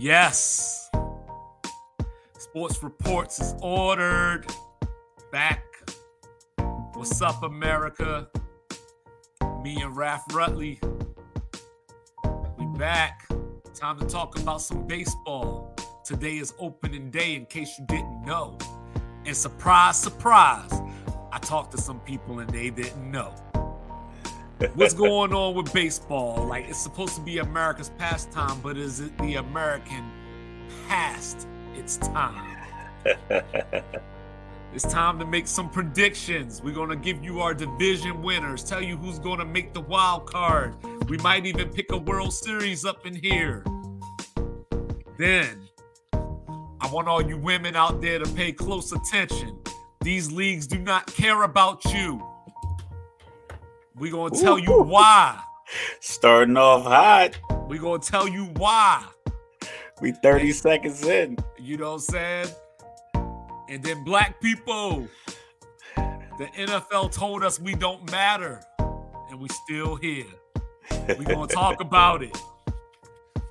Yes. Sports Reports is ordered. Back. What's up, America? Me and Raf Rutley. We back. Time to talk about some baseball. Today is opening day, in case you didn't know. And surprise, surprise, I talked to some people and they didn't know. What's going on with baseball? Like, it's supposed to be America's pastime, but is it the American past its time? it's time to make some predictions. We're going to give you our division winners, tell you who's going to make the wild card. We might even pick a World Series up in here. Then, I want all you women out there to pay close attention. These leagues do not care about you. We're going to tell you why. Starting off hot. We're going to tell you why. We 30 and, seconds in. You know what I'm saying? And then black people. The NFL told us we don't matter. And we still here. We're going to talk about it.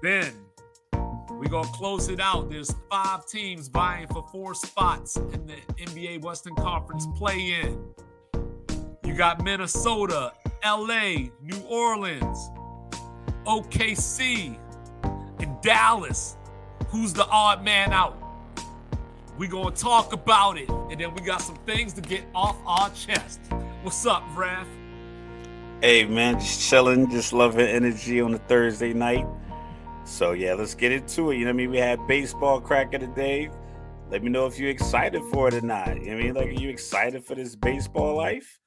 Then we're going to close it out. There's five teams vying for four spots in the NBA Western Conference play in. You got Minnesota, LA, New Orleans, OKC, and Dallas. Who's the odd man out? We're going to talk about it. And then we got some things to get off our chest. What's up, Raf? Hey, man, just chilling, just loving energy on a Thursday night. So yeah, let's get into it. You know what I mean? We had baseball crack of the day. Let me know if you're excited for it or not. You know I mean? Like, are you excited for this baseball life?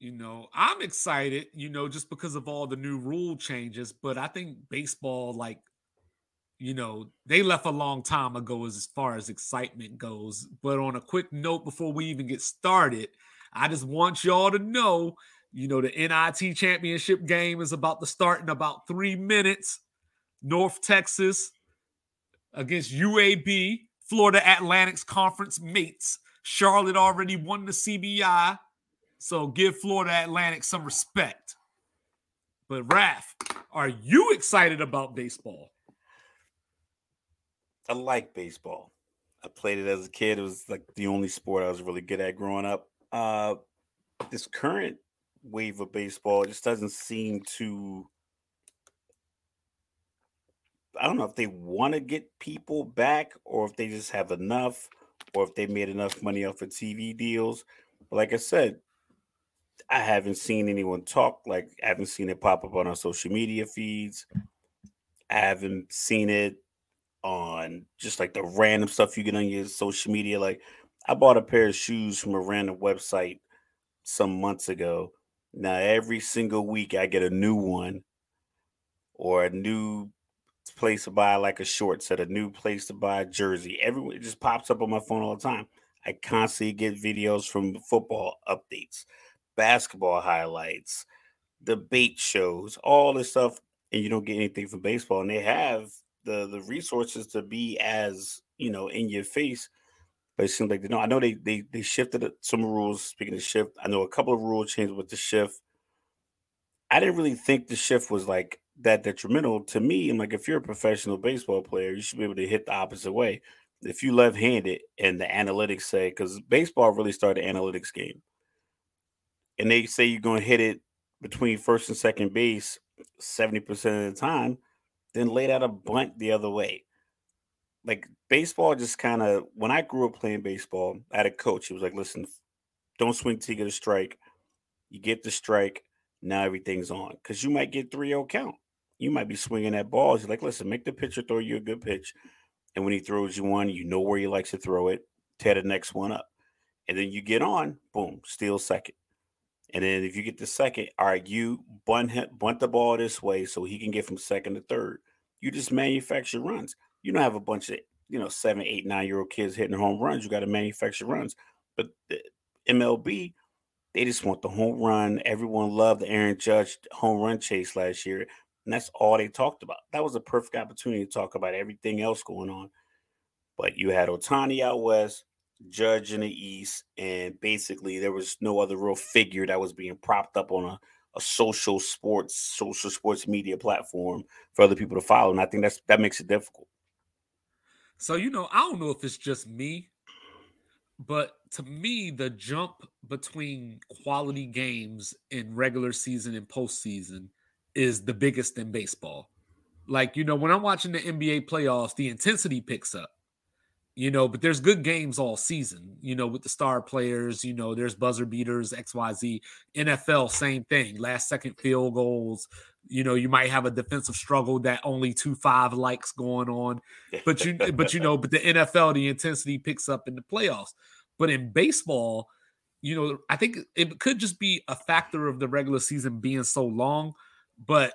You know, I'm excited, you know, just because of all the new rule changes. But I think baseball, like, you know, they left a long time ago as far as excitement goes. But on a quick note, before we even get started, I just want y'all to know, you know, the NIT championship game is about to start in about three minutes. North Texas against UAB, Florida Atlantic's conference mates. Charlotte already won the CBI, so give Florida Atlantic some respect. But Raf, are you excited about baseball? I like baseball. I played it as a kid. It was like the only sport I was really good at growing up. Uh, this current wave of baseball just doesn't seem to I don't know if they want to get people back or if they just have enough or if they made enough money off of TV deals. But like I said, I haven't seen anyone talk like I haven't seen it pop up on our social media feeds. I haven't seen it on just like the random stuff you get on your social media. Like I bought a pair of shoes from a random website some months ago. Now every single week I get a new one or a new place to buy like a short set, a new place to buy a jersey. Everyone it just pops up on my phone all the time. I constantly get videos from football updates, basketball highlights, debate shows, all this stuff, and you don't get anything from baseball. And they have the the resources to be as you know in your face. But it seems like they know. I know they they they shifted some rules. Speaking of shift, I know a couple of rule changes with the shift. I didn't really think the shift was like that detrimental to me. I'm like, if you're a professional baseball player, you should be able to hit the opposite way. If you left-handed and the analytics say, because baseball really started analytics game, and they say you're going to hit it between first and second base 70% of the time, then laid out a bunt the other way. Like baseball just kind of when I grew up playing baseball, I had a coach. He was like, listen, don't swing till you get a strike. You get the strike, now everything's on. Because you might get 3-0 count you might be swinging at balls. You're like, listen, make the pitcher throw you a good pitch. And when he throws you one, you know where he likes to throw it. Tear the next one up. And then you get on, boom, steal second. And then if you get the second, all right, you bunt, bunt the ball this way so he can get from second to third. You just manufacture runs. You don't have a bunch of, you know, seven, eight, nine year old kids hitting home runs. You got to manufacture runs. But the MLB, they just want the home run. Everyone loved the Aaron Judge home run chase last year. And that's all they talked about. That was a perfect opportunity to talk about everything else going on. But you had Ohtani out west, Judge in the east, and basically there was no other real figure that was being propped up on a, a social sports, social sports media platform for other people to follow. And I think that's that makes it difficult. So, you know, I don't know if it's just me, but to me, the jump between quality games in regular season and postseason is the biggest in baseball. Like, you know, when I'm watching the NBA playoffs, the intensity picks up, you know, but there's good games all season, you know, with the star players, you know, there's buzzer beaters, XYZ. NFL, same thing, last second field goals. You know, you might have a defensive struggle that only two five likes going on, but you, but you know, but the NFL, the intensity picks up in the playoffs. But in baseball, you know, I think it could just be a factor of the regular season being so long. But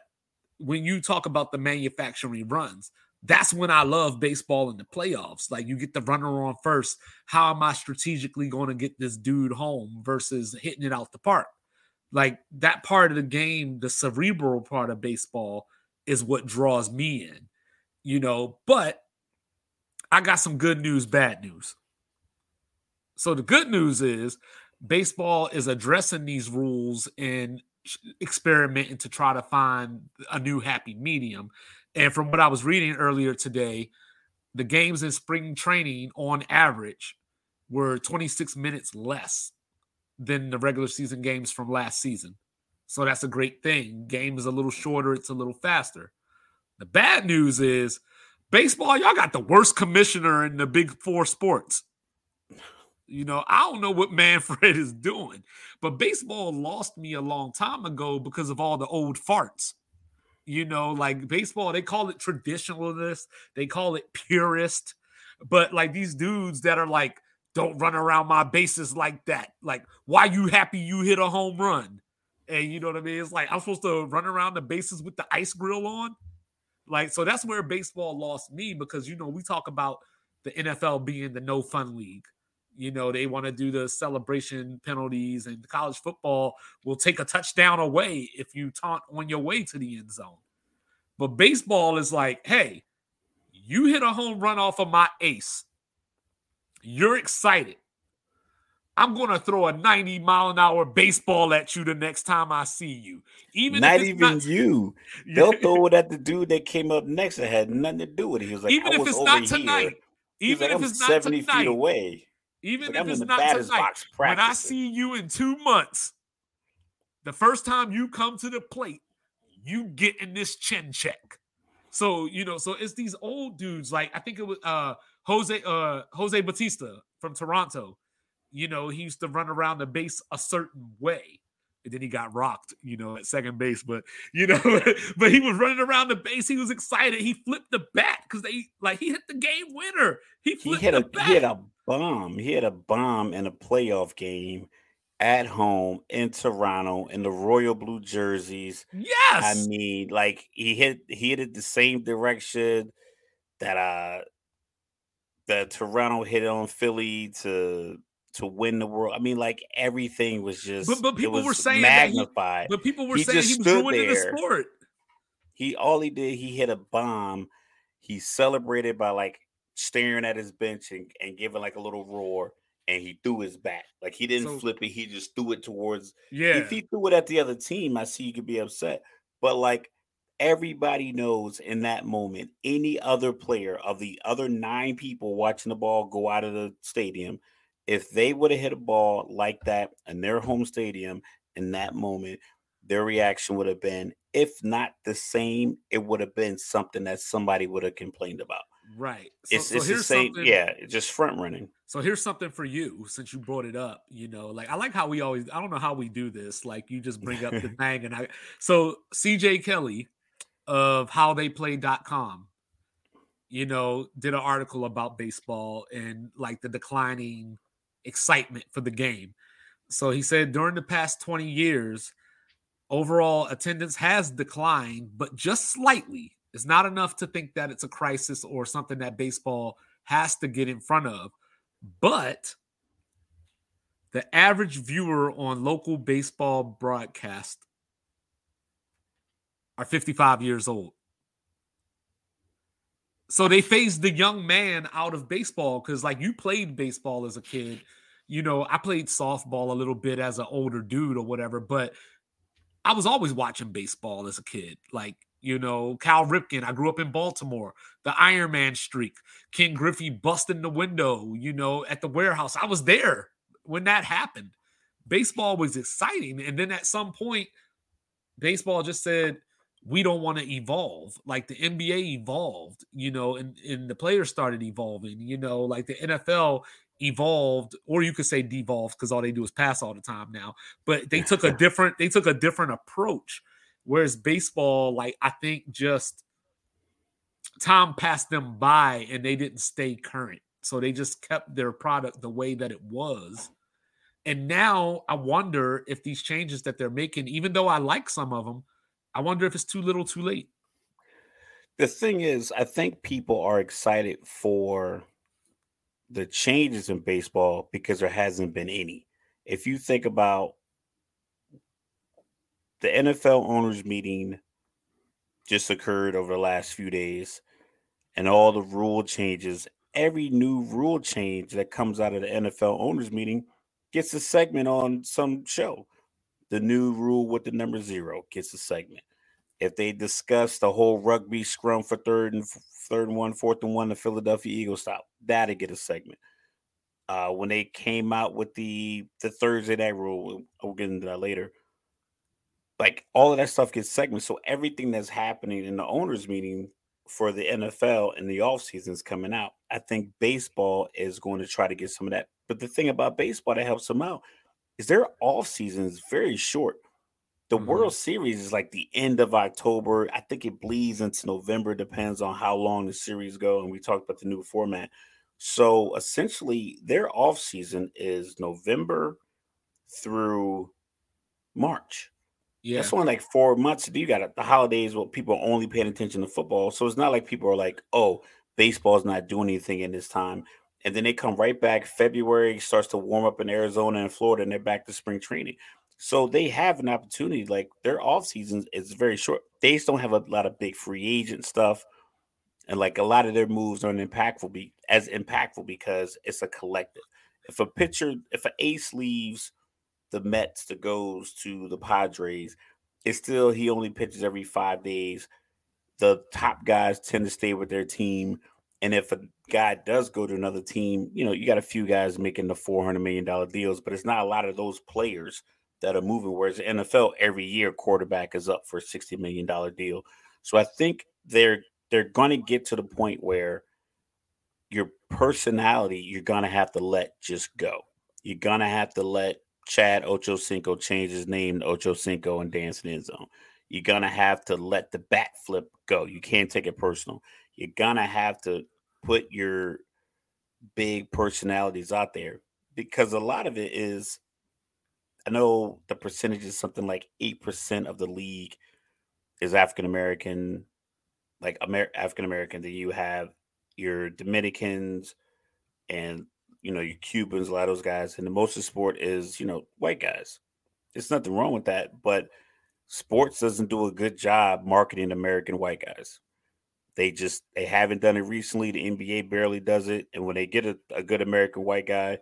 when you talk about the manufacturing runs, that's when I love baseball in the playoffs. Like you get the runner on first. How am I strategically going to get this dude home versus hitting it out the park? Like that part of the game, the cerebral part of baseball is what draws me in, you know. But I got some good news, bad news. So the good news is baseball is addressing these rules and experimenting to try to find a new happy medium. And from what I was reading earlier today, the games in spring training on average were 26 minutes less than the regular season games from last season. So that's a great thing. Game is a little shorter, it's a little faster. The bad news is baseball, y'all got the worst commissioner in the big four sports. You know, I don't know what Manfred is doing, but baseball lost me a long time ago because of all the old farts. You know, like baseball, they call it traditionalist, they call it purist, but like these dudes that are like, don't run around my bases like that. Like, why you happy you hit a home run? And you know what I mean? It's like I'm supposed to run around the bases with the ice grill on. Like, so that's where baseball lost me because you know, we talk about the NFL being the no fun league. You know, they want to do the celebration penalties, and college football will take a touchdown away if you taunt on your way to the end zone. But baseball is like, hey, you hit a home run off of my ace. You're excited. I'm going to throw a 90 mile an hour baseball at you the next time I see you. Even not even not, you. They'll throw it at the dude that came up next that had nothing to do with it. He was like, even if it's not tonight, even like, if it's not 70 tonight, feet away. Even if it's not tonight, when I see you in two months, the first time you come to the plate, you get in this chin check. So you know, so it's these old dudes. Like I think it was uh Jose uh Jose Bautista from Toronto. You know, he used to run around the base a certain way. And then he got rocked, you know, at second base. But you know, but he was running around the base. He was excited. He flipped the bat because they like he hit the game winner. He, he hit a he hit a bomb. He had a bomb in a playoff game at home in Toronto in the royal blue jerseys. Yes. I mean, like he hit he hit it the same direction that uh that Toronto hit on Philly to to win the world. I mean, like everything was just but, but people were saying magnified. He, but people were he saying he was ruining there. the sport. He all he did, he hit a bomb. He celebrated by like staring at his bench and, and giving like a little roar and he threw his bat. Like he didn't so, flip it, he just threw it towards. Yeah. If he threw it at the other team, I see you could be upset. But like everybody knows in that moment, any other player of the other nine people watching the ball go out of the stadium, if they would have hit a ball like that in their home stadium in that moment, their reaction would have been, if not the same, it would have been something that somebody would have complained about. Right. So, it's, so it's the same. Yeah, just front running. So here's something for you since you brought it up. You know, like I like how we always, I don't know how we do this. Like you just bring up the thing. And I, so CJ Kelly of howtheyplay.com, you know, did an article about baseball and like the declining excitement for the game. So he said during the past 20 years, overall attendance has declined, but just slightly it's not enough to think that it's a crisis or something that baseball has to get in front of. But the average viewer on local baseball broadcast are 55 years old. So they phased the young man out of baseball because, like, you played baseball as a kid. You know, I played softball a little bit as an older dude or whatever, but I was always watching baseball as a kid. Like, You know, Cal Ripken. I grew up in Baltimore. The Iron Man streak. Ken Griffey busting the window. You know, at the warehouse. I was there when that happened. Baseball was exciting, and then at some point, baseball just said we don't want to evolve like the NBA evolved, you know, and, and the players started evolving, you know, like the NFL evolved, or you could say devolved because all they do is pass all the time now. But they took a different they took a different approach. Whereas baseball, like I think just Tom passed them by and they didn't stay current. So they just kept their product the way that it was. And now I wonder if these changes that they're making, even though I like some of them, I wonder if it's too little too late. The thing is, I think people are excited for the changes in baseball because there hasn't been any. If you think about the NFL owners meeting just occurred over the last few days and all the rule changes, every new rule change that comes out of the NFL owners meeting gets a segment on some show. The new rule with the number zero gets a segment. If they discuss the whole rugby scrum for third and third and one, fourth and one, the Philadelphia Eagles stop, that'll get a segment. Uh, when they came out with the the Thursday night rule, we'll get into that later. Like all of that stuff gets segments. So everything that's happening in the owners meeting for the NFL in the off season is coming out. I think baseball is going to try to get some of that. But the thing about baseball that helps them out is their off season is very short. The mm-hmm. World Series is like the end of October. I think it bleeds into November, depends on how long the series go. And we talked about the new format. So essentially, their off season is November through March. Yeah. That's only like four months. Do you got the holidays where people are only paying attention to football. So it's not like people are like, oh, baseball's not doing anything in this time. And then they come right back. February starts to warm up in Arizona and Florida, and they're back to spring training. So they have an opportunity. Like their off season is very short. They just don't have a lot of big free agent stuff. And like a lot of their moves aren't impactful be as impactful because it's a collective. If a pitcher, if an ace leaves the Mets that goes to the Padres, it's still he only pitches every five days. The top guys tend to stay with their team. And if a guy does go to another team, you know, you got a few guys making the $400 million deals, but it's not a lot of those players that are moving. Whereas the NFL, every year, quarterback is up for a $60 million deal. So I think they're they're going to get to the point where your personality you're going to have to let just go. You're going to have to let Chad Ochocinco change his name to Ochocinco and dance in end zone. You're gonna have to let the bat flip go. You can't take it personal. You're gonna have to put your big personalities out there because a lot of it is I know the percentage is something like 8% of the league is African American, like Amer- African American. Then you have your Dominicans and you know, your Cubans, a lot of those guys, and the most of sport is, you know, white guys. There's nothing wrong with that, but sports doesn't do a good job marketing American white guys. They just they haven't done it recently. The NBA barely does it, and when they get a, a good American white guy,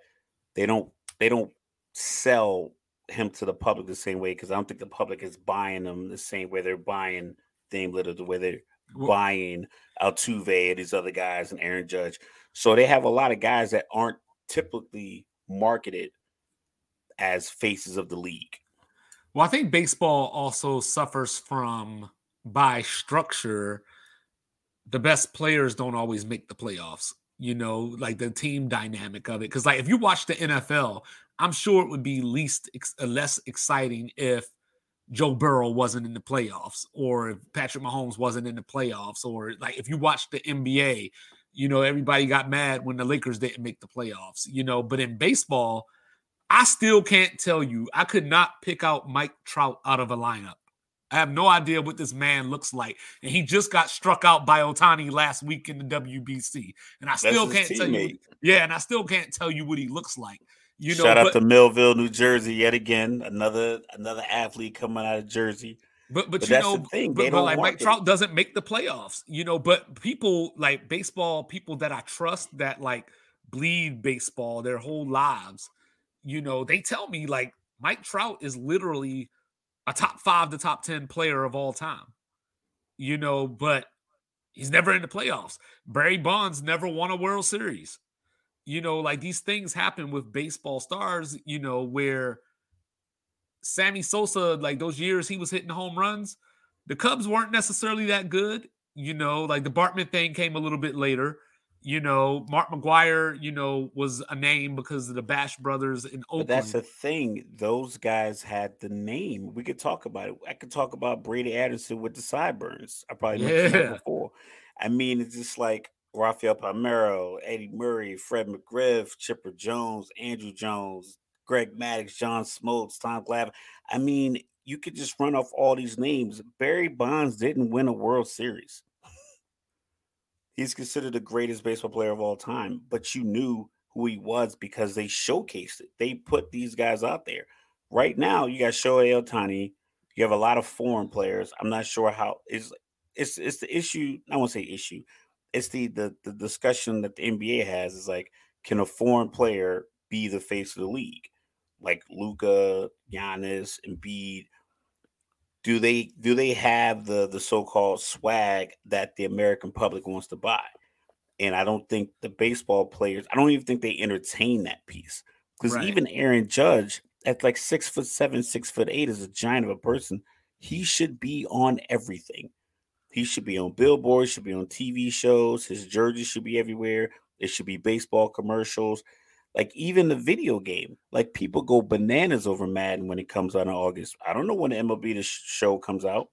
they don't they don't sell him to the public the same way because I don't think the public is buying them the same way they're buying Dame Lillard, the way they're buying Altuve and these other guys and Aaron Judge. So they have a lot of guys that aren't typically marketed as faces of the league. Well, I think baseball also suffers from by structure. The best players don't always make the playoffs, you know, like the team dynamic of it. Because, like, if you watch the NFL, I'm sure it would be least uh, less exciting if Joe Burrow wasn't in the playoffs, or if Patrick Mahomes wasn't in the playoffs, or like if you watch the NBA, you know, everybody got mad when the Lakers didn't make the playoffs, you know, but in baseball, I still can't tell you. I could not pick out Mike Trout out of a lineup. I have no idea what this man looks like. And he just got struck out by Ohtani last week in the WBC. And I still can't tell you. Yeah, and I still can't tell you what he looks like. You know, shout out but, to Millville, New Jersey, yet again. Another another athlete coming out of Jersey. But but, but you know, but, but like Mike it. Trout doesn't make the playoffs, you know. But people like baseball, people that I trust that like bleed baseball their whole lives, you know, they tell me like Mike Trout is literally a top five to top ten player of all time. you know, but he's never in the playoffs. Barry Bonds never won a World Series. You know, like these things happen with baseball stars, you know, where Sammy Sosa, like those years he was hitting home runs, the Cubs weren't necessarily that good. You know, like the Bartman thing came a little bit later. You know, Mark McGwire, you know, was a name because of the Bash brothers in Oakland. But that's the thing; those guys had the name. We could talk about it. I could talk about Brady Anderson with the sideburns. I probably mentioned that before. I mean, it's just like Rafael Palmeiro, Eddie Murray, Fred McGriff, Chipper Jones, Andruw Jones, Greg Maddux, John Smoltz, Tom Glavine. I mean, you could just run off all these names. Barry Bonds didn't win a World Series. He's considered the greatest baseball player of all time, but you knew who he was because they showcased it. They put these guys out there. Right now, you got Shohei Ohtani. You have a lot of foreign players. I'm not sure how is it's it's the issue. I won't say issue. It's the the the discussion that the NBA has is like, can a foreign player be the face of the league? Like Luka, Giannis, Embiid. Do they do they have the the so-called swag that the American public wants to buy? And I don't think the baseball players, I don't even think they entertain that piece. Because Right. even Aaron Judge, at like six foot seven, six foot eight, is a giant of a person. He should be on everything. He should be on billboards, should be on TV shows. His jersey should be everywhere. It should be baseball commercials. Like even the video game, like people go bananas over Madden when it comes out in August. I don't know when the MLB the show comes out.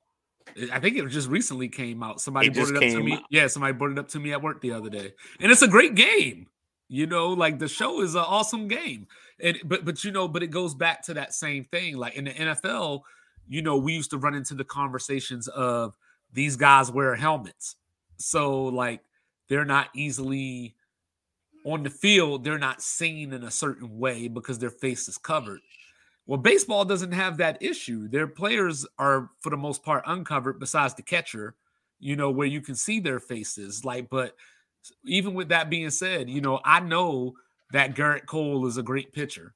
I think it just recently came out. Somebody It brought it up to me. out. Yeah, somebody brought it up to me at work the other day, and it's a great game. You know, like the show is an awesome game, and but but you know, but it goes back to that same thing. Like in the NFL, you know, we used to run into the conversations of these guys wear helmets, so like they're not easily on the field. They're not seen in a certain way because their face is covered. Well, baseball doesn't have that issue. Their players are, for the most part, uncovered, besides the catcher, you know, where you can see their faces. Like, but even with that being said, you know, I know that Gerrit Cole is a great pitcher.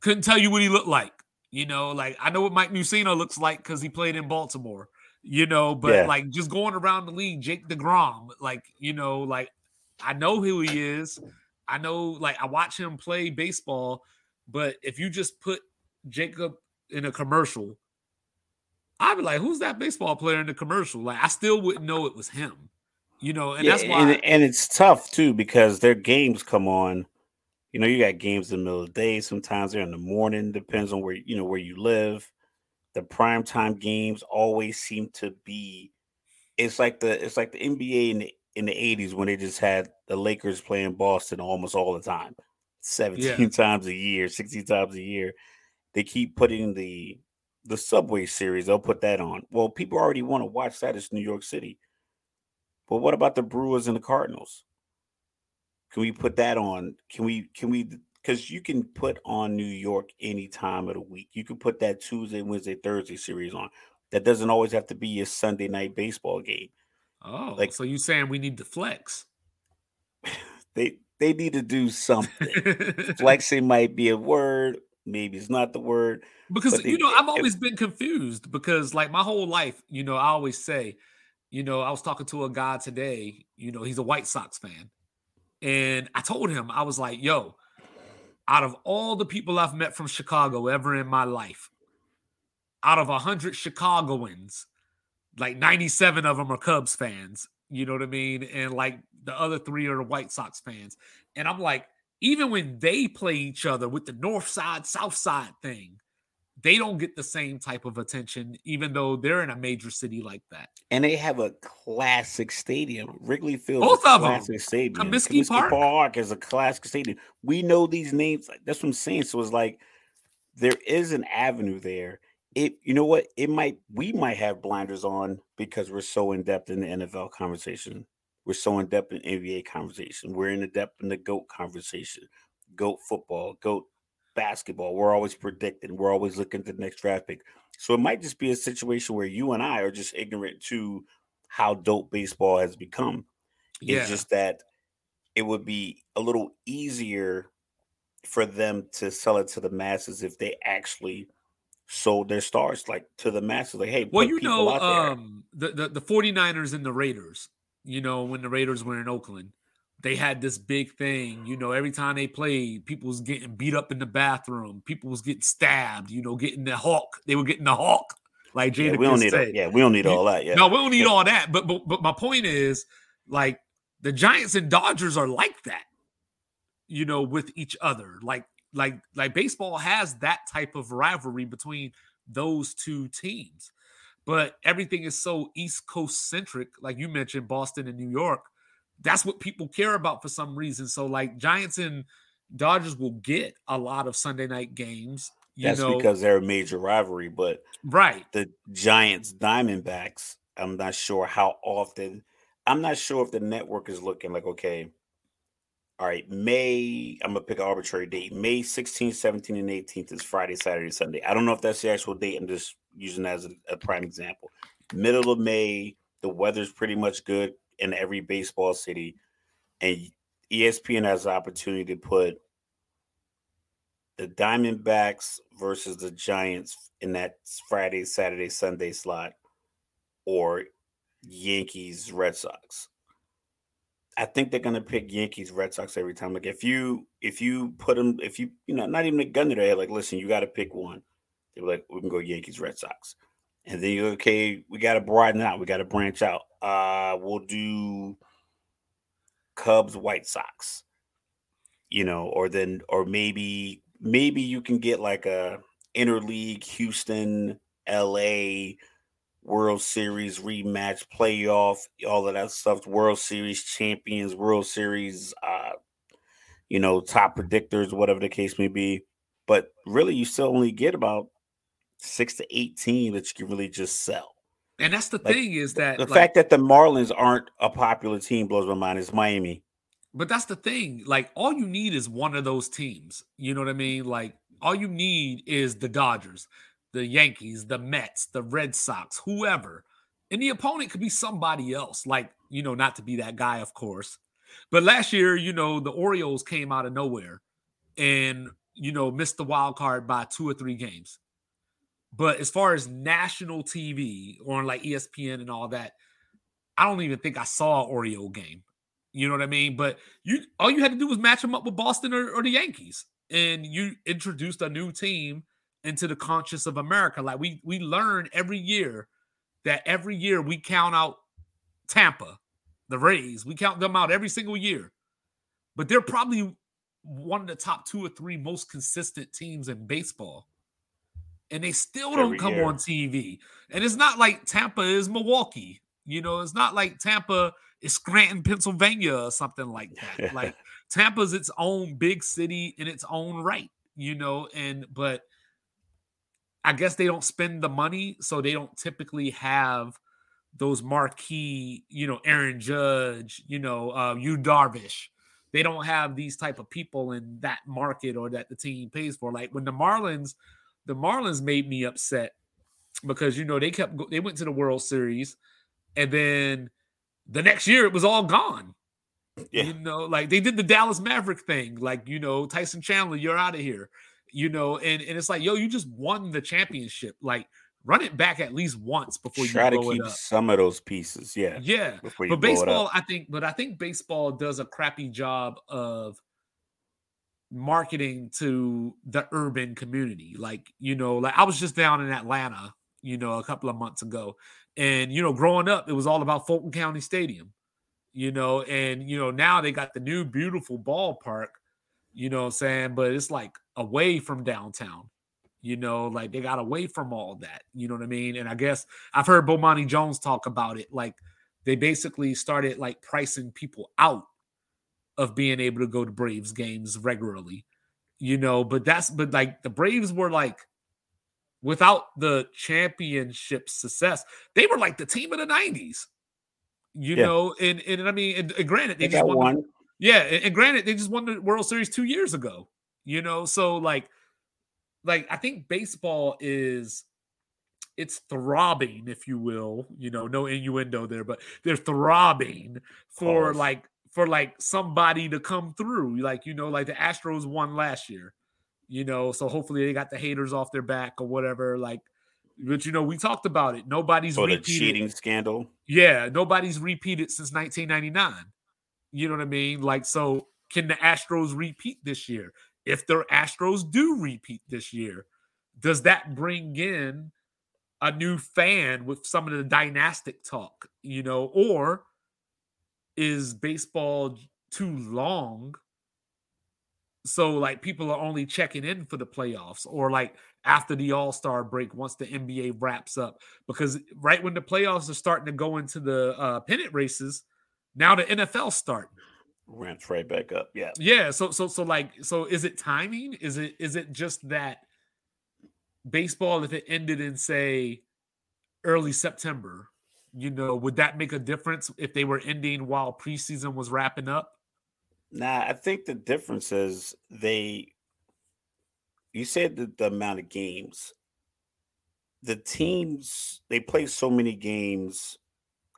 Couldn't tell you what he looked like. You know, like I know what Mike Mussina looks like because he played in Baltimore, you know, but Yeah. like just going around the league, Jake DeGrom, like, you know, like I know who he is. I know, like, I watch him play baseball, but if you just put Jacob in a commercial, I'd be like, who's that baseball player in the commercial? Like, I still wouldn't know it was him, you know, and Yeah, that's why. and, and it's tough too because their games come on. You know, you got games in the middle of the day. Sometimes they're in the morning. Depends on where you know where you live. The primetime games always seem to be. It's like the it's like the NBA and the in the eighties when they just had the Lakers playing Boston almost all the time, seventeen times a year, sixteen times a year. They keep putting the the Subway series. They'll put that on. Well, people already want to watch that. It's New York City. But what about the Brewers and the Cardinals? Can we put that on? Can we can we because you can put on New York any time of the week. You can put that Tuesday, Wednesday, Thursday series on. That doesn't always have to be your Sunday night baseball game. Oh, like- so you saying we need to flex? They they need to do something. Flexing might be a word, maybe it's not the word. because But you they- know I've always been confused because like my whole life, you know, I always say, you know, I was talking to a guy today, you know, he's a White Sox fan. And I told him, I was like, yo, out of all the people I've met from Chicago ever in my life, out of a 100 Chicagoans, like 97 of them are Cubs fans. You know what I mean? And like the other three are the White Sox fans. And I'm like, even when they play each other with the North Side, South Side thing, they don't get the same type of attention, even though they're in a major city like that. And they have a classic stadium. Wrigley Field Both of classic stadium. Comiskey Park. Park is a classic stadium. We know these names. That's what I'm saying. So it's like there is an avenue there. It you know what? It might we might have blinders on because we're so in depth in the NFL conversation. We're so in depth in NBA conversation. We're in the depth in the GOAT conversation. GOAT football, GOAT basketball. We're always predicting. We're always looking at the next draft pick. So it might just be a situation where you and I are just ignorant to how dope baseball has become. Yeah. It's just that it would be a little easier for them to sell it to the masses if they actually sold their stars like to the masses. Like, hey, well, you know, um, the, the the 49ers and the Raiders. You know, when the Raiders were in Oakland, they had this big thing. You know, every time they played, people was getting beat up in the bathroom. People was getting stabbed. You know, getting the hawk. They were getting the hawk. Like Jada yeah, we don't need said. A, yeah, we don't need all that. Yeah, no, we don't need all that. But but but my point is, like the Giants and Dodgers are like that. You know, with each other. Like like like baseball has that type of rivalry between those two teams. But everything is so East Coast centric, like you mentioned, Boston and New York. That's what people care about for some reason. So, like Giants and Dodgers will get a lot of Sunday night games. That's know. because they're a major rivalry. But right, the Giants Diamondbacks, I'm not sure how often. I'm not sure if the network is looking like okay all right, May, I'm gonna pick an arbitrary date. May 16th, 17th, and 18th is Friday, Saturday, Sunday. I don't know if that's the actual date. I'm just using that as a, a prime example. Middle of May, the weather's pretty much good in every baseball city, and ESPN has the opportunity to put the Diamondbacks versus the Giants in that Friday, Saturday, Sunday slot, or Yankees, Red Sox. I think they're gonna pick Yankees, Red Sox every time. Like if you if you put them, if you you know not even a gun to their head, like listen, you got to pick one. They're like, we can go Yankees, Red Sox, and then you're okay, we got to broaden out, we got to branch out. Uh, we'll do Cubs, White Sox, you know, or then or maybe maybe you can get like a interleague Houston, L.A. World Series rematch, playoff, all of that stuff, World Series champions, World Series, uh, you know, top predictors, whatever the case may be. But really, you still only get about six to eight teams that you can really just sell. And that's the like, thing is that the like, fact that the Marlins aren't a popular team blows my mind. It's Miami. But that's the thing. Like, all you need is one of those teams. You know what I mean? Like, all you need is the Dodgers the Yankees, the Mets, the Red Sox, whoever. And the opponent could be somebody else, like, you know, not to be that guy, of course. But last year, you know, the Orioles came out of nowhere and, you know, missed the wild card by two or three games. But as far as national TV or on like ESPN and all that, I don't even think I saw an Oriole game. You know what I mean? But you all you had to do was match them up with Boston or, or the Yankees. And you introduced a new team into the conscious of America. Like we we learn every year that every year we count out Tampa, the Rays. We count them out every single year. But they're probably one of the top two or three most consistent teams in baseball. And they still don't come year. on TV. And it's not like Tampa is Milwaukee. You know, it's not like Tampa is Scranton, Pennsylvania or something like that. like Tampa's its own big city in its own right, you know, and but I guess they don't spend the money, so they don't typically have those marquee, you know, Aaron Judge, you know, uh, Yu Darvish. They don't have these type of people in that market or that the team pays for. Like when the Marlins, the Marlins made me upset because you know they kept they went to the World Series, and then the next year it was all gone. Yeah. You know, like they did the Dallas Maverick thing, like you know Tyson Chandler, you're out of here you know, and, and it's like, yo, you just won the championship. Like, run it back at least once before you try to keep some of those pieces. Yeah. Yeah. But baseball, I think, but I think baseball does a crappy job of marketing to the urban community. Like, you know, like I was just down in Atlanta, you know, a couple of months ago. And, you know, growing up, it was all about Fulton County Stadium, you know, and, you know, now they got the new beautiful ballpark you know what I'm saying? But it's like away from downtown, you know, like they got away from all that, you know what I mean? And I guess I've heard Bomani Jones talk about it. Like they basically started like pricing people out of being able to go to Braves games regularly, you know, but that's, but like the Braves were like, without the championship success, they were like the team of the 90s you yeah. know, and, and I mean, and, and granted, they, they just won, won. Yeah, and, granted, they just won the World Series two years ago. You know, so like, like I think baseball is it's throbbing, if you will. You know, no innuendo there, but they're throbbing for like for like somebody to come through. Like you know, like the Astros won last year. You know, so hopefully they got the haters off their back or whatever. Like, but you know, we talked about it. Nobody's For the cheating scandal. Yeah, nobody's repeated since 1999. You know what I mean? Like, so can the Astros repeat this year? If the Astros do repeat this year, does that bring in a new fan with some of the dynastic talk? You know, or is baseball too long? So like people are only checking in for the playoffs or like after the All-Star break once the NBA wraps up because right when the playoffs are starting to go into the uh, pennant races, now the NFL start. Ramps right back up. Yeah. Yeah, so so so like so is it timing? Is it is it just that baseball if it ended in say early September, you know, would that make a difference if they were ending while preseason was wrapping up? Nah, I think the difference is they. You said the, the amount of games. The teams they play so many games.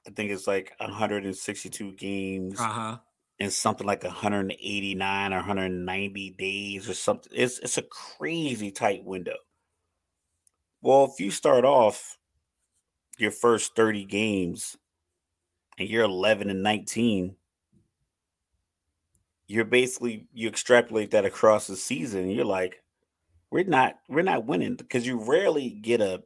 I think it's like 162 games Uh-huh. in something like 189 or 190 days or something. It's it's a crazy tight window. Well, if you start off your first 30 games and you're 11 and 19, you're basically you extrapolate that across the season and you're like we're not we're not winning because you rarely get a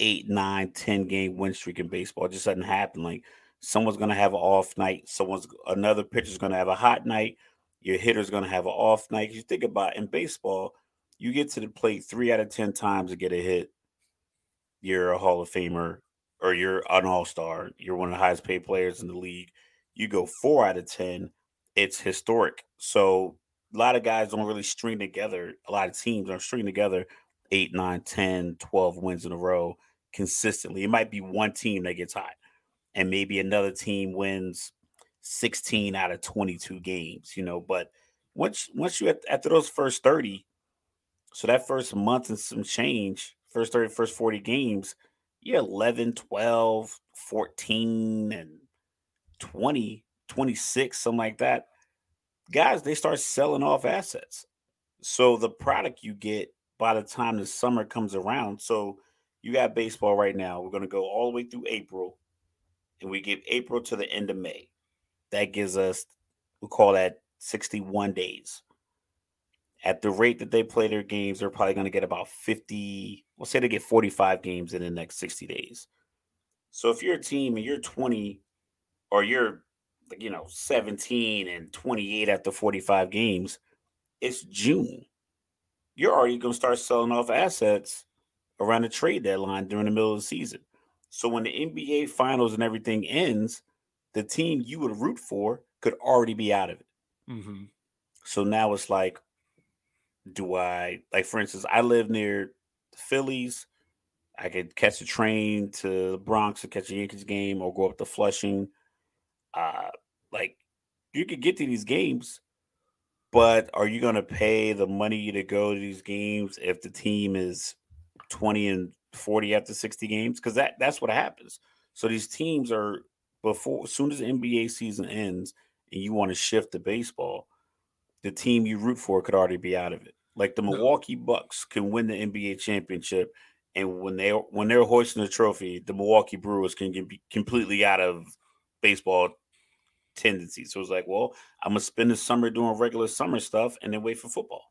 eight nine ten game win streak in baseball it just doesn't happen like someone's to have an off night someone's another pitcher's to have a hot night your hitter's to have an off night you think about in baseball you get to the plate three out of ten times to get a hit you're a hall of famer or you're an all-star you're one of the highest paid players in the league you go four out of ten it's historic. So a lot of guys don't really string together. A lot of teams don't string together 8, 9, 10, 12 wins in a row consistently. It might be one team that gets hot, and maybe another team wins 16 out of 22 games, you know. But once once you after those first 30, so that first month and some change, first 30, first 40 games, you're 11, 12, 14, and 20 26, something like that, guys, they start selling off assets. So the product you get by the time the summer comes around, so you got baseball right now. We're going to go all the way through April, and we give April to the end of May. That gives us, we call that 61 days. At the rate that they play their games, they're probably going to get about 50, we'll say they get 45 games in the next 60 days. So if you're a team and you're 20 or you're you know 17 and 28 after 45 games it's june you're already going to start selling off assets around the trade deadline during the middle of the season. So when the nba finals and everything ends the team you would root for could already be out of it. Mm-hmm. so now it's like do i like for instance i live near the phillies. I could catch a train to the bronx to catch a yankees game or go up to flushing. Uh like you could get to these games but are you going to pay the money to go to these games if the team is 20 and 40 after 60 games because that that's what happens so these teams are before as soon as the nba season ends and you want to shift to baseball the team you root for could already be out of it like the milwaukee bucks can win the nba championship and when they when they're hoisting the trophy the milwaukee brewers can get be completely out of baseball tendencies. So it's like, well, I'm gonna spend the summer doing regular summer stuff and then wait for football.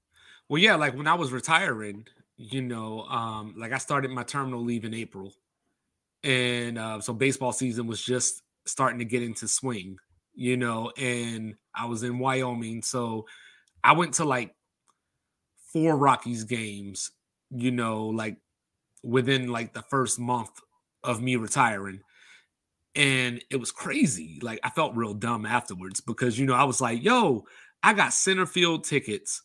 Well, yeah, like when I was retiring, you know, um, like I started my terminal leave in April, and uh, so baseball season was just starting to get into swing, you know, and I was in Wyoming, so I went to like four Rockies games, you know, like within like the first month of me retiring. And it was crazy. Like I felt real dumb afterwards because you know I was like, "Yo, I got center field tickets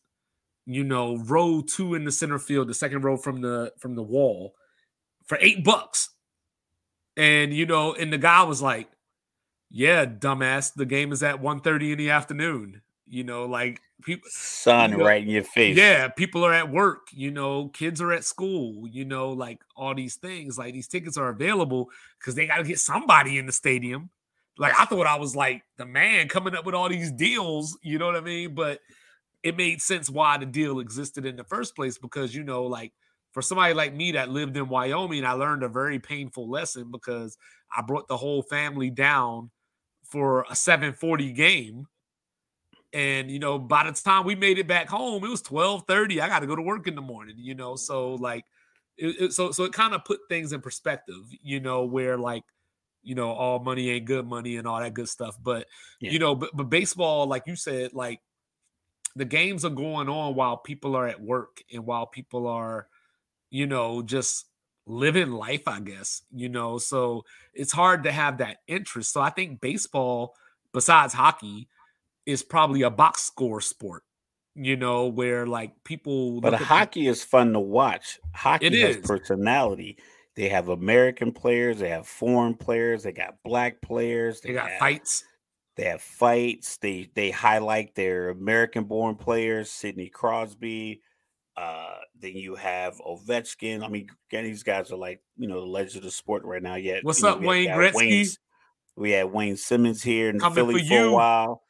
you know, row two in the center field, the second row from the from the wall for eight bucks. And you know, and the guy was like, Yeah, dumbass, the game is at 1:30 in the afternoon. You know, like people Sun You know, right in your face. yeah, people are at work, you know, kids are at school, you know, like all these things, like these tickets are available because they got to get somebody in the stadium. Like I thought I was like the man coming up with all these deals, you know what I mean? But it made sense why the deal existed in the first place because you know, like for somebody like me that lived in Wyoming, I learned a very painful lesson because I brought the whole family down for a 740 game. And you know, by the time we made it back home, it was 12:30. I got to go to work in the morning, you know. So like it, it, so so it kind of put things in perspective, you know, where like you know all money ain't good money and all that good stuff. But yeah. you know, but, but baseball, like you said, like the games are going on while people are at work and while people are, you know, just living life, I guess, you know. So it's hard to have that interest. So I think baseball, besides hockey, is probably a box score sport, you know, where like people But hockey is fun to watch. Hockey it has is. personality. They have American players, they have foreign players, they got black players, they, they got fights. They have fights. They they highlight their American born players, Sidney Crosby. Uh, then you have Ovechkin. I mean, again, these guys are like, you know, the legends of the sport right now. Yet, what's up, know, Wayne Gretzky? Wayne, we had Wayne Simmonds here in Coming Philly for, for a while.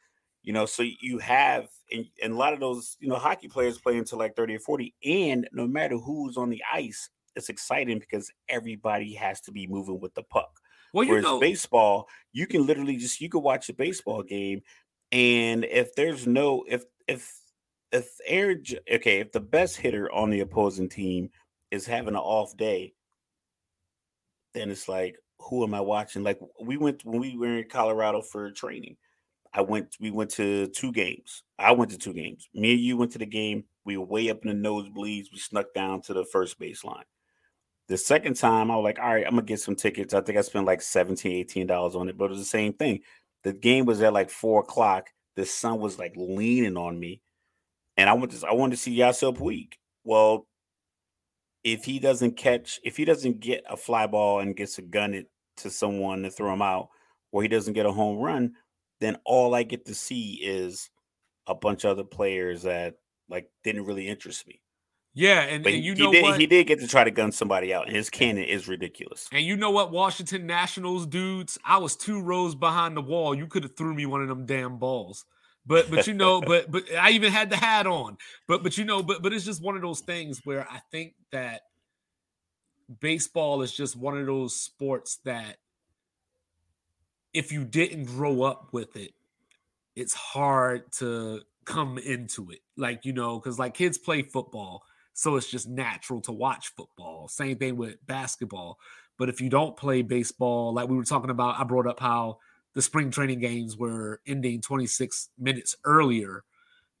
You know, so you have and, and a lot of those, you know, hockey players play until like 30 or 40. And no matter who's on the ice, it's exciting because everybody has to be moving with the puck. Well, Whereas know, baseball, you can literally just you can watch a baseball game, and if there's no if if if Aaron okay if the best hitter on the opposing team is having an off day, then it's like who am I watching? Like we went when we were in Colorado for training. I went we went to two games. I went to two games. Me and you went to the game. We were way up in the nosebleeds. We snuck down to the first baseline. The second time, I was like, all right, I'm gonna get some tickets. I think I spent like 17 18 dollars on it, but it was the same thing. The game was at like four o'clock. The sun was like leaning on me, and I went to I wanted to see Yasiel Puig. Well, if he doesn't catch, if he doesn't get a fly ball and gets a gun it to someone to throw him out, or he doesn't get a home run, then all I get to see is a bunch of other players that like didn't really interest me. Yeah, and, and you know he did, what? He did get to try to gun somebody out, his cannon is ridiculous. And you know what, Washington Nationals dudes, I was two rows behind the wall. You could have threw me one of them damn balls. But but you know, but but I even had the hat on. But but you know, but but it's just one of those things where I think that baseball is just one of those sports that if you didn't grow up with it, it's hard to come into it. Like, you know, because like kids play football so it's just natural to watch football. Same thing with basketball. But if you don't play baseball, like we were talking about, I brought up how the spring training games were ending 26 minutes earlier.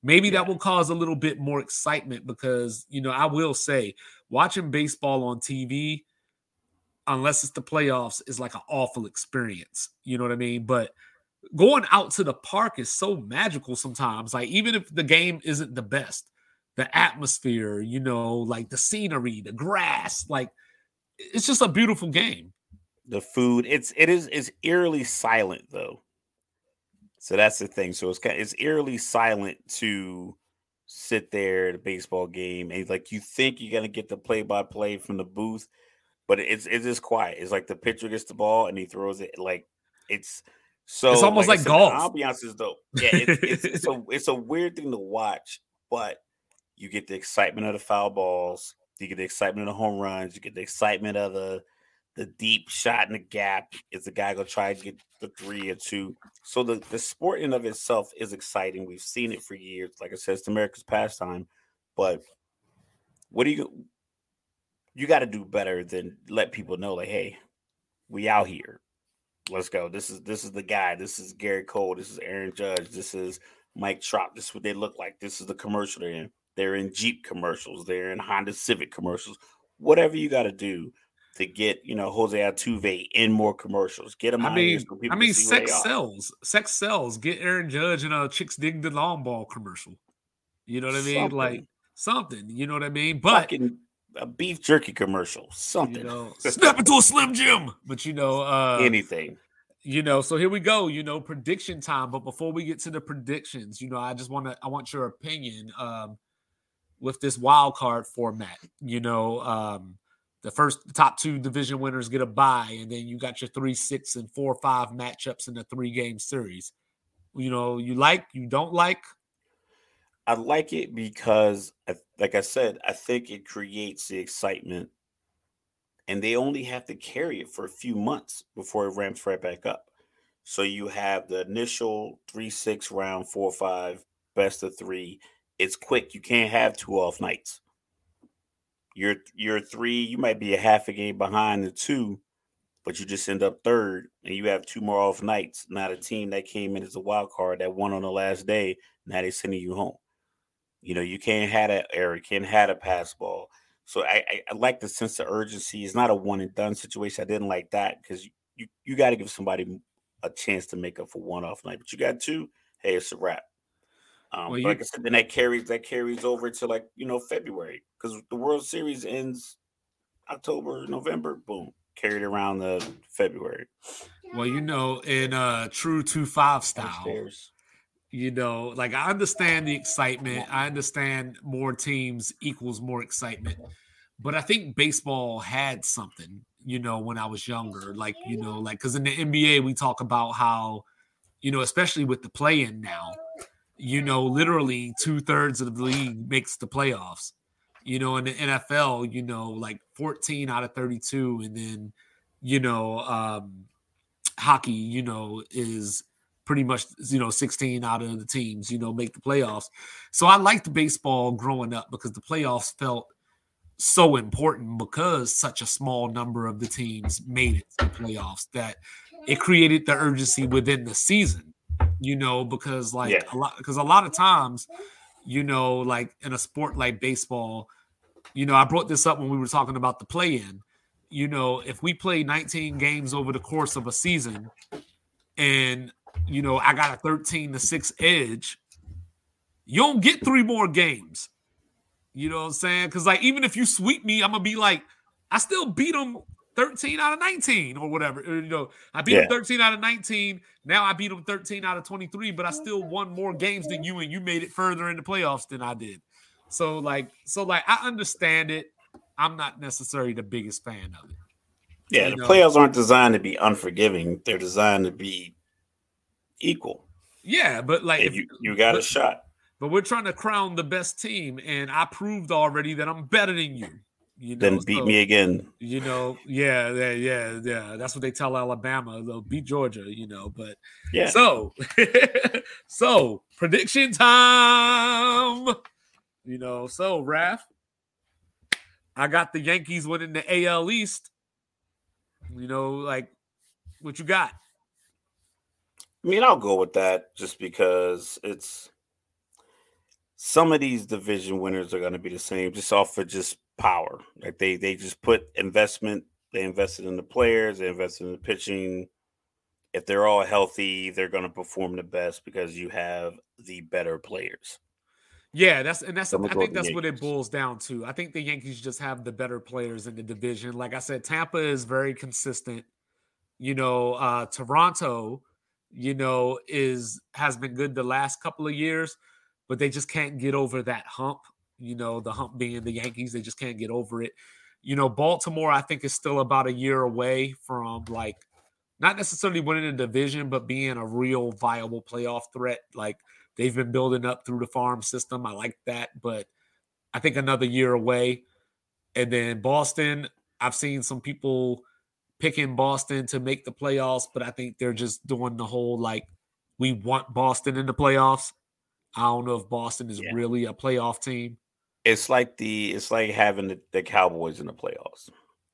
Maybe yeah. that will cause a little bit more excitement because, you know, I will say watching baseball on TV, unless it's the playoffs, is like an awful experience. You know what I mean? But going out to the park is so magical sometimes. Like, even if the game isn't the best, the atmosphere, you know, like the scenery, the grass, like it's just a beautiful game. The food, it's it is is eerily silent though. So that's the thing. So it's kind of, it's eerily silent to sit there at a baseball game and like you think you're gonna get the play by play from the booth, but it's it's just quiet. It's like the pitcher gets the ball and he throws it like it's so it's almost like, like golf. The ambiance is dope. Yeah, it's, it's, it's a it's a weird thing to watch, but you get the excitement of the foul balls, you get the excitement of the home runs, you get the excitement of the the deep shot in the gap. Is the guy gonna try to get the three or two? So the the sport in of itself is exciting. We've seen it for years. Like I said, it's America's pastime. But what do you you got to do better than let people know like, hey, we out here. Let's go. This is this is the guy. This is Gerrit Cole. This is Aaron Judge. This is Mike Trout. This is what they look like. This is the commercial they're in. They're in Jeep commercials. They're in Honda Civic commercials. Whatever you got to do to get you know Jose Altuve in more commercials. Get them. I mean, so I mean, sex sells. Sex sells. Get Aaron Judge in a chicks dig the long ball commercial. You know what I mean? Something. Like something. You know what I mean? But Fucking a beef jerky commercial. Something. You know, snap into a slim jim. But you know, uh, anything. You know, so here we go. You know, prediction time. But before we get to the predictions, you know, I just want to. I want your opinion. Um, with this wild card format. You know, um, the first top two division winners get a bye, and then you got your three, six, and four, five matchups in the three game series. You know, you like, you don't like. I like it because, like I said, I think it creates the excitement, and they only have to carry it for a few months before it ramps right back up. So you have the initial three, six round, four, five, best of three. It's quick. You can't have two off nights. You're you're three. You might be a half a game behind the two, but you just end up third, and you have two more off nights. Not a team that came in as a wild card that won on the last day. Now they're sending you home. You know, you can't have that error, can't have a pass ball. So I, I, I, like the sense of urgency. It's not a one and done situation. I didn't like that because you, you, you got to give somebody a chance to make up for one off night. But you got two, hey, it's a wrap. Um, well, you, like I said, then that carries that carries over to like you know February because the World Series ends October, November. Boom, carried around the February. Well, you know, in uh true two five style, Upstairs. You know, like I understand the excitement. I understand more teams equals more excitement. But I think baseball had something, you know, when I was younger. Like, you know, like because in the NBA, we talk about how, you know, especially with the play in now, you know, literally two thirds of the league makes the playoffs. You know, in the NFL, you know, like 14 out of 32. And then, you know, um, hockey, you know, is pretty much you know 16 out of the teams you know make the playoffs so i liked baseball growing up because the playoffs felt so important because such a small number of the teams made it to the playoffs that it created the urgency within the season you know because like yeah. a lot because a lot of times you know like in a sport like baseball you know i brought this up when we were talking about the play in you know if we play 19 games over the course of a season and you know, I got a 13 to 6 edge, you don't get three more games. You know what I'm saying? Because like even if you sweep me, I'm gonna be like, I still beat them 13 out of 19 or whatever. Uh, you know, I beat yeah. them 13 out of 19. Now I beat them 13 out of 23, but I still won more games than you, and you made it further in the playoffs than I did. So like, so like I understand it. I'm not necessarily the biggest fan of it. Yeah, you the know? playoffs aren't designed to be unforgiving. They're designed to be equal. Yeah, but like if, you, you got but, a shot. But we're trying to crown the best team, and I proved already that I'm better than you. You know, then beat so, me again. You know, yeah, yeah, yeah, yeah. That's what they tell Alabama. They'll beat Georgia, you know. But yeah. So, so prediction time. You know, so Raph, I got the Yankees winning the AL East. You know, like what you got? I mean, I'll go with that just because it's some of these division winners are going to be the same, just off of just power. Like they they just put investment. They invested in the players. They invested in the pitching. If they're all healthy, they're going to perform the best because you have the better players. Yeah, that's and that's I think that's what it boils down to. I think the Yankees just have the better players in the division. Like I said, Tampa is very consistent. You know, uh Toronto you know, is has been good the last couple of years, but they just can't get over that hump. You know, the hump being the Yankees, they just can't get over it. You know, Baltimore, I think, is still about a year away from like not necessarily winning a division, but being a real viable playoff threat. Like they've been building up through the farm system. I like that, but I think another year away. And then Boston, I've seen some people picking Boston to make the playoffs, but I think they're just doing the whole like we want Boston in the playoffs. I don't know if Boston is yeah. really a playoff team. It's like the it's like having the, the, Cowboys in the playoffs.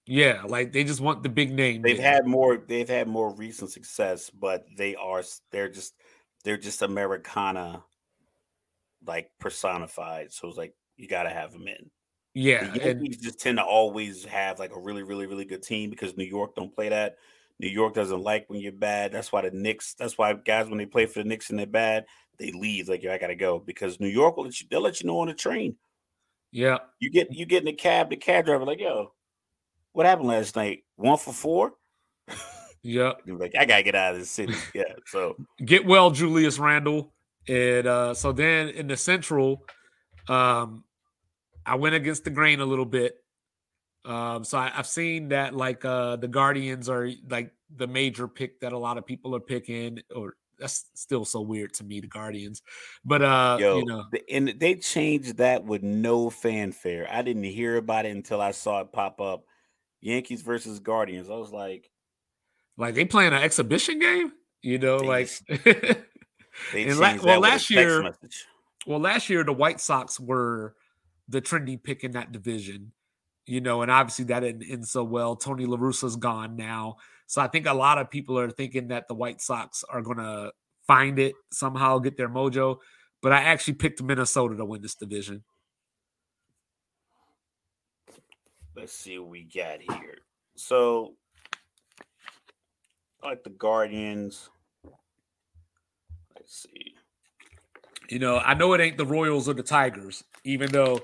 Yeah, like they just want the big name. They've had more they've had more recent success, but they are they're just they're just Americana like personified. So it's like you got to have them in. Yeah, the Yankees and, just tend to always have like a really, really, really good team because New York don't play that. New York doesn't like when you're bad. That's why the Knicks. That's why guys when they play for the Knicks and they're bad, they leave. Like, yo, I gotta go because New York will let you. They'll let you know on the train. Yeah, you get you get in the cab. The cab driver like, yo, what happened last night? One for four. Yeah, like I gotta get out of the city. Yeah, so get well, Julius Randle, and uh so then in the Central, um, I went against the grain a little bit. Um, so I, have seen that like uh, the Guardians are like the major pick that a lot of people are picking, or that's still so weird to me, the Guardians. But uh, Yo, you know, and they changed that with no fanfare. I didn't hear about it until I saw it pop up. Yankees versus Guardians. I was like, like they playing an exhibition game. You know, They like they And la- well, last year- message. well, last year the White Sox were the trendy pick in that division. You know, and obviously that didn't end so well. Tony La Russa's gone now. So I think a lot of people are thinking that the White Sox are gonna find it somehow, get their mojo. But I actually picked Minnesota to win this division. Let's see what we got here. So, like the Guardians. Let's see. You know, I know it ain't the Royals or the Tigers, even though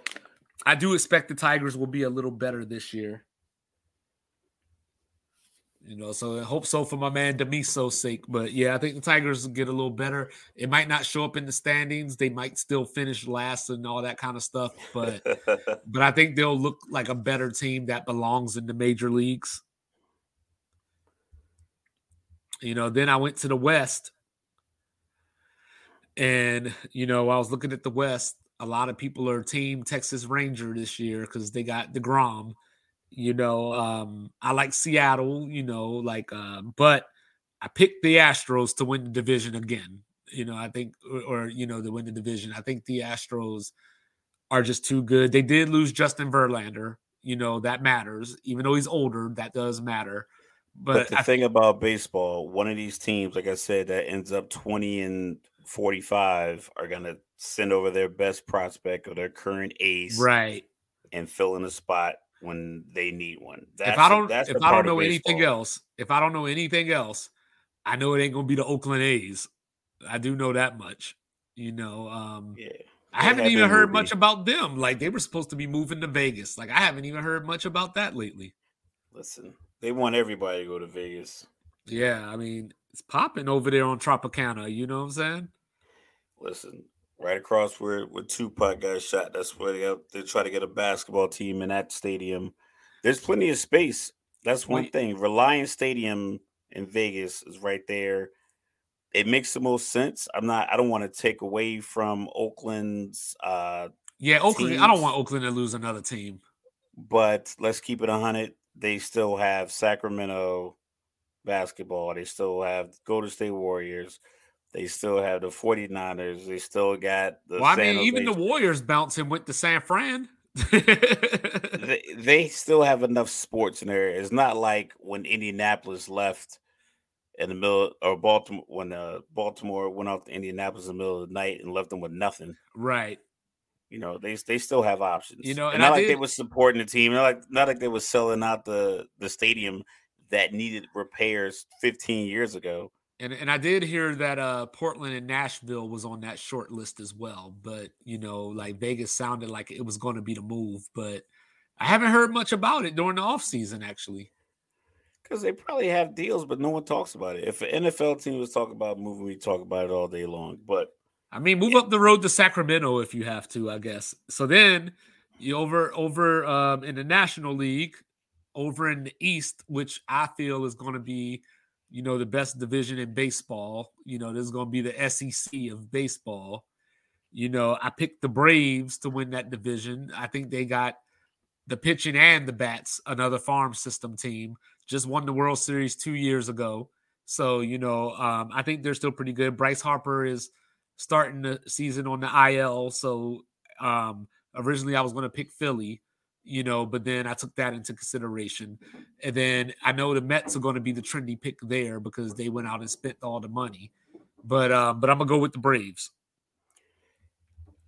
I do expect the Tigers will be a little better this year. You know, so I hope so for my man Demiso's sake. But yeah, I think the Tigers will get a little better. It might not show up in the standings. They might still finish last and all that kind of stuff. But but I think they'll look like a better team that belongs in the major leagues. You know, then I went to the West. And, you know, I was looking at the West. A lot of people are team Texas Ranger this year because they got deGrom. You know, um, I like Seattle, you know, like, uh, but I picked the Astros to win the division again. You know, I think, or, or, you know, to win the division. I think the Astros are just too good. They did lose Justin Verlander. You know, that matters. Even though he's older, that does matter. But, But, the I, thing about baseball, one of these teams, like I said, that ends up 20 and 45 are going to send over their best prospect or their current ace right. and fill in a spot when they need one. That's if I don't that's if I don't know anything else, if I don't know anything else, I know it ain't gonna be the Oakland A's. I do know that much. You know, um Yeah. I haven't have even heard moving. much about them. Like they were supposed to be moving to Vegas. Like I haven't even heard much about that lately. Listen, they want everybody to go to Vegas. Yeah, I mean, it's popping over there on Tropicana, you know what I'm saying? Listen, right across where where Tupac got shot, that's where they got, they try to get a basketball team in that stadium. There's plenty of space. That's one thing. Reliance Stadium in Vegas is right there. It makes the most sense. I'm not. I don't want to take away from Oakland's, uh, Yeah, Oakland. I don't want Oakland to lose another team. but let's keep it hundred. They still have Sacramento basketball. They still have Golden State Warriors. They still have the 49ers. They still got the Well, I San mean, even the Warriors and went to San Fran. they, they still have enough sports in there. It's not like when Indianapolis left in the middle or Baltimore when uh, Baltimore went off to Indianapolis in the middle of the night and left them with nothing. right. You know, they they still have options. You know, and, and not I like they did- was supporting the team. Not like not like they was selling out the the stadium that needed repairs 15 years ago. And and I did hear that uh Portland and Nashville was on that short list as well. But you know, like Vegas sounded like it was going to be the move, but I haven't heard much about it during the offseason actually. Because they probably have deals, but no one talks about it. If an NFL team was talking about moving, we talk about it all day long. But I mean, move up the road to Sacramento if you have to, I guess. So then you over over um in the National League, over in the East, which I feel is going to be, you know, the best division in baseball. You know, this is going to be the SEC of baseball. You know, I picked the Braves to win that division. I think they got the pitching and the bats, another farm system team, just won the World Series two years ago. So, you know, um, I think they're still pretty good. Bryce Harper is starting the season on the IL. So um, originally I was going to pick Philly, you know, but then I took that into consideration. And then I know the Mets are going to be the trendy pick there because they went out and spent all the money. But um, but I'm gonna go with the Braves.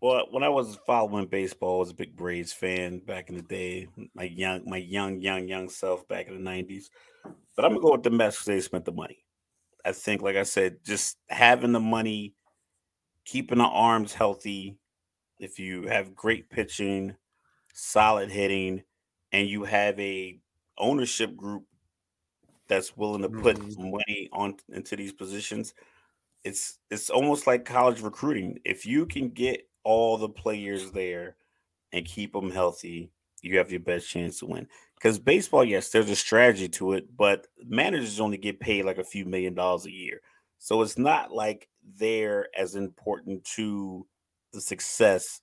well, when I was following baseball, I was a big Braves fan back in the day. My young, my young, young, young self back in the '90s. But I'm gonna go with the Mets because they spent the money. I think, like I said, just having the money, keeping the arms healthy. If you have great pitching, solid hitting, and you have a ownership group that's willing to put Mhm. money on into these positions, it's it's almost like college recruiting. If you can get all the players there and keep them healthy, you have your best chance to win. Because baseball, yes, there's a strategy to it, but managers only get paid like a few million dollars a year. So it's not like they're as important to the success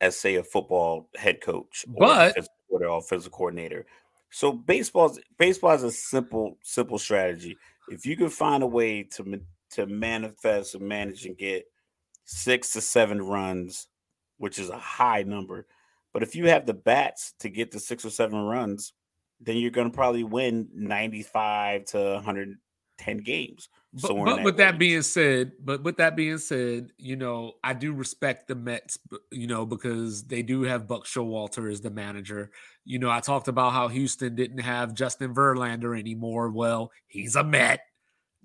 as say a football head coach but or offensive coordinator. So baseball's baseball is a simple simple strategy. If you can find a way to to manifest and manage and get six to seven runs, which is a high number, but if you have the bats to get the six or seven runs, then you're going to probably win 95 to 110 games. But, but that with that being said, but with that being said, you know, I do respect the Mets, you know, because they do have Buck Showalter as the manager. You know, I talked about how Houston didn't have Justin Verlander anymore. Well, he's a Met.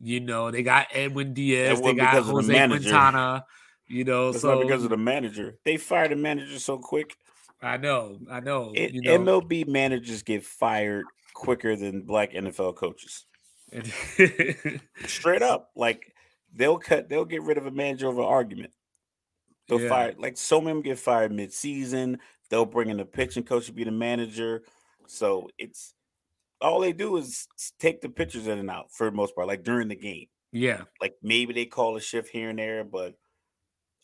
You know, they got Edwin Diaz, they got Jose the Quintana. You know, it's so not because of the manager. They fired the manager so quick. I know, I know, it, you know. MLB managers get fired quicker than black NFL coaches. Straight up, like they'll cut, they'll get rid of a manager over argument. They'll yeah. fire like so many get fired mid-season. They'll bring in a pitching coach to be the manager. So it's all they do is take the pitchers in and out for the most part, like during the game. Yeah. Like maybe they call a shift here and there, but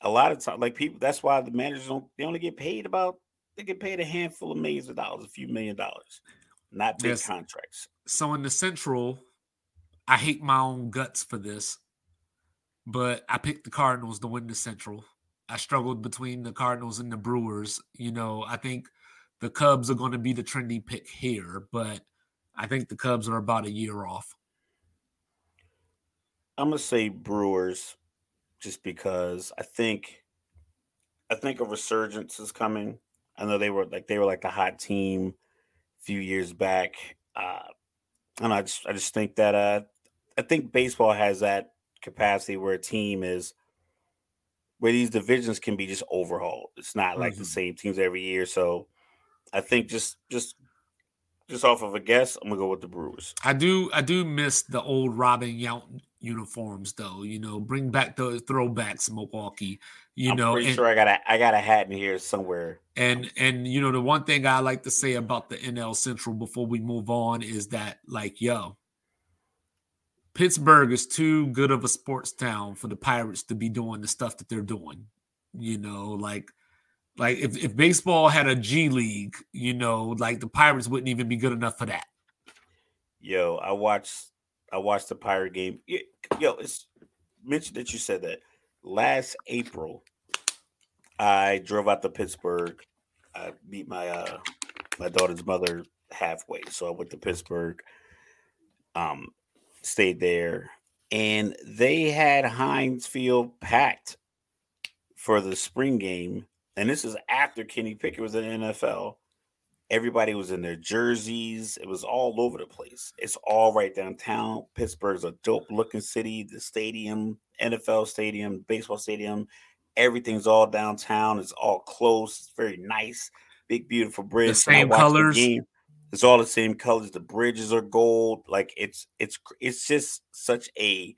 a lot of time, like people, that's why the managers don't they only get paid about they get paid a handful of millions of dollars, a few million dollars, not big yes. contracts. So in the central, I hate my own guts for this, but I picked the Cardinals to win the Central. I struggled between the Cardinals and the Brewers. You know, I think the Cubs are going to be the trendy pick here, but I think the Cubs are about a year off. I'm gonna say Brewers, just because I think I think a resurgence is coming. I know they were like they were like the hot team a few years back, uh, and I just I just think that uh, I think baseball has that capacity where a team is where these divisions can be just overhauled. It's not like mm-hmm. the same teams every year. So I think just just just off of a guess, I'm gonna go with the Brewers. I do I do miss the old Robin Yount uniforms though. You know, bring back the throwbacks, Milwaukee. You I'm know, pretty and, sure I got a I got a hat in here somewhere. And and you know the one thing I like to say about the NL Central before we move on is that like yo, Pittsburgh is too good of a sports town for the Pirates to be doing the stuff that they're doing. You know, like like if, if baseball had a G League, you know, like the Pirates wouldn't even be good enough for that. Yo, I watched I watched the Pirate game. Yo, it's mentioned that you said that last April. I drove out to Pittsburgh. I meet my uh my daughter's mother halfway, so I went to Pittsburgh. Um, stayed there, and they had Heinz Field packed for the spring game. And this is after Kenny Pickett was in the NFL. Everybody was in their jerseys. It was all over the place. It's all right downtown. Pittsburgh's a dope looking city. The stadium, NFL stadium, baseball stadium, everything's all downtown. It's all close. It's very nice. Big, beautiful bridge. The same colors. The it's all the same colors. The bridges are gold. Like it's it's it's just such a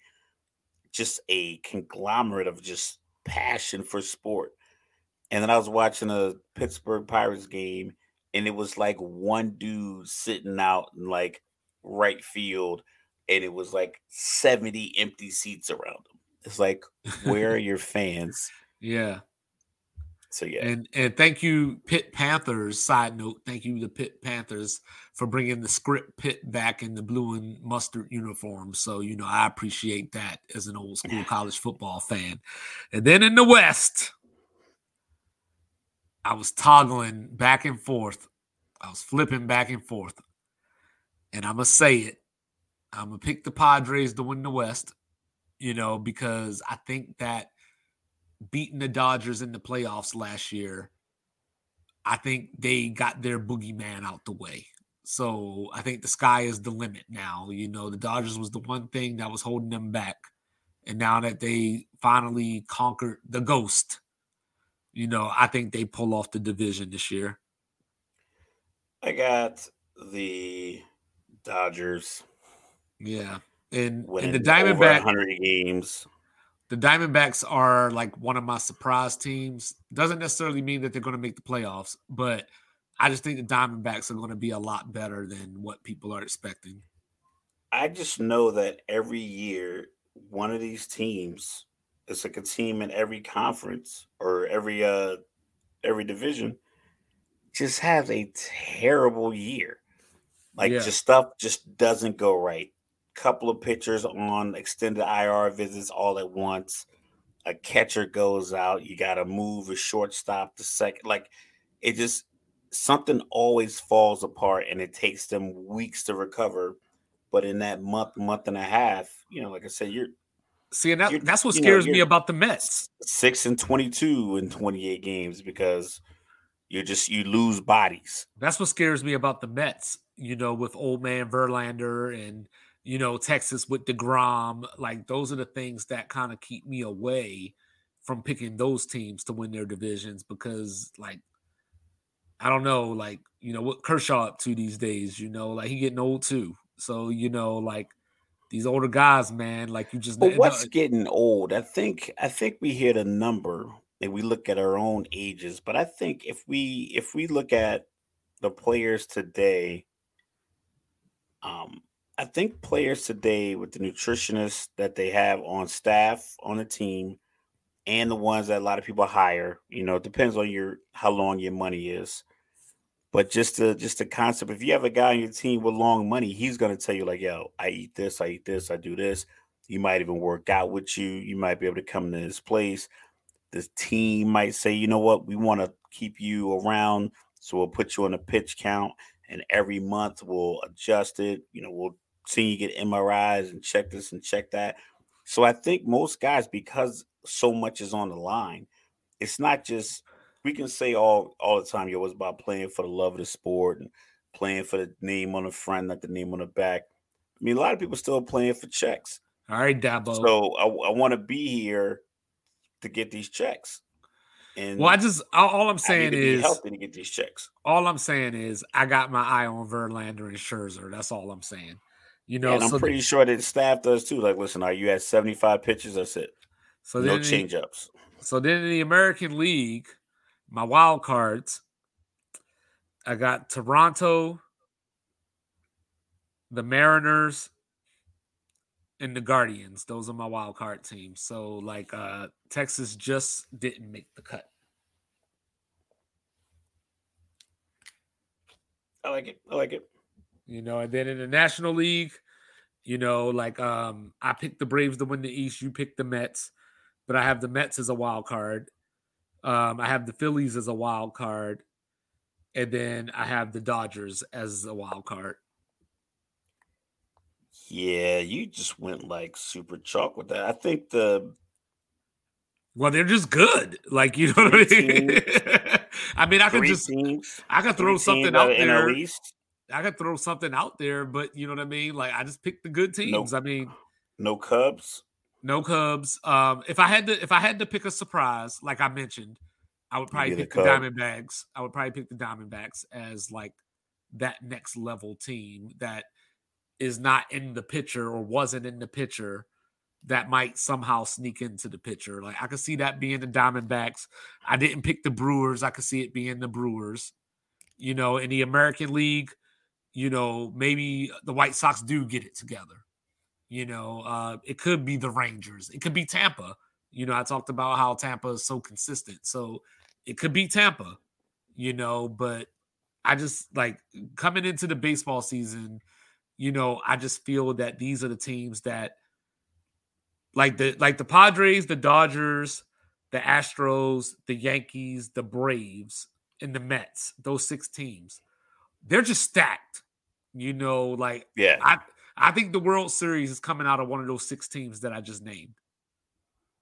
just a conglomerate of just passion for sport. And then I was watching a Pittsburgh Pirates game, and it was like one dude sitting out in like right field, and it was like 70 empty seats around him. It's like, where are your fans? Yeah. So yeah, and and thank you, Pitt Panthers. Side note, thank you, the Pitt Panthers, for bringing the script Pitt back in the blue and mustard uniform. So you know, I appreciate that as an old school college football fan. And then in the West, I was toggling back and forth. I was flipping back and forth, and I'm gonna say it. I'm gonna pick the Padres to win the West. You know, because I think that beating the Dodgers in the playoffs last year, I think they got their boogeyman out the way. So I think the sky is the limit now. You know, the Dodgers was the one thing that was holding them back. And now that they finally conquered the ghost, you know, I think they pull off the division this year. I got the Dodgers. Yeah. And, and the Diamondback 100 games the Diamondbacks are like one of my surprise teams. Doesn't necessarily mean that they're going to make the playoffs, but I just think the Diamondbacks are going to be a lot better than what people are expecting. I just know that every year one of these teams, it's like a team in every conference or every uh every division, just has a terrible year. Like Yeah. just stuff just doesn't go right. Couple of pitchers on extended IR visits all at once. A catcher goes out. You got to move a shortstop to second. Like it just something always falls apart, and it takes them weeks to recover. But in that month, month and a half, you know, like I said, you're See, and that, that's what you know, scares me about the Mets. six and twenty-two in twenty-eight games because you just you lose bodies. That's what scares me about the Mets. You know, with old man Verlander and you know Texas with deGrom. Like those are the things that kind of keep me away from picking those teams to win their divisions because, like, I don't know, like you know what Kershaw up to these days. You know, like he getting old too. So you know, like these older guys, man, like you just. But what's getting old? I think I think we hit a number and we look at our own ages. But I think if we if we look at the players today, um, I think players today with the nutritionists that they have on staff on the team and the ones that a lot of people hire, you know, it depends on your how long your money is. But just the just the concept, if you have a guy on your team with long money, he's gonna tell you like, "Yo, I eat this, I eat this, I do this." You might even work out with you. You might be able to come to this place. This team might say, "You know what? We want to keep you around, so we'll put you on a pitch count, and every month we'll adjust it. You know, we'll see you get MRIs and check this and check that." So I think most guys, because so much is on the line, it's not just we can say all all the time, yo, it's about playing for the love of the sport and playing for the name on the front, not the name on the back. I mean, a lot of people still playing for checks. All right, Dabo. So I, I want to be here to get these checks. And well, I just all, all I'm saying is healthy to get these checks. all I'm saying is I got my eye on Verlander and Scherzer. That's all I'm saying. You know, and I'm so, pretty sure that the staff does too. Like, listen, are you at 75 pitches? That's it. so no change ups. So then in the American League, my wild cards, I got Toronto, the Mariners, and the Guardians. Those are my wild card teams. So like uh Texas just didn't make the cut. I like it. I like it. You know, and then in the National League, you know, like um I picked the Braves to win the East, you picked the Mets, but I have the Mets as a wild card. Um, I have the Phillies as a wild card, and then I have the Dodgers as a wild card. Yeah, you just went like super chalk with that. I think the Well, they're just good. Like you know what I mean? I mean, I could just teams, I could throw something out there. the East, I could throw something out there, but you know what I mean? Like I just picked the good teams. I mean, no Cubs. no Cubs. Um, if I had to, if I had to pick a surprise, like I mentioned, I would probably pick the Cub. Diamondbacks. I would probably pick the Diamondbacks as like that next level team that is not in the picture or wasn't in the picture that might somehow sneak into the picture. Like I could see that being the Diamondbacks. I didn't pick the Brewers. I could see it being the Brewers. You know, in the American League, you know, maybe the White Sox do get it together. You know, uh, it could be the Rangers. It could be Tampa. You know, I talked about how Tampa is so consistent. So it could be Tampa, you know, but I just like coming into the baseball season, you know, I just feel that these are the teams that like the like the Padres, the Dodgers, the Astros, the Yankees, the Braves, and the Mets, those six teams, they're just stacked. You know, like Yeah, I I think the World Series is coming out of one of those six teams that I just named.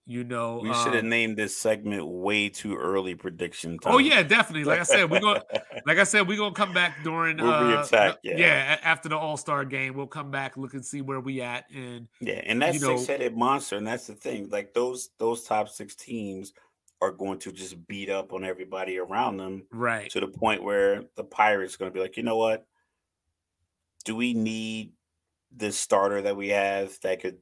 You know, we should have um, named this segment way too early prediction. time. Oh yeah, definitely. Like I said, we're gonna like I said, we're gonna come back during We'll uh reattack, the- yeah. after the All Star game. We'll come back, look and see where we at, and Yeah, and that's you know- six-headed monster, and that's the thing. Like those those top six teams are going to just beat up on everybody around them right, to the point where the Pirates going to be like, you know what? Do we need this starter that we have that could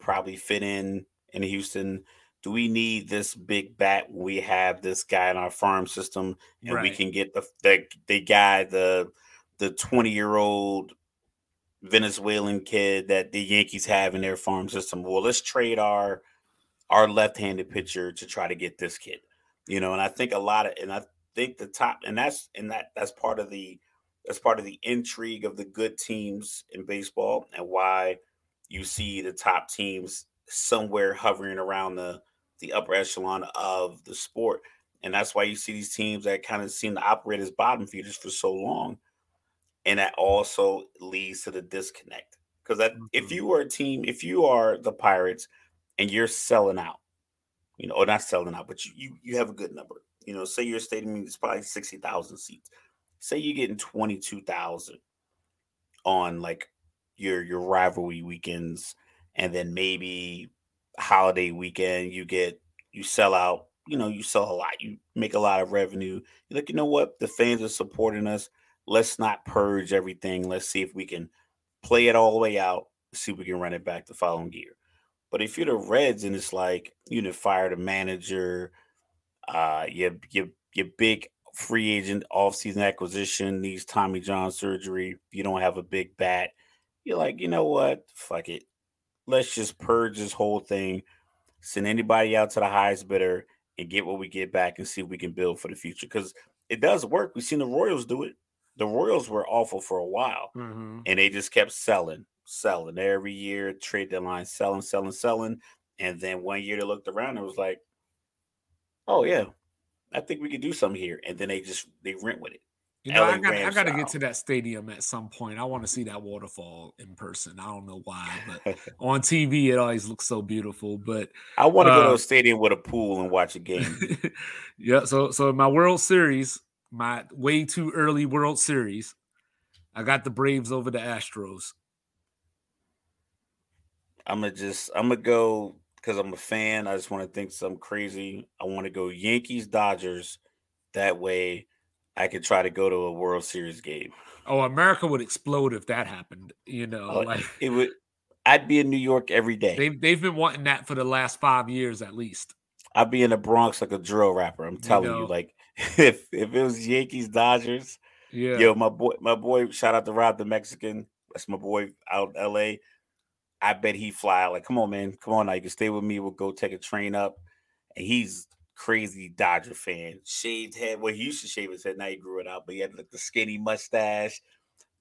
probably fit in in Houston? Do we need this big bat we have this guy in our farm system and we can get the the, the guy the the 20 year old Venezuelan kid that the Yankees have in their farm system. Well, let's trade our our left-handed pitcher to try to get this kid. You know, and I think a lot of and I think the top and that's and that that's part of the that's part of the intrigue of the good teams in baseball and why you see the top teams somewhere hovering around the the upper echelon of the sport. And that's why you see these teams that kind of seem to operate as bottom feeders for so long. And that also leads to the disconnect. Because that mm-hmm. if you are a team, if you are the Pirates and you're selling out, you know, or not selling out, but you you, you have a good number. You know, say your stadium is probably 60,000 seats. Say you're getting 22,000 on like your your rivalry weekends and then maybe holiday weekend you get you sell out you know you sell a lot you make a lot of revenue you're like you know what? The fans are supporting us. Let's not purge everything. Let's see if we can play it all the way out see if we can run it back the following year. But if you're the reds and it's like you know fire the manager uh your your your big free agent off-season acquisition needs tommy john surgery you don't have a big bat you're like you know what fuck it let's just purge this whole thing, send anybody out to the highest bidder, and get what we get back and see if we can build for the future. Because it does work. We've seen the Royals do it. The Royals were awful for a while, mm-hmm. and they just kept selling, selling every year, trade deadline, selling, selling, selling. And then one year they looked around and was like, oh, yeah, I think we could do something here. And then they just they rent with it. You know, I got I got to get to that stadium at some point. I want to see that waterfall in person. I don't know why, but on TV it always looks so beautiful. But I want to uh, go to a stadium with a pool and watch a game. yeah, so so my World Series, my way too early World Series, I got the Braves over the Astros. I'm gonna just I'm gonna go because I'm a fan. I just want to think some crazy. I want to go Yankees Dodgers. That way I could try to go to a World Series game. Oh, America would explode if that happened. You know, oh, like it would. I'd be in New York every day. They've they've been wanting that for the last five years at least. I'd be in the Bronx like a drill rapper. I'm telling you, know, you like if if it was Yankees Dodgers, yeah. Yo, my boy, my boy, shout out to Rob the Mexican. That's my boy out LA. I bet he fly. Like, come on, man, come on now. You can stay with me. We'll go take a train up. And he's crazy Dodger fan. Shaved head. Well, he used to shave his head. Now he grew it out, but he had like the skinny mustache,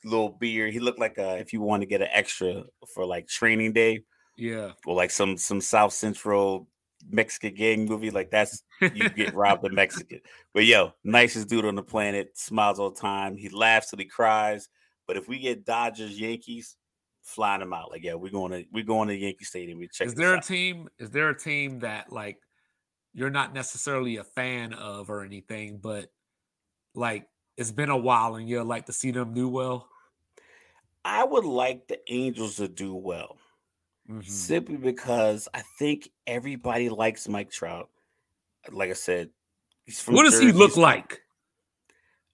little beard. He looked like a if you want to get an extra for like training day. Yeah. Or like some some South Central Mexican gang movie. Like that's you get robbed the Mexican. But yo, nicest dude on the planet, smiles all the time. He laughs till he cries. But if we get Dodgers, Yankees, flying them out. Like, yeah, we're going to we're going to Yankee Stadium. We check. Is there a team? Is there a team that like you're not necessarily a fan of or anything, but like it's been a while and you'd like to see them do well? I would like the Angels to do well. Mm-hmm. Simply because I think everybody likes Mike Trout. Like I said, he's from what does Jersey. he look like?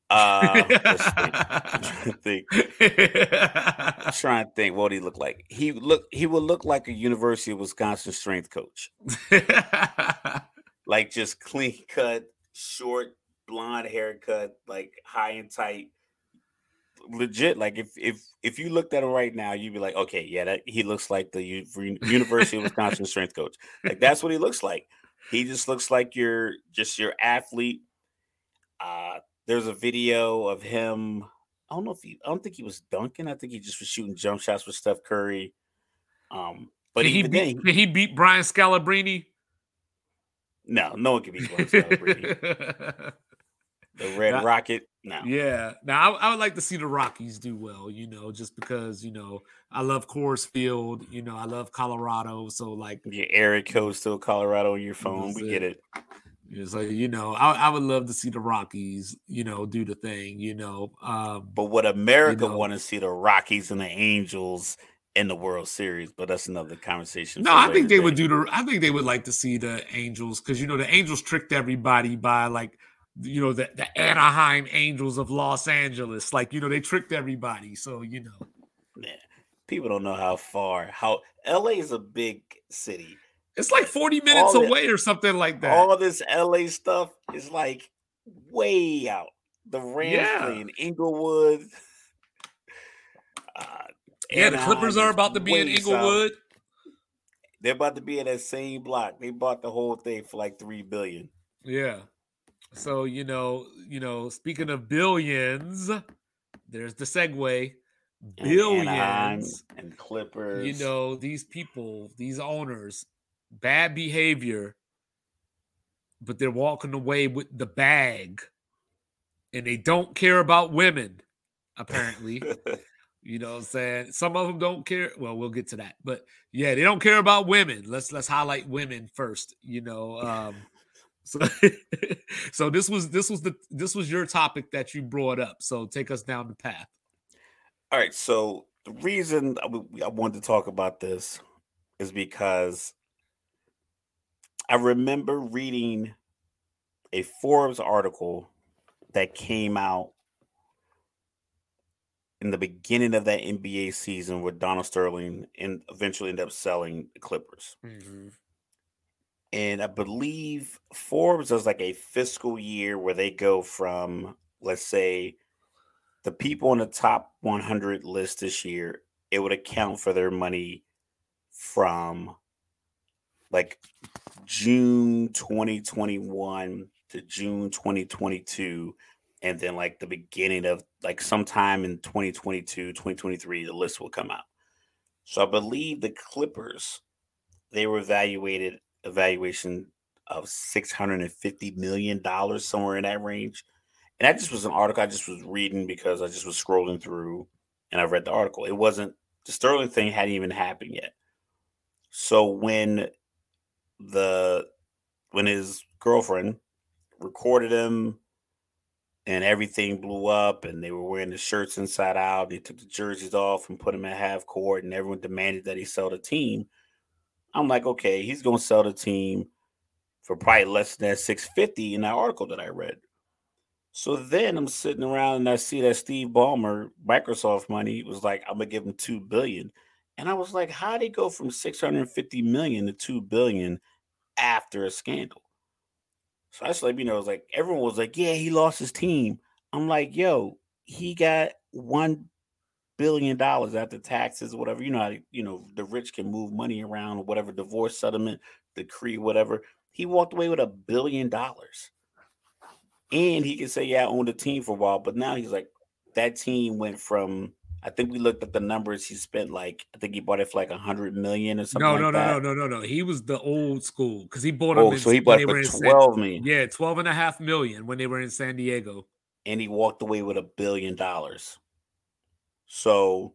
Uh, think. trying to think what he look like. He look he would look like a University of Wisconsin strength coach like just clean cut, short, blonde haircut, like high and tight. Legit, like if if if you looked at him right now, you'd be like, okay, yeah, that he looks like the U- University of Wisconsin strength coach. Like that's what he looks like. He just looks like your just your athlete. Uh, there's a video of him. I don't know if he. I don't think he was dunking. I think he just was shooting jump shots with Steph Curry. Um, but he beat, he beat Brian Scalabrine no, no one can beat Glenn the Red now, Rocket. No. Yeah. Now I, I, would like to see the Rockies do well, you know, just because, you know, I love Coors Field, you know, I love Colorado. So like your Eric still Colorado on your phone. We it. get it. It's like, you know, I, I, would love to see the Rockies, you know, do the thing, you know. Um, but what America you know, want to see the Rockies and the Angels in the World Series, but that's another conversation. No, I think they day. would do the. I think they would like to see the Angels because you know the Angels tricked everybody by like you know the the Anaheim Angels of Los Angeles. Like you know they tricked everybody. So you know, yeah, people don't know how far how LA is a big city. It's like forty minutes all away or something like that. All this LA stuff is like way out. The Rams yeah. play in Inglewood. Uh, Yeah, the Clippers are about to be in Inglewood. South. They're about to be in that same block. They bought the whole thing for like three billion. Yeah. So you know, you know, speaking of billions, there's the segue. Billions and, and Clippers. You know, these people, these owners, bad behavior, but they're walking away with the bag. And they don't care about women, apparently. You know what I'm saying? Some of them don't care. Well, we'll get to that. But yeah, they don't care about women. Let's let's highlight women first, you know. Um so so this was this was the this was your topic that you brought up. So take us down the path. All right, so the reason I, I wanted to talk about this is because I remember reading a Forbes article that came out in the beginning of that NBA season where Donald Sterling and eventually ended up selling the Clippers. Mm-hmm. And I believe Forbes does like a fiscal year where they go from, let's say, the people on the top 100 list this year, it would account for their money from like June 2021 to June 2022 and then like the beginning of like sometime in 2022 2023 the list will come out. So i believe the clippers they were evaluated evaluation of 650 million dollars somewhere in that range. And that just was an article i just was reading because i just was scrolling through and i read the article. It wasn't the sterling thing hadn't even happened yet. So when the when his girlfriend recorded him and everything blew up and they were wearing the shirts inside out. They took the jerseys off and put them at half court and everyone demanded that he sell the team. I'm like, okay, he's gonna sell the team for probably less than 650 in that article that I read. So then I'm sitting around and I see that Steve Ballmer, Microsoft money, was like, I'm gonna give him two billion. And I was like, how did he go from 650 million to two billion after a scandal? So I just let you know, it was like everyone was like, yeah, he lost his team. I'm like, yo, he got one billion dollars after taxes, whatever. You know how you know the rich can move money around, whatever divorce settlement, decree, whatever. He walked away with a billion dollars. And he can say, Yeah, I owned a team for a while, but now he's like, that team went from I think we looked at the numbers. He spent like I think he bought it for like a hundred million or something. No, no, like no, no, no, no, no. He was the old school because he bought oh, them. Oh, so he bought it for twelve San, million. Yeah, 12 and a half million when they were in San Diego. And he walked away with a billion dollars. So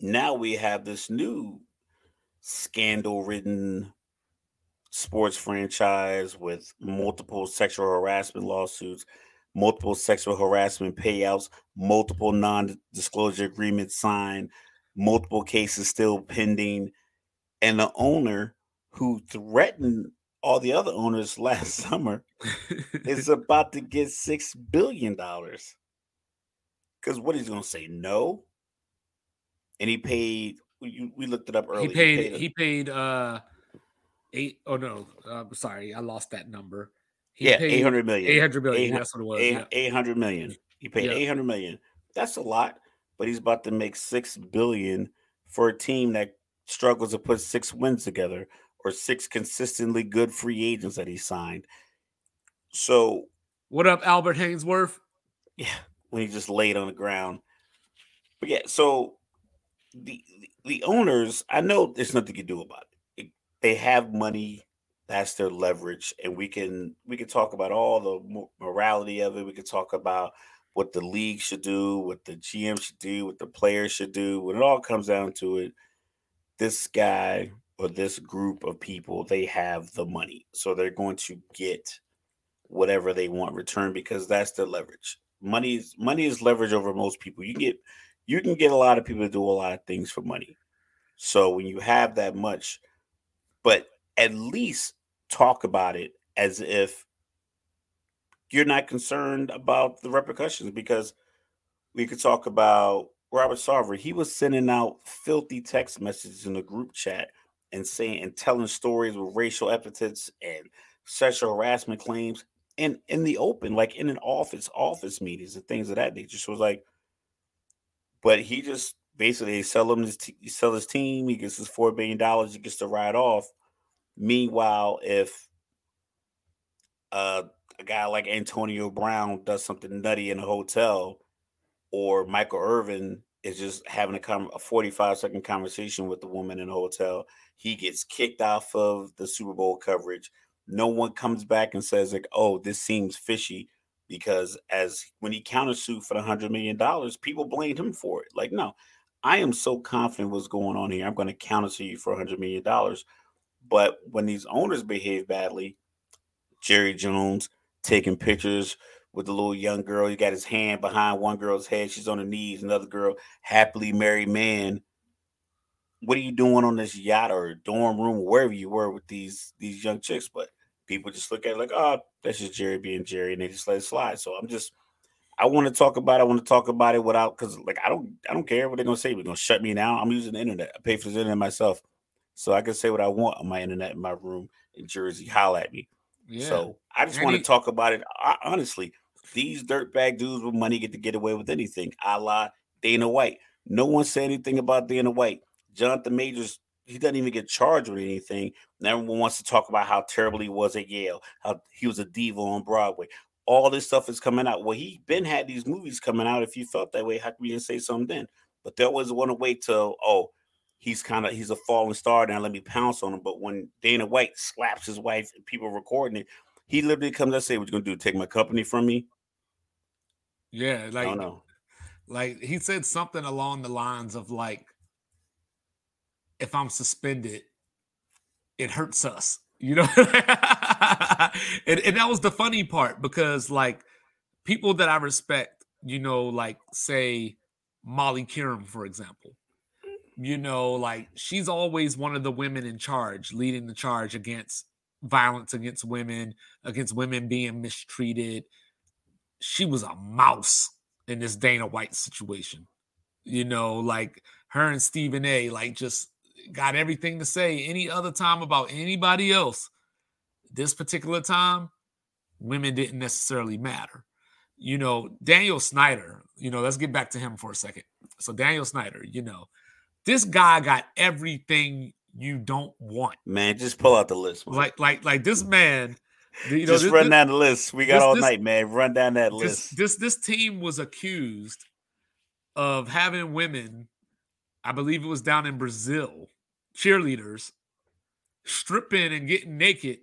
now we have this new scandal-ridden sports franchise with multiple sexual harassment lawsuits multiple sexual harassment payouts, multiple non disclosure agreements signed, multiple cases still pending, and the owner who threatened all the other owners last summer is about to get six billion dollars. Because what he's going to say no, and he paid. We, we looked it up earlier. He paid. He paid, he paid uh eight. Oh no, uh, sorry, I lost that number. He yeah, eight hundred million. Eight hundred million. That's what it was. Eight hundred yeah. million. He paid yeah. eight hundred million. That's a lot, but he's about to make six billion for a team that struggles to put six wins together or six consistently good free agents that he signed. So, what up, Albert Haynesworth? Yeah, when he just laid on the ground. But yeah, so the the owners, I know there's nothing you can do about it. They have money that's their leverage and we can we can talk about all the morality of it we can talk about what the league should do what the gm should do what the players should do when it all comes down to it this guy or this group of people they have the money so they're going to get whatever they want return because that's their leverage. Money is money is leverage over most people. You get you can get a lot of people to do a lot of things for money. So when you have that much but at least talk about it as if you're not concerned about the repercussions because we could talk about Robert Sarver. He was sending out filthy text messages in the group chat and saying and telling stories with racial epithets and sexual harassment claims and in the open, like in an office, office meetings and things of that nature. It was like, but he just basically sell him his t- sell his team. He gets his four billion dollars. He gets to ride off. Meanwhile, if uh, a guy like Antonio Brown does something nutty in a hotel, or Michael Irvin is just having a, com- a 45 second conversation with the woman in a hotel, he gets kicked off of the Super Bowl coverage. No one comes back and says like, "Oh, this seems fishy," because as when he countersued for the hundred million dollars, people blamed him for it. Like, no, I am so confident what's going on here. I'm going to countersue you for hundred million dollars. But when these owners behave badly, Jerry Jones taking pictures with the little young girl. He got his hand behind one girl's head. She's on her knees. Another girl, happily married man. What are you doing on this yacht or dorm room, wherever you were with these these young chicks? But people just look at it like, oh, that's just Jerry being Jerry, and they just let it slide. So I'm just, I want to talk about. it. I want to talk about it without because like I don't, I don't care what they're gonna say. They're gonna shut me down. I'm using the internet. I pay for the internet myself, so I can say what I want on my internet in my room in Jersey. Holla at me. Yeah. So I just want to talk about it I, honestly. These dirtbag dudes with money get to get away with anything, a la Dana White. No one said anything about Dana White. Jonathan Majors, he doesn't even get charged with anything. And everyone wants to talk about how terrible he was at Yale, how he was a diva on Broadway. All this stuff is coming out. Well, he been had these movies coming out. If you felt that way, how come you didn't say something then? But they always want to wait till, oh, he's kind of he's a falling star now. Let me pounce on him. But when Dana White slaps his wife and people recording it, he literally comes and say, "What you gonna do? Take my company from me?" Yeah, like I. Like he said something along the lines of like, if I'm suspended, it hurts us. You know, and, and that was the funny part because like people that I respect, you know, like say Molly Qerim, for example, you know, like she's always one of the women in charge, leading the charge against violence against women, against women being mistreated. She was a mouse in this Dana White situation. You know, like her and Stephen A, like just got everything to say any other time about anybody else. This particular time, women didn't necessarily matter. You know, Daniel Snyder, you know, let's get back to him for a second. So, Daniel Snyder, you know, this guy got everything you don't want. Man, just pull out the list. Man. Like, like, like this man. You know, just this, run down the list. We got this, all this, night, man. Run down that list. This, this this team was accused of having women. I believe it was down in Brazil, cheerleaders stripping and getting naked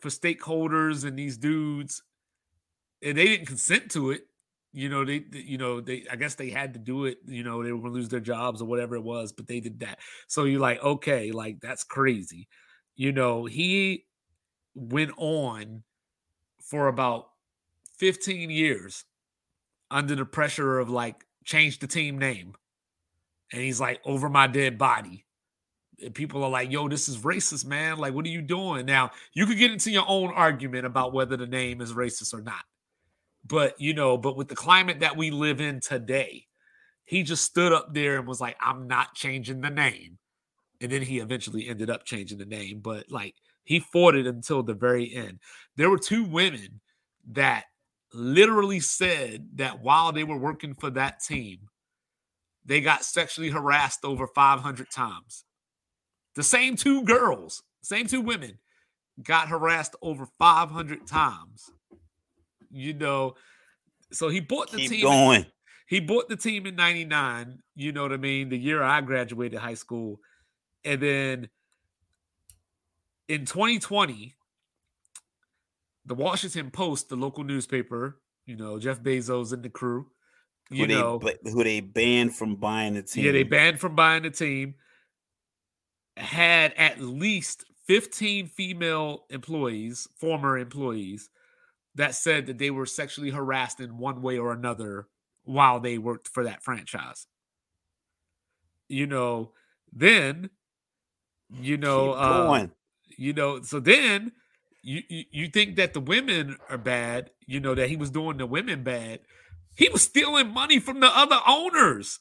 for stakeholders and these dudes, and they didn't consent to it you know they you know they i guess they had to do it you know they were to lose their jobs or whatever it was but they did that. So you're like okay like that's crazy. You know he went on for about 15 years under the pressure of like change the team name and he's like over my dead body and people are like yo this is racist man. Like what are you doing? Now you could get into your own argument about whether the name is racist or not but you know, but with the climate that we live in today, he just stood up there and was like, I'm not changing the name. And then he eventually ended up changing the name, but like he fought it until the very end. There were two women that literally said that while they were working for that team, they got sexually harassed over 500 times. The same two girls, same two women got harassed over 500 times you know. So he bought the Keep team. Going. He bought the team in 99, you know what I mean? The year I graduated high school. And then in 2020, the Washington Post, the local newspaper, you know, Jeff Bezos and the crew, you who know, they, who they banned from buying the team. Yeah, they banned from buying the team. Had at least 15 female employees, former employees, that said that they were sexually harassed in one way or another while they worked for that franchise. You know, then you know, uh, you know, so then you, you you think that the women are bad, you know, that he was doing the women bad. He was stealing money from the other owners.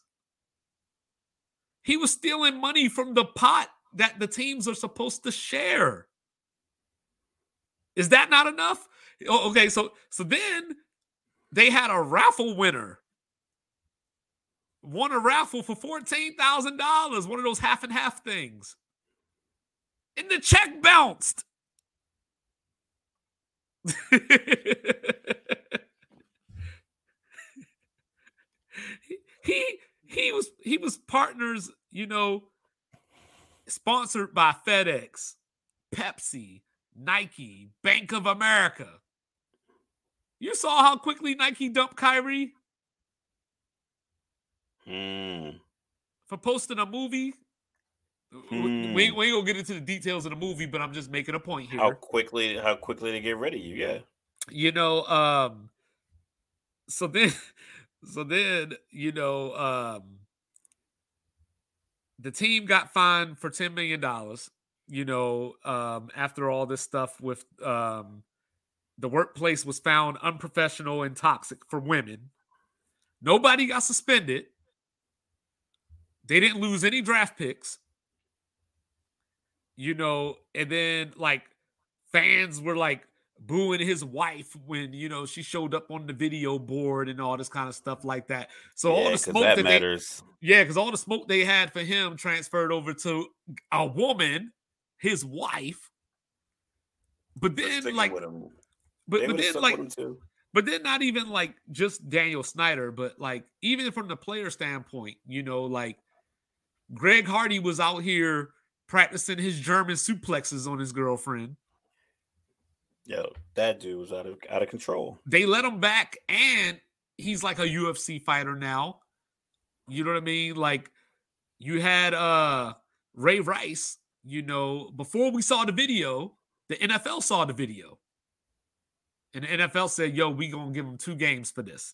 He was stealing money from the pot that the teams are supposed to share. Is that not enough? Oh, okay, so so then they had a raffle winner won a raffle for $14,000, one of those half and half things. And the check bounced. he he was he was partners, you know, sponsored by FedEx, Pepsi, Nike, Bank of America. You saw how quickly Nike dumped Kyrie Mm. for posting a movie. We, Hmm. we ain't gonna get into the details of the movie, but I'm just making a point here. How quickly? How quickly they get rid of you? Yeah. you know um so then so then you know um the team got fined for 10 million dollars you know um after all this stuff with um the workplace was found unprofessional and toxic for women nobody got suspended they didn't lose any draft picks you know and then like fans were like booing his wife when you know she showed up on the video board and all this kind of stuff like that. So all the smoke that that, they matters. yeah, because all the smoke they had for him transferred over to a woman, his wife. But then like. But, They but then like with him too. but then not even like just Daniel Snyder, but like even from the player standpoint, you know, like Greg Hardy was out here practicing his German suplexes on his girlfriend. Yo, that dude was out of out of control. they let him back and he's like a UFC fighter now. You know what I mean? Like you had uh Ray Rice, you know, before we saw the video, the NFL saw the video. And the NFL said, "Yo, we going to give him two games for this."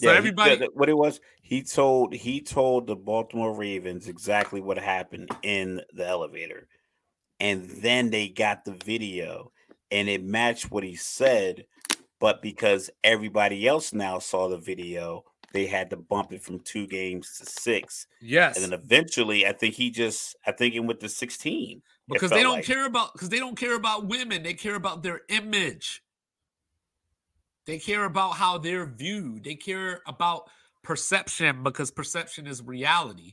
So Yeah, everybody that- what it was, he told he told the Baltimore Ravens exactly what happened in the elevator, and then they got the video, and it matched what he said, but because everybody else now saw the video, they had to bump it from two games to six, Yes. and then eventually, I think he just, I think it went to sixteen. because they don't like. care about because they don't care about women they care about their image they care about how they're viewed. They care about perception because perception is reality.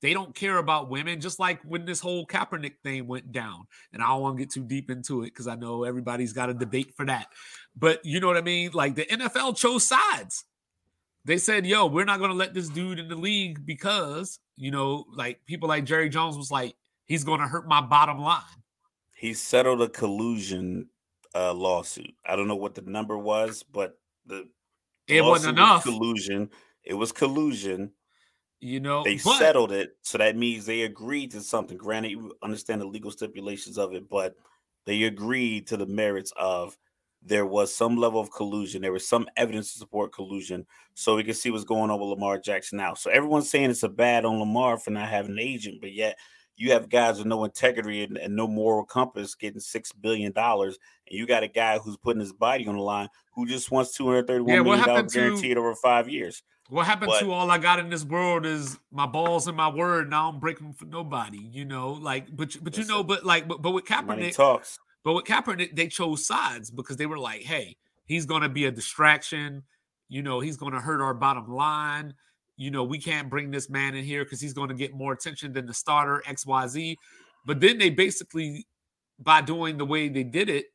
They don't care about women just like when this whole Kaepernick thing went down and I don't want to get too deep into it because I know everybody's got a debate for that. But you know what I mean? Like the NFL chose sides. They said yo we're not going to let this dude in the league because you know like people like Jerry Jones was like he's going to hurt my bottom line. He settled a collusion uh, lawsuit. I don't know what the number was, but the it wasn't lawsuit was enough, collusion. It was collusion. you know. They but settled it, so that means they agreed to something. Granted, you understand the legal stipulations of it, but they agreed to the merits of there was some level of collusion. There was some evidence to support collusion, so we can see what's going on with Lamar Jackson now. So everyone's saying it's a bad on Lamar for not having an agent, but yet you have guys with no integrity and, and no moral compass getting six billion dollars, and you got a guy who's putting his body on the line who just wants two hundred thirty-one Yeah, million dollars to- guaranteed over five years. what happened but- to all I got in this world is my balls and my word. Now I'm breaking for nobody, you know. Like, but but you know, but like, but, but with Kaepernick, talks. but with Kaepernick, they chose sides because they were like, hey, he's going to be a distraction. You know, he's going to hurt our bottom line. You know, we can't bring this man in here because he's going to get more attention than the starter X Y Z. But then they basically, by doing the way they did it,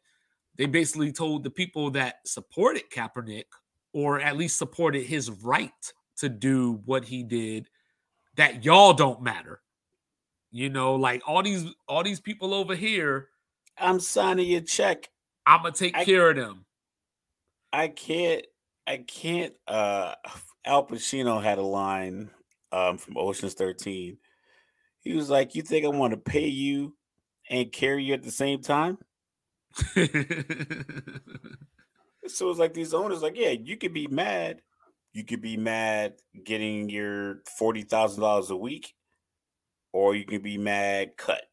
they basically told the people that supported Kaepernick, or at least supported his right to do what he did, that y'all don't matter. You know, like all these all these people over here, I'm signing your check. I'm gonna take I- care of them. I can't. I can't. Uh, Al Pacino had a line um, from Ocean's Thirteen. He was like, "You think I want to pay you and carry you at the same time?" So it's like these owners, like, yeah, you could be mad. You could be mad getting your forty thousand dollars a week, or you can be mad cut.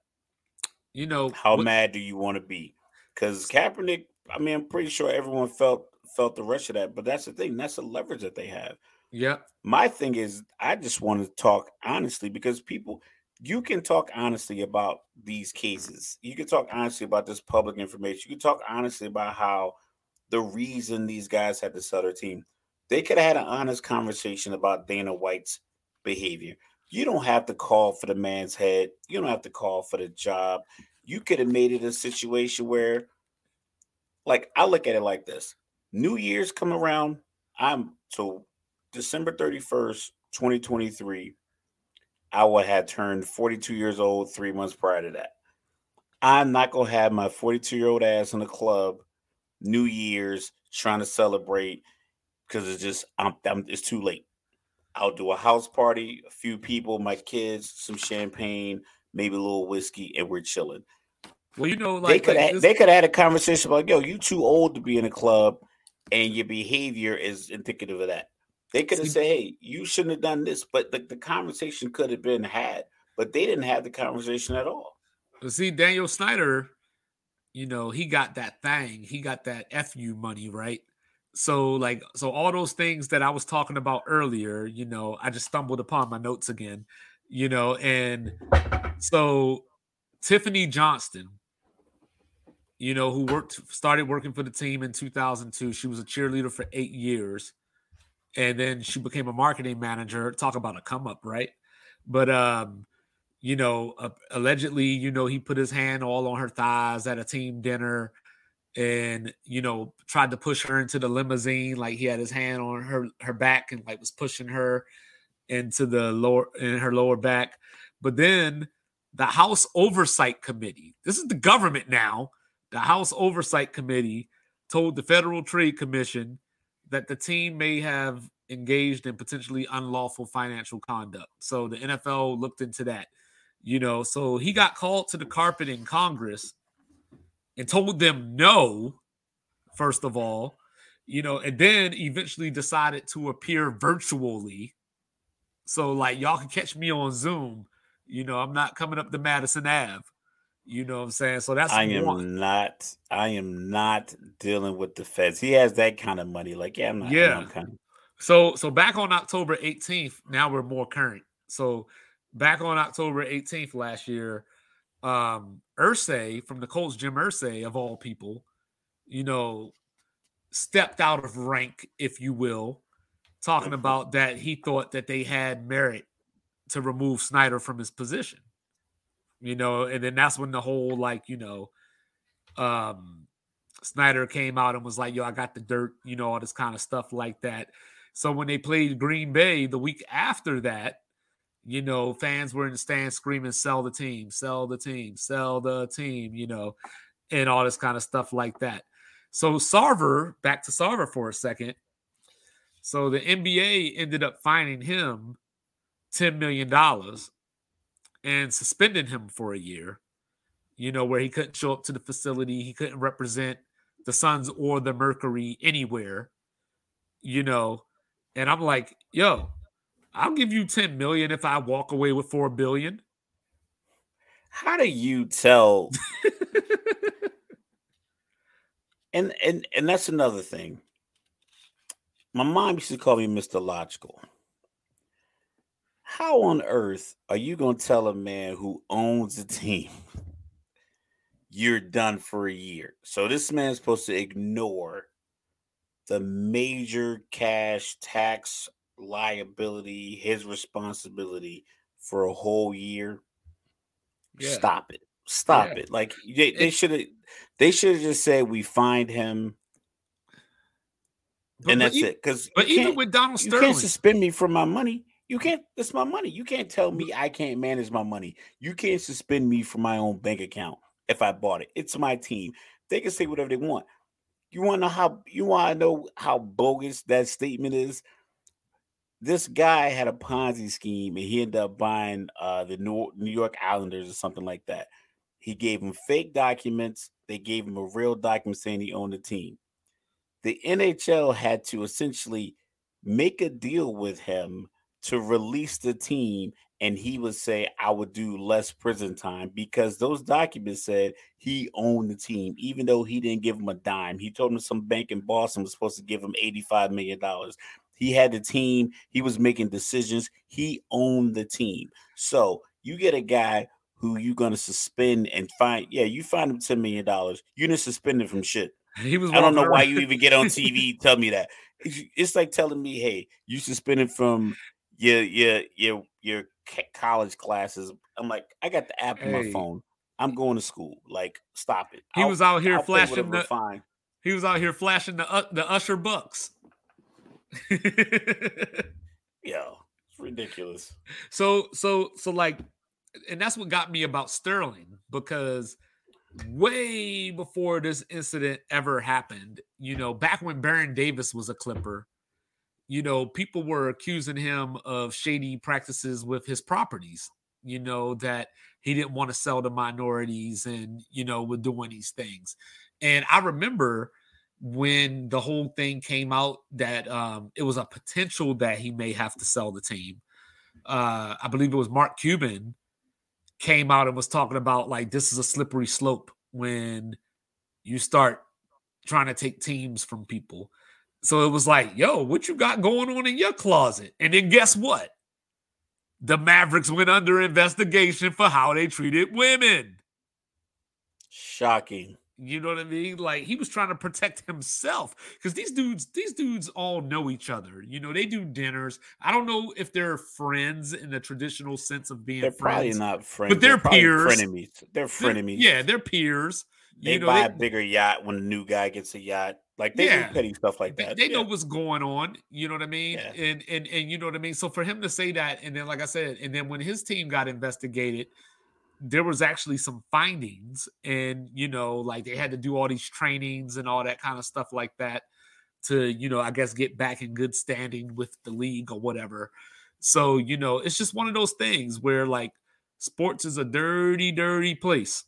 you know How what- mad do you want to be? Because Kaepernick, I mean, I'm pretty sure everyone felt felt the rush of that, but that's the thing. That's the leverage that they have. Yep. My thing is, I just want to talk honestly because people, you can talk honestly about these cases. You can talk honestly about this public information. You can talk honestly about how the reason these guys had to sell their team. They could have had an honest conversation about Dana White's behavior. You don't have to call for the man's head. You don't have to call for the job. You could have made it a situation where, like, I look at it like this New Year's come around. I'm so December 31st, 2023. I would have turned 42 years old three months prior to that. I'm not gonna have my 42 year old ass in the club New Year's trying to celebrate because it's just I'm, I'm, it's too late. I'll do a house party, a few people, my kids, some champagne, maybe a little whiskey, and we're chilling. Well, you know, like they could like have, they could have had a conversation about, yo, you too old to be in a club, and your behavior is indicative of that. They could have said, hey, you shouldn't have done this, but the, the conversation could have been had, but they didn't have the conversation at all. See, Daniel Snyder, you know, he got that thing, he got that FU money, right? So, like, so all those things that I was talking about earlier, you know, I just stumbled upon my notes again, you know, and so Tiffany Johnston, you know, who worked started working for the team in 2002. She was a cheerleader for eight years, and then she became a marketing manager. Talk about a come up, right? But um, you know, uh, allegedly, you know, he put his hand all on her thighs at a team dinner, and you know, tried to push her into the limousine. Like he had his hand on her her back and like was pushing her into the lower in her lower back. But then the House Oversight Committee, this is the government now the House Oversight Committee told the Federal Trade Commission that the team may have engaged in potentially unlawful financial conduct. So the NFL looked into that. You know, so he got called to the carpet in Congress and told them no, first of all, you know, and then eventually decided to appear virtually. So, like, y'all can catch me on Zoom. You know, I'm not coming up to Madison Ave. You know what I'm saying? So that's I am one. not I am not dealing with the feds. He has that kind of money. Like, yeah, I'm not yeah. I'm kind of... So so back on October 18th, now we're more current. So back on October 18th last year, um Irsay from the Colts, Jim Irsay of all people, you know, stepped out of rank, if you will, talking mm-hmm. about that he thought that they had merit to remove Snyder from his position you know, and then that's when the whole like, you know, um Snyder came out and was like, yo, I got the dirt, you know, all this kind of stuff like that. So when they played Green Bay the week after that, you know, fans were in the stands screaming, sell the team, sell the team, sell the team, you know, and all this kind of stuff like that. So Sarver, back to Sarver for a second. So the NBA ended up fining him $10 million and suspended him for a year, you know, where he couldn't show up to the facility, he couldn't represent the Suns or the Mercury anywhere, you know. And I'm like, yo, I'll give you 10 million if I walk away with 4 billion. How do you tell? and and and that's another thing. My mom used to call me Mr. Logical. How on earth are you going to tell a man who owns a team you're done for a year? So this man's supposed to ignore the major cash tax liability, his responsibility for a whole year. Yeah. Stop it. Stop yeah. it. Like they, should have they should have just said we find him but, and that's but it. Because but even with Donald Sterling, you can't suspend me for my money. You can't. It's my money. You can't tell me I can't manage my money. You can't suspend me from my own bank account if I bought it. It's my team. They can say whatever they want. You want to know how? You want to know how bogus that statement is? This guy had a Ponzi scheme, and he ended up buying uh, the New York Islanders or something like that. He gave him fake documents. They gave him a real document saying he owned the team. The NHL had to essentially make a deal with him to release the team and he would say I would do less prison time because those documents said he owned the team, even though he didn't give him a dime. He told him some bank in Boston was supposed to give him $85 million. He had the team, he was making decisions, he owned the team. So you get a guy who you're gonna suspend and find, yeah, you find him $10 million. You didn't suspend him from shit. He was I don't know why you even get on TV. tell me that. It's like telling me, hey, you suspended from your your your your college classes. I'm like, I got the app hey. on my phone. I'm going to school. Like, stop it. He I'll, was out here I'll flashing the. Fine. He was out here flashing the uh, the Usher bucks. Yo, it's ridiculous. So so so like, and that's what got me about Sterling because way before this incident ever happened, you know, back when Baron Davis was a Clipper, you know, people were accusing him of shady practices with his properties, you know, that he didn't want to sell to minorities and, you know, were doing these things. And I remember when the whole thing came out that um, it was a potential that he may have to sell the team. Uh, I believe it was Mark Cuban came out and was talking about like this is a slippery slope when you start trying to take teams from people. So it was like, yo, what you got going on in your closet? And then guess what? The Mavericks went under investigation for how they treated women. Shocking. You know what I mean? Like he was trying to protect himself because these dudes, these dudes all know each other. You know, they do dinners. I don't know if they're friends in the traditional sense of being they're friends. probably not friends, but they're, they're peers. Frenemies. They're frenemies. They're, yeah, they're peers. They you know, buy they, a bigger yacht when a new guy gets a yacht. Like they yeah, do petty stuff like that. They, they yeah. know what's going on. You know what I mean? Yeah. And and and you know what I mean. So for him to say that, and then like I said, and then when his team got investigated, there was actually some findings and you know like they had to do all these trainings and all that kind of stuff like that to you know i guess get back in good standing with the league or whatever so you know it's just one of those things where like sports is a dirty dirty place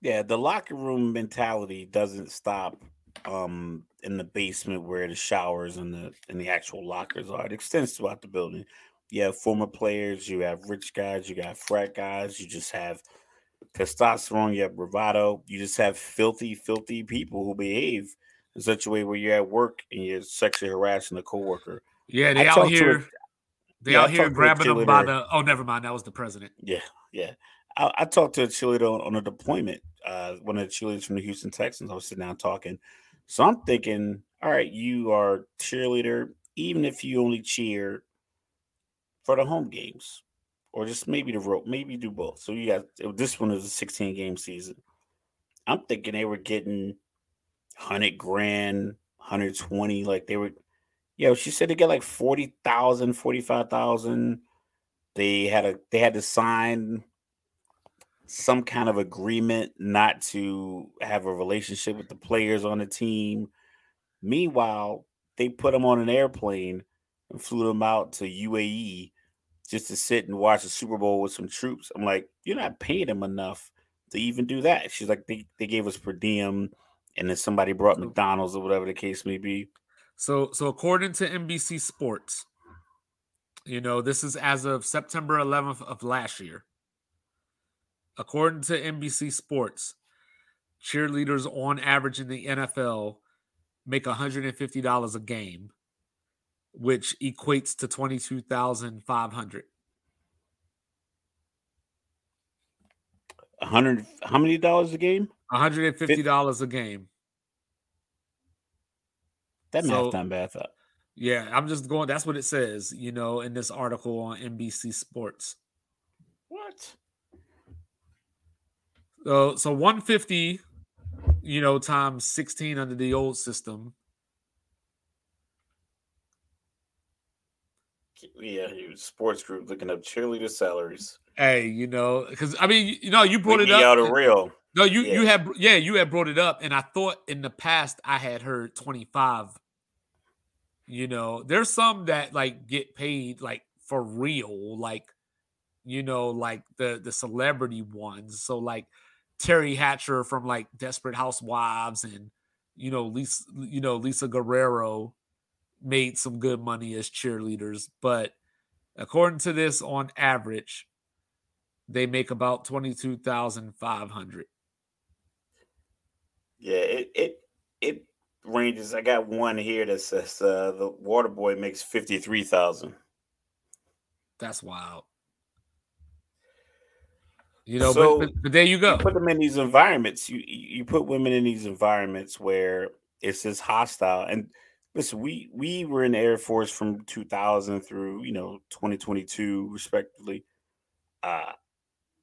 yeah the locker room mentality doesn't stop um in the basement where the showers and the and the actual lockers are it extends throughout the building you have former players, you have rich guys, you got frat guys, you just have testosterone, you have bravado, you just have filthy, filthy people who behave in such a way where you're at work and you're sexually harassing a coworker. Yeah, they I out here. A, they yeah, out here grabbing them by the. Oh, never mind. That was the president. Yeah, yeah. I, I talked to a cheerleader on, on a deployment. Uh, one of the cheerleaders from the Houston Texans. I was sitting down talking. So I'm thinking, all right, you are cheerleader. Even if you only cheer for the home games, or just maybe the road, maybe do both. So you got oh, this one is a 16 game season. I'm thinking they were getting 100 grand, 120, like they were. Yeah, she said they get like 40,000, 45,000. They had a they had to sign some kind of agreement not to have a relationship with the players on the team. Meanwhile, they put them on an airplane and flew them out to UAE just to sit and watch the Super Bowl with some troops. I'm like, you're not paying them enough to even do that. She's like, they, they gave us per diem, and then somebody brought McDonald's or whatever the case may be. So, so according to NBC Sports, you know, this is as of September 11th of last year. According to NBC Sports, cheerleaders on average in the NFL make $150 a game which equates to 22,500. 100 how many dollars a game? $150 a game. That math so, not bad. Yeah, I'm just going that's what it says, you know, in this article on NBC Sports. What? So so 150 you know times 16 under the old system yeah, sports group looking up cheerleader salaries. Hey, you know, because I mean, you know, you brought it up. Out of real. No, you yeah. you had yeah, you had brought it up, and I thought in the past I had heard twenty five. You know, there's some that like get paid like for real, like you know, like the the celebrity ones. So like Teri Hatcher from like Desperate Housewives, and you know Lisa, you know Lisa Guerrero made some good money as cheerleaders, but according to this, on average, they make about twenty two thousand five hundred. Yeah, it it it ranges. I got one here that says uh, the water boy makes fifty three thousand. That's wild. You know, so but, but, but, there you go. You put them in these environments. You you put women in these environments where it's just hostile, and listen, we we were in the Air Force from 2000 through you know 2022 respectively. Uh,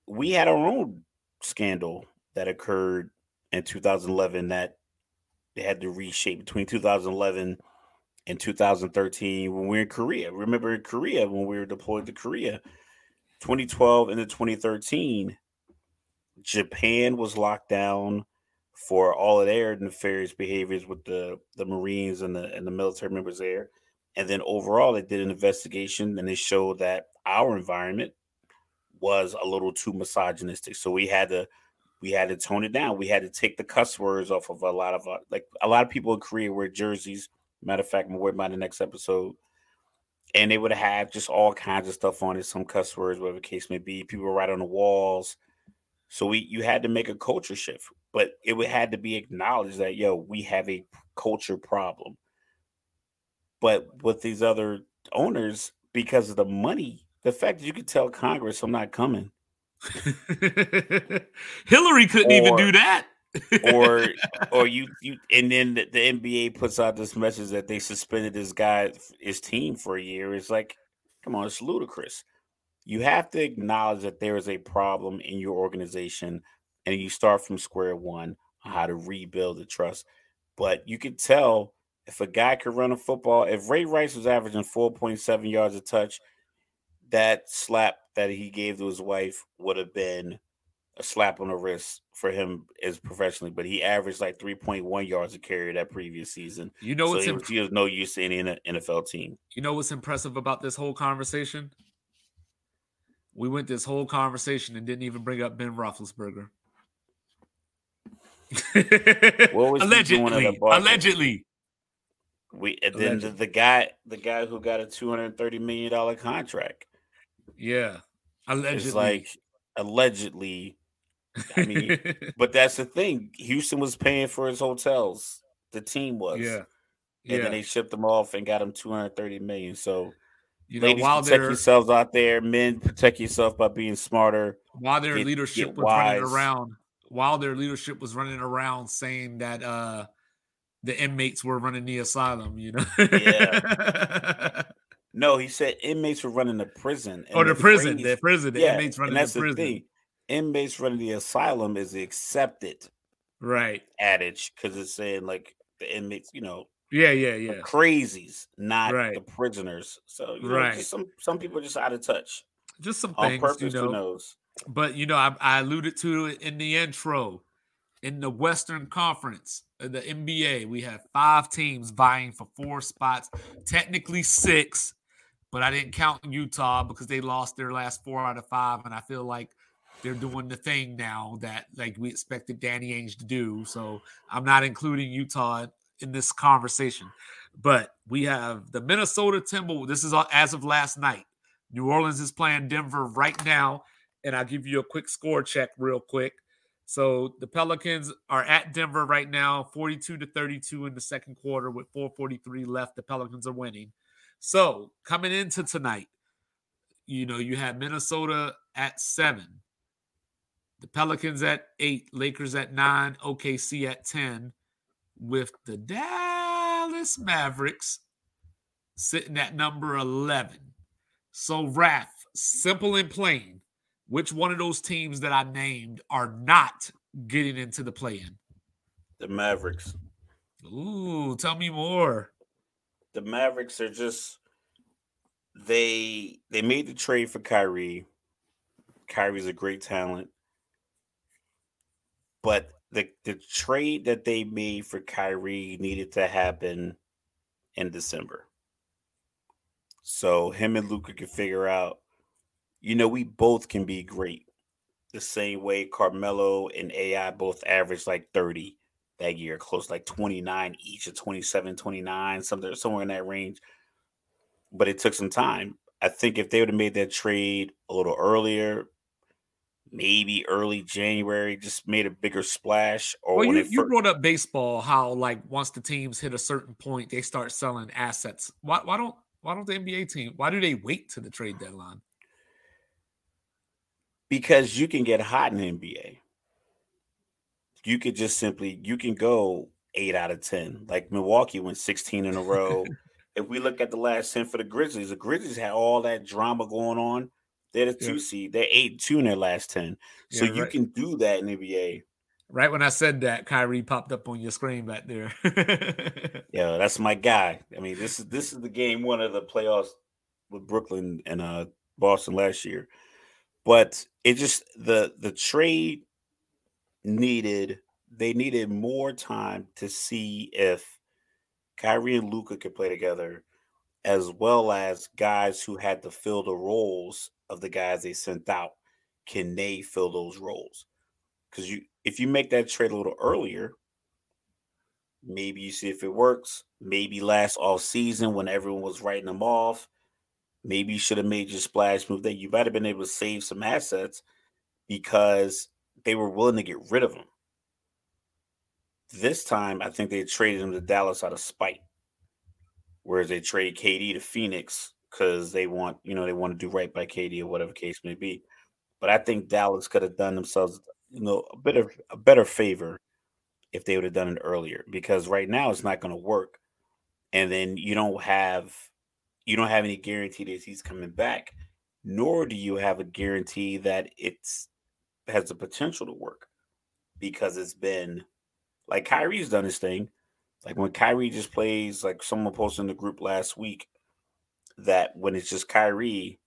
we had our own scandal that occurred in 2011 that they had to reshape between 2011 and 2013 when we were in Korea. Remember in Korea when we were deployed to Korea, 2012 into 2013, Japan was locked down for all of their nefarious behaviors with the the Marines and the and the military members there. And then overall, they did an investigation and they showed that our environment was a little too misogynistic. So we had to we had to tone it down. We had to take the cuss words off of a lot of uh, like a lot of people in Korea wear jerseys. Matter of fact, I'm worried about the next episode. And they would have just all kinds of stuff on it, some cuss words, whatever the case may be. People write on the walls. So we you had to make a culture shift, but it would had to be acknowledged that yo, we have a culture problem. But with these other owners, because of the money, the fact that you could tell Congress I'm not coming. Hillary couldn't or, even do that. Or or you you and then the, the, NBA puts out this message that they suspended this guy his team for a year. It's like, come on, it's ludicrous you have to acknowledge that there is a problem in your organization and you start from square one on how to rebuild the trust. But you could tell if a guy could run a football, if Ray Rice was averaging 4.7 yards a touch, that slap that he gave to his wife would have been a slap on the wrist for him as professionally, but he averaged like 3.1 yards a carry that previous season. You know what's so he, imp- he was no use to any NFL team. You know what's impressive about this whole conversation? we went this whole conversation and didn't even bring up Ben Roethlisberger. allegedly, allegedly. We and then the, the, guy, the guy who got a two hundred thirty million dollar contract. Yeah, allegedly. It's like allegedly. I mean, but that's the thing. Houston was paying for his hotels. The team was. Yeah. And yeah. then they shipped them off and got him 230 million. So you know, Ladies, while protect yourselves out there. Men, protect yourself by being smarter. While their get, leadership get was wise. running around, while their leadership was running around saying that uh the inmates were running the asylum, you know. yeah. No, he said inmates were running the prison. Or oh, the, the prison, phrase, the prison, the yeah, inmates running and that's the prison. Thing. Inmates running the asylum is the accepted right adage because it's saying like the inmates, you know, yeah, yeah, yeah. crazies, not right. the prisoners. So you know, right. some some people just out of touch. Just some on things, purpose. You know, who knows? But you know, I, I alluded to it in the intro. In the Western Conference, uh, the NBA, we have five teams vying for four spots. Technically six, but I didn't count Utah because they lost their last four out of five, and I feel like they're doing the thing now that like we expected Danny Ainge to do. So I'm not including Utah in this conversation. But we have the Minnesota Timberwolves. This is as of last night. New Orleans is playing Denver right now. And I'll give you a quick score check real quick. So the Pelicans are at Denver right now, 42 to 32 in the second quarter with 443 left. The Pelicans are winning. So coming into tonight, you know, you have Minnesota at seven, the Pelicans at eight, Lakers at nine, OKC at 10, with the Dallas Mavericks sitting at number 11. So, Raf, simple and plain, which one of those teams that I named are not getting into the play in? The Mavericks. Ooh, tell me more. The Mavericks are just they they made the trade for Kyrie. Kyrie's a great talent. But the the trade that they made for Kyrie needed to happen in December. So him and Luka could figure out, you know, we both can be great. The same way Carmelo and AI both averaged like 30 that year, close like 29 each or 27, 29, something somewhere in that range. But it took some time. I think if they would have made that trade a little earlier, maybe early January, just made a bigger splash. Or well, you, you brought up baseball, how like once the teams hit a certain point, they start selling assets. Why, why don't why don't the NBA team? Why do they wait to the trade deadline? Because you can get hot in the NBA. You could just simply you can go eight out of ten. Like Milwaukee went 16 in a row. if we look at the last 10 for the Grizzlies, the Grizzlies had all that drama going on. They're the two yeah. seed. They're eight two in their last 10. So yeah, right. you can do that in NBA. Right when I said that, Kyrie popped up on your screen back there. yeah, that's my guy. I mean, this is this is the game one of the playoffs with Brooklyn and uh Boston last year. But it just the the trade needed they needed more time to see if Kyrie and Luka could play together, as well as guys who had to fill the roles of the guys they sent out. Can they fill those roles? Because you if you make that trade a little earlier, maybe you see if it works. Maybe last all season when everyone was writing them off. Maybe you should have made your splash move. That you might have been able to save some assets because they were willing to get rid of them. This time, I think they traded him to Dallas out of spite, whereas they trade KD to Phoenix because they want, you know, they want to do right by KD or whatever case may be. But I think mm. Dallas could have done themselves, you know, a bit of a better favor if they would have done it earlier because right now it's not going to work. And then you don't have you don't have any guarantee that he's coming back, nor do you have a guarantee that it's has the potential to work because it's been like Kyrie's done his thing. Like when Kyrie just plays, like someone posted in the group last week that when it's just Kyrie,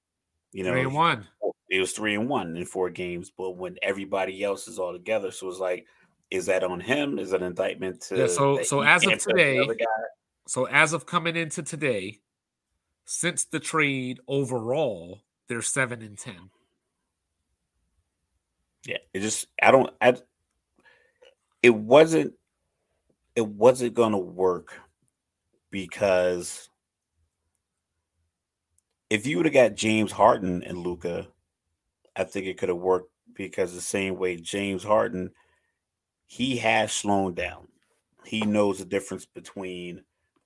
you know, three and one. It was three and one in four games, but when everybody else is all together, so it's like, is that on him? Is that an indictment to? Yeah. So, so as of today, so as of coming into today, since the trade overall, they're seven and ten. Yeah, it just I don't I it wasn't it wasn't going to work because if you would have got James Harden and Luka, I think it could have worked because the same way James Harden, he has slowed down. He knows the difference between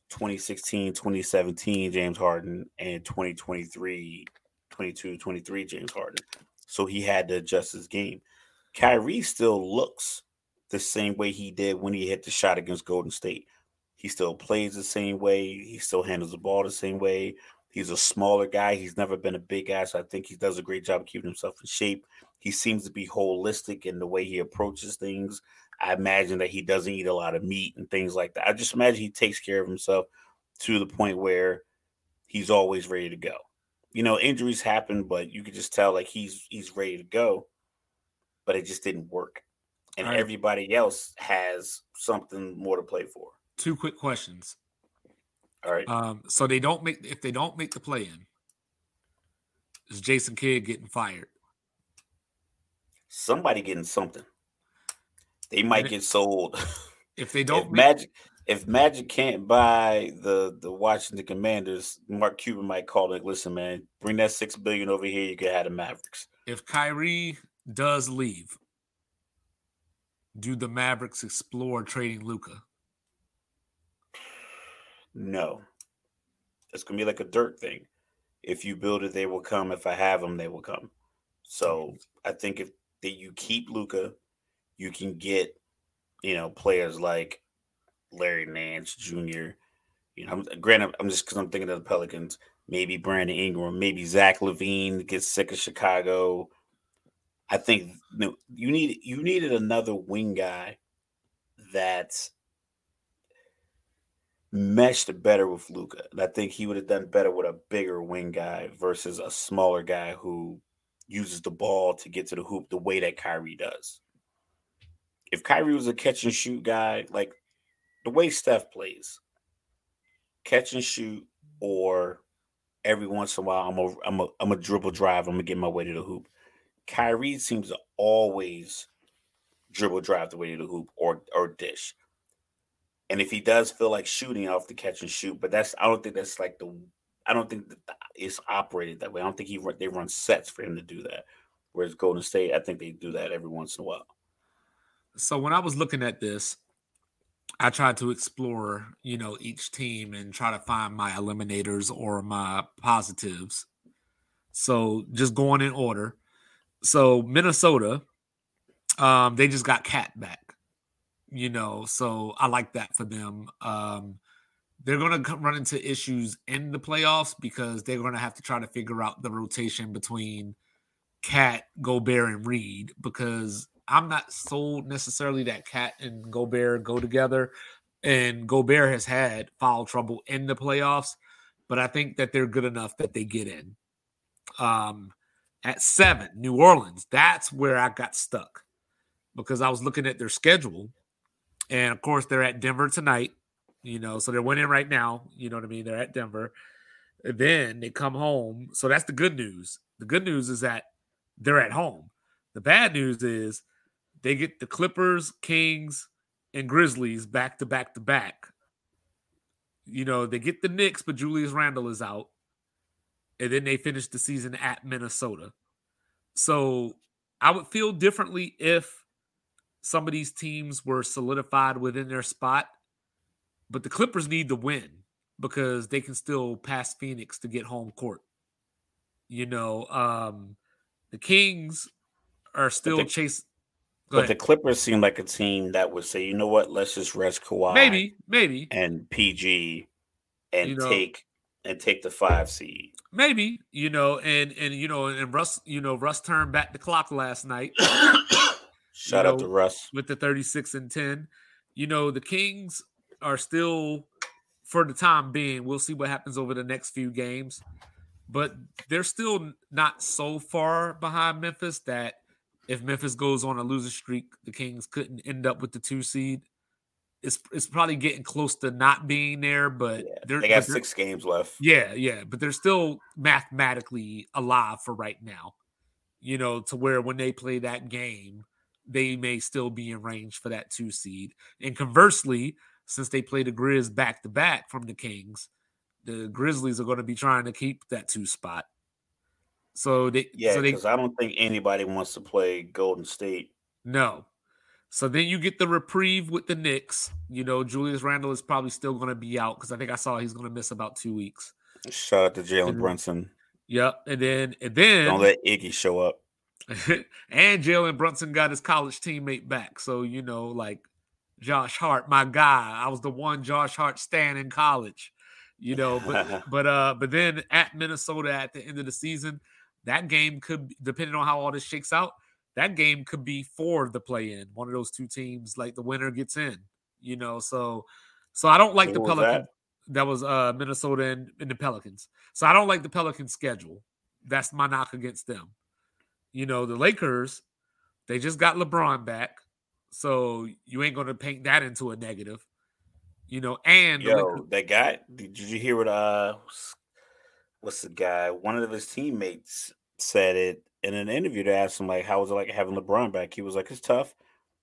2016, 2017 James Harden and 2023, 22, 23 James Harden. So he had to adjust his game. Kyrie still looks the same way he did when he hit the shot against Golden State. He still plays the same way. He still handles the ball the same way. He's a smaller guy. He's never been a big guy, so I think he does a great job of keeping himself in shape. He seems to be holistic in the way he approaches things. I imagine that he doesn't eat a lot of meat and things like that. I just imagine he takes care of himself to the point where he's always ready to go. You know, injuries happen, but you could just tell like he's he's ready to go, but it just didn't work and right. everybody else has something more to play for. Two quick questions. All right. Um, so they don't make if they don't make the play in, is Jason Kidd getting fired? Somebody getting something. They might get sold. If they don't if make, Magic if Magic can't buy the the Washington Commanders, Mark Cuban might call it. Listen, man, bring that six billion over here. You can have the Mavericks. If Kyrie does leave, do the Mavericks explore trading Luka? No. It's gonna be like a dirt thing. If you build it, they will come. If I have them, they will come. So I think if that you keep Luka, you can get, you know, players like Larry Nance Jr. You know, I'm, granted, I'm just because I'm thinking of the Pelicans. Maybe Brandon Ingram, maybe Zach LaVine gets sick of Chicago. I think you, know, you need you needed another wing guy that meshed better with Luka. And I think he would have done better with a bigger wing guy versus a smaller guy who uses the ball to get to the hoop the way that Kyrie does. If Kyrie was a catch and shoot guy, like the way Steph plays, catch and shoot, or every once in a while I'm a I'm a I'm a dribble drive, I'm gonna get my way to the hoop. Kyrie seems to always dribble drive the way to the hoop or or dish. And if he does feel like shooting off the catch and shoot, but that's I don't think that's like the I don't think it's operated that way. I don't think he they run sets for him to do that. Whereas Golden State, I think they do that every once in a while. So when I was looking at this, I tried to explore, you know, each team and try to find my eliminators or my positives. So just going in order. So Minnesota, um, they just got KAT back. You know, so I like that for them. Um, they're going to run into issues in the playoffs because they're going to have to try to figure out the rotation between KAT, Gobert, and Reid because I'm not sold necessarily that KAT and Gobert go together. And Gobert has had foul trouble in the playoffs, but I think that they're good enough that they get in. Um, at seven, New Orleans, that's where I got stuck because I was looking at their schedule. And of course, they're at Denver tonight, you know, so they're winning right now. You know what I mean? They're at Denver. And then they come home. So that's the good news. The good news is that they're at home. The bad news is they get the Clippers, Kings, and Grizzlies back to back to back. You know, they get the Knicks, but Julius Randle is out. And then they finish the season at Minnesota. So I would feel differently if some of these teams were solidified within their spot. But the Clippers need to win because they can still pass Phoenix to get home court. You know, um, the Kings are still chasing. But ahead. the Clippers seem like a team that would say, you know what, let's just rest Kawhi, maybe, maybe, and PG, and you know, take and take the five seed. Maybe you know, and and you know, and Russ, you know, Russ turned back the clock last night. Shout know, out to Russ with the thirty-six and ten. You know, the Kings are still, for the time being, we'll see what happens over the next few games but they're still not so far behind Memphis that if Memphis goes on a losing streak, the Kings couldn't end up with the two seed. It's it's probably getting close to not being there, but yeah, they got six games left. Yeah, yeah, but they're still mathematically alive for right now. You know, to where when they play that game, they may still be in range for that two seed. And conversely, since they play the Grizz back to back from the Kings, the Grizzlies are going to be trying to keep that two spot. So they yeah, because so I don't think anybody wants to play Golden State. No. So then you get the reprieve with the Knicks. You know, Julius Randle is probably still going to be out because I think I saw he's going to miss about two weeks. Shout out to Jalen Brunson. Yep, and then and then don't let Iggy show up. and Jalen Brunson got his college teammate back. So you know, like Josh Hart, my guy. I was the one Josh Hart stand in college you know. But but uh, but then at Minnesota at the end of the season, that game could, depending on how all this shakes out, that game could be for the play in. One of those two teams, like the winner gets in. You know, so so I don't like the Pelicans. That? that? was uh Minnesota and, and the Pelicans. So I don't like the Pelicans schedule. That's my knock against them. You know, the Lakers, they just got LeBron back. So you ain't gonna paint that into a negative. You know, and yo, that guy. Did you hear what? Uh, what's the guy? One of his teammates said it in an interview. To ask him like, how was it like having LeBron back? He was like, it's tough.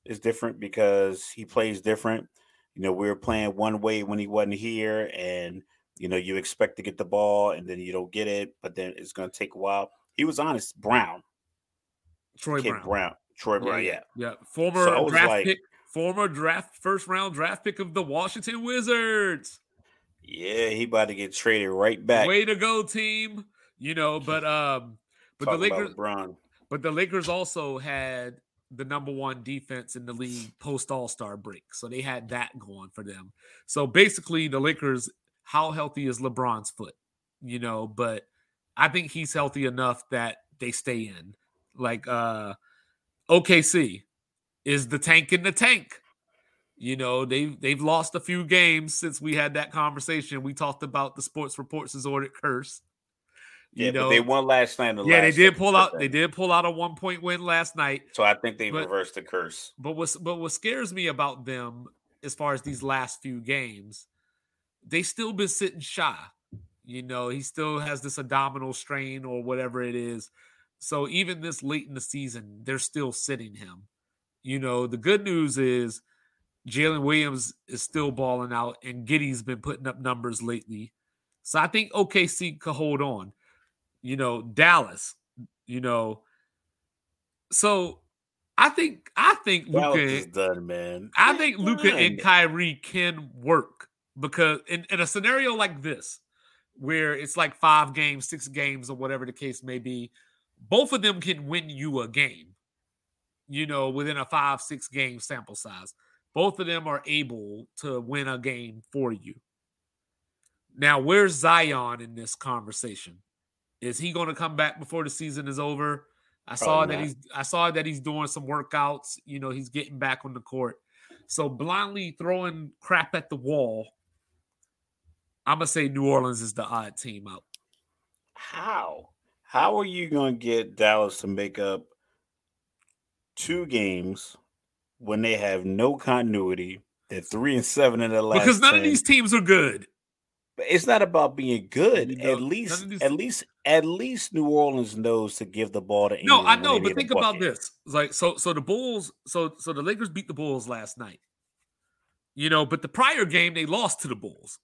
It's different because he plays different. You know, we were playing one way when he wasn't here, and you know, you expect to get the ball, and then you don't get it, but then it's going to take a while. He was honest. Brown, Troy Brown. Brown, Troy Brown, yeah, yeah, yeah. former so draft like, pick former draft first round draft pick of the Washington Wizards. Yeah, he about to get traded right back. Way to go, team. You know, but um, but Talk the Lakers, but the Lakers also had the number one defense in the league post All Star break, so they had that going for them. So basically, the Lakers, how healthy is LeBron's foot? You know, but I think he's healthy enough that they stay in. Like uh OKC, is the tank in the tank. You know, they've they've lost a few games since we had that conversation. We talked about the sports reports disorder curse. You yeah, know, they won last night. yeah, they did pull out. They did pull out a one point win last night. So I think they but, reversed the curse. But what but what scares me about them, as far as these last few games, they still been sitting Shai. You know, he still has this abdominal strain or whatever it is. So even this late in the season, they're still sitting him. You know, the good news is Jalen Williams is still balling out, and Giddey's been putting up numbers lately. So I think OKC could hold on. You know, Dallas, you know. So I think I think Luka is done, man. I think Luka and Kyrie can work because in, in a scenario like this, where it's like five games, six games, or whatever the case may be, both of them can win you a game you know, within a five, six game sample size. both of them are able to win a game for you. Now, where's Zion in this conversation? Is he going to come back before the season is over? I Probably saw that not. he's I saw that he's doing some workouts. You know, he's getting back on the court. So blindly throwing crap at the wall. I'm gonna say New Orleans is the odd team out. How? How are you gonna get Dallas to make up two games when they have no continuity? They're three and seven in the last. Because none 10. of these teams are good. But it's not about being good. You know, at least, these... at least, at least New Orleans knows to give the ball to. England no, I know, but think about this. Like, so, so the Bulls, so, so the Lakers beat the Bulls last night. You know, but the prior game they lost to the Bulls.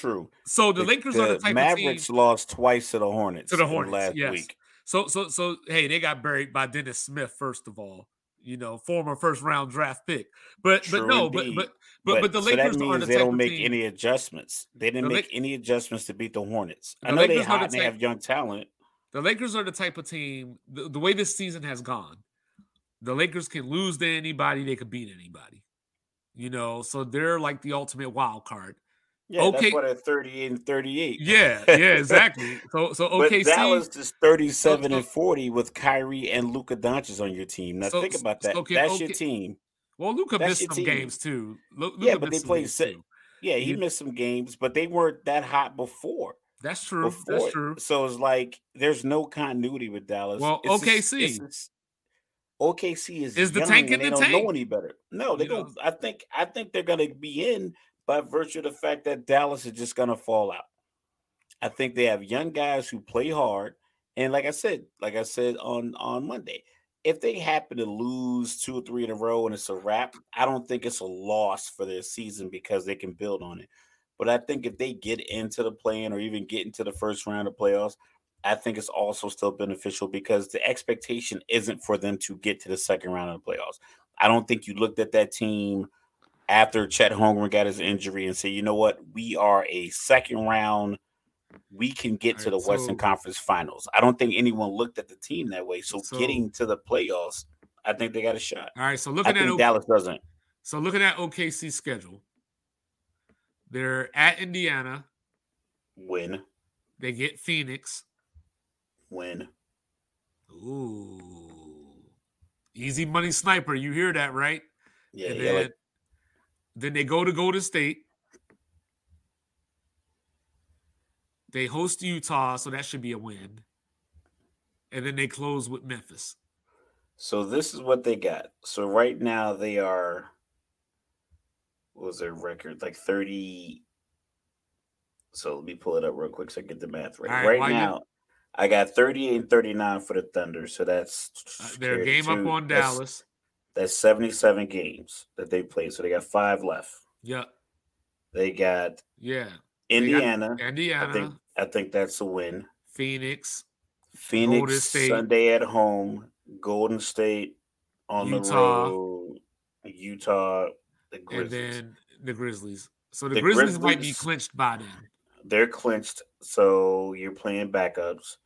True. So the, the Lakers the are the type of team. The Mavericks lost twice to the Hornets to the Hornets last yes. week. So, so, so, hey, they got buried by Dennis Smith first of all you know, former first round draft pick. But True but no, but but but, but the so Lakers that means the they don't make team, any adjustments. They didn't make any adjustments to beat the Hornets. The I know Lakers they hot the they have young talent. The Lakers are the type of team. The, the way this season has gone, the Lakers can lose to anybody. They could beat anybody. You know, so they're like the ultimate wild card. Yeah, okay. that's what at 38 and 38. Yeah, yeah, exactly. So so OKC but Dallas is 37 so, and 40 with Kyrie and Luka Doncic on your team. Now so, think about that. Okay, that's okay. your team. Well, Luka missed some team. games too. Luka yeah, but they played six. Yeah, he missed some games, but they weren't that hot before. That's true. Before. That's true. So it's like there's no continuity with Dallas. Well, it's OKC. Just, OKC is, is the tank in the don't tank. know any better. No, they you don't. Know. I think I think they're gonna be in by virtue of the fact that Dallas is just going to fall out. I think they have young guys who play hard, and like I said, like I said on on Monday, if they happen to lose two or three in a row and it's a wrap, I don't think it's a loss for their season because they can build on it. But I think if they get into the play-in or even get into the first round of playoffs, I think it's also still beneficial because the expectation isn't for them to get to the second round of the playoffs. I don't think you looked at that team after Chet Holmgren got his injury and say, you know what, we are a second round. We can get to the Western Conference Finals. I don't think anyone looked at the team that way. So, so, getting to the playoffs, I think they got a shot. All right. So looking at o- Dallas doesn't. So looking at OKC schedule, they're at Indiana. Win. They get Phoenix. Win. Ooh. Easy money sniper. You hear that, right? Yeah, yeah like then they go to Golden State. They host Utah, so that should be a win. And then they close with Memphis. So this is what they got. So right now they are what was their record? Like 30. So let me pull it up real quick so I get the math right. Right, right now, you... I got 38 and 39 for the Thunder. So that's uh, their game up on Dallas. That's 77 games that they played. So they got five left. Yeah. They got yeah. Indiana. Got Indiana. I think I think that's a win. Phoenix. Phoenix Sunday at home. Golden State on Utah, the road. Utah. The Grizzlies. And then the Grizzlies. So the, the Grizzlies, Grizzlies might be clinched by then. They're clinched. So you're playing backups.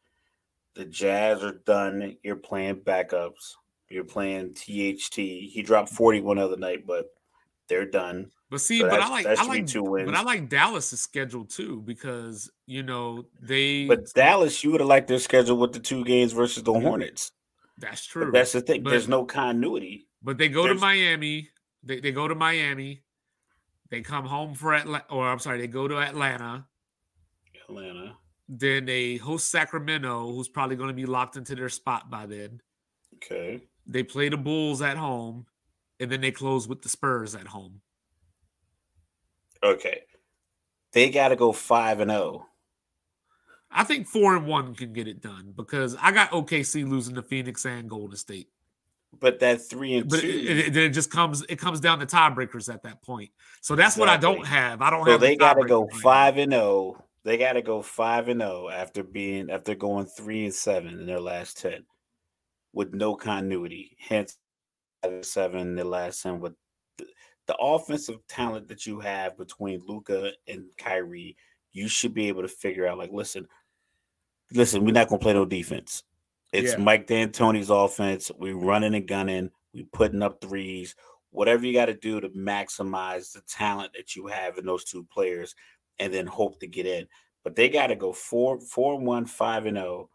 The Jazz are done. You're playing backups. You're playing THT. He dropped 41 other night, but they're done. But see, so but I like I like two wins. But I like Dallas' schedule too because you know they. But Dallas, you would have liked their schedule with the two games versus the Hornets. That's true. But that's the thing. But, There's no continuity. But they go There's... to Miami. They they go to Miami. They come home for Atlanta, or I'm sorry, they go to Atlanta. Atlanta. Then they host Sacramento, who's probably going to be locked into their spot by then. Okay. They play the Bulls at home, and then they close with the Spurs at home. Okay. They got to go 5 and 0. I think 4 and 1 can get it done because I got OKC losing to Phoenix and Golden State. But that 3 and 2 But it, it, it, just comes it comes down to tiebreakers at that point. So that's exactly. what I don't have. I don't so have they got to oh. go 5 and 0. They got to go 5 and 0 after being after going 3 and 7 in their last 10 with no continuity. Hence, seven the last ten with the, the offensive talent that you have between Luka and Kyrie. You should be able to figure out, like, listen, listen, we're not gonna play no defense. It's yeah. Mike D'Antoni's offense. We running and gunning. We putting up threes. whatever you got to do to maximize the talent that you have in those two players, and then hope to get in. But they got to go four, four, one, five, and zero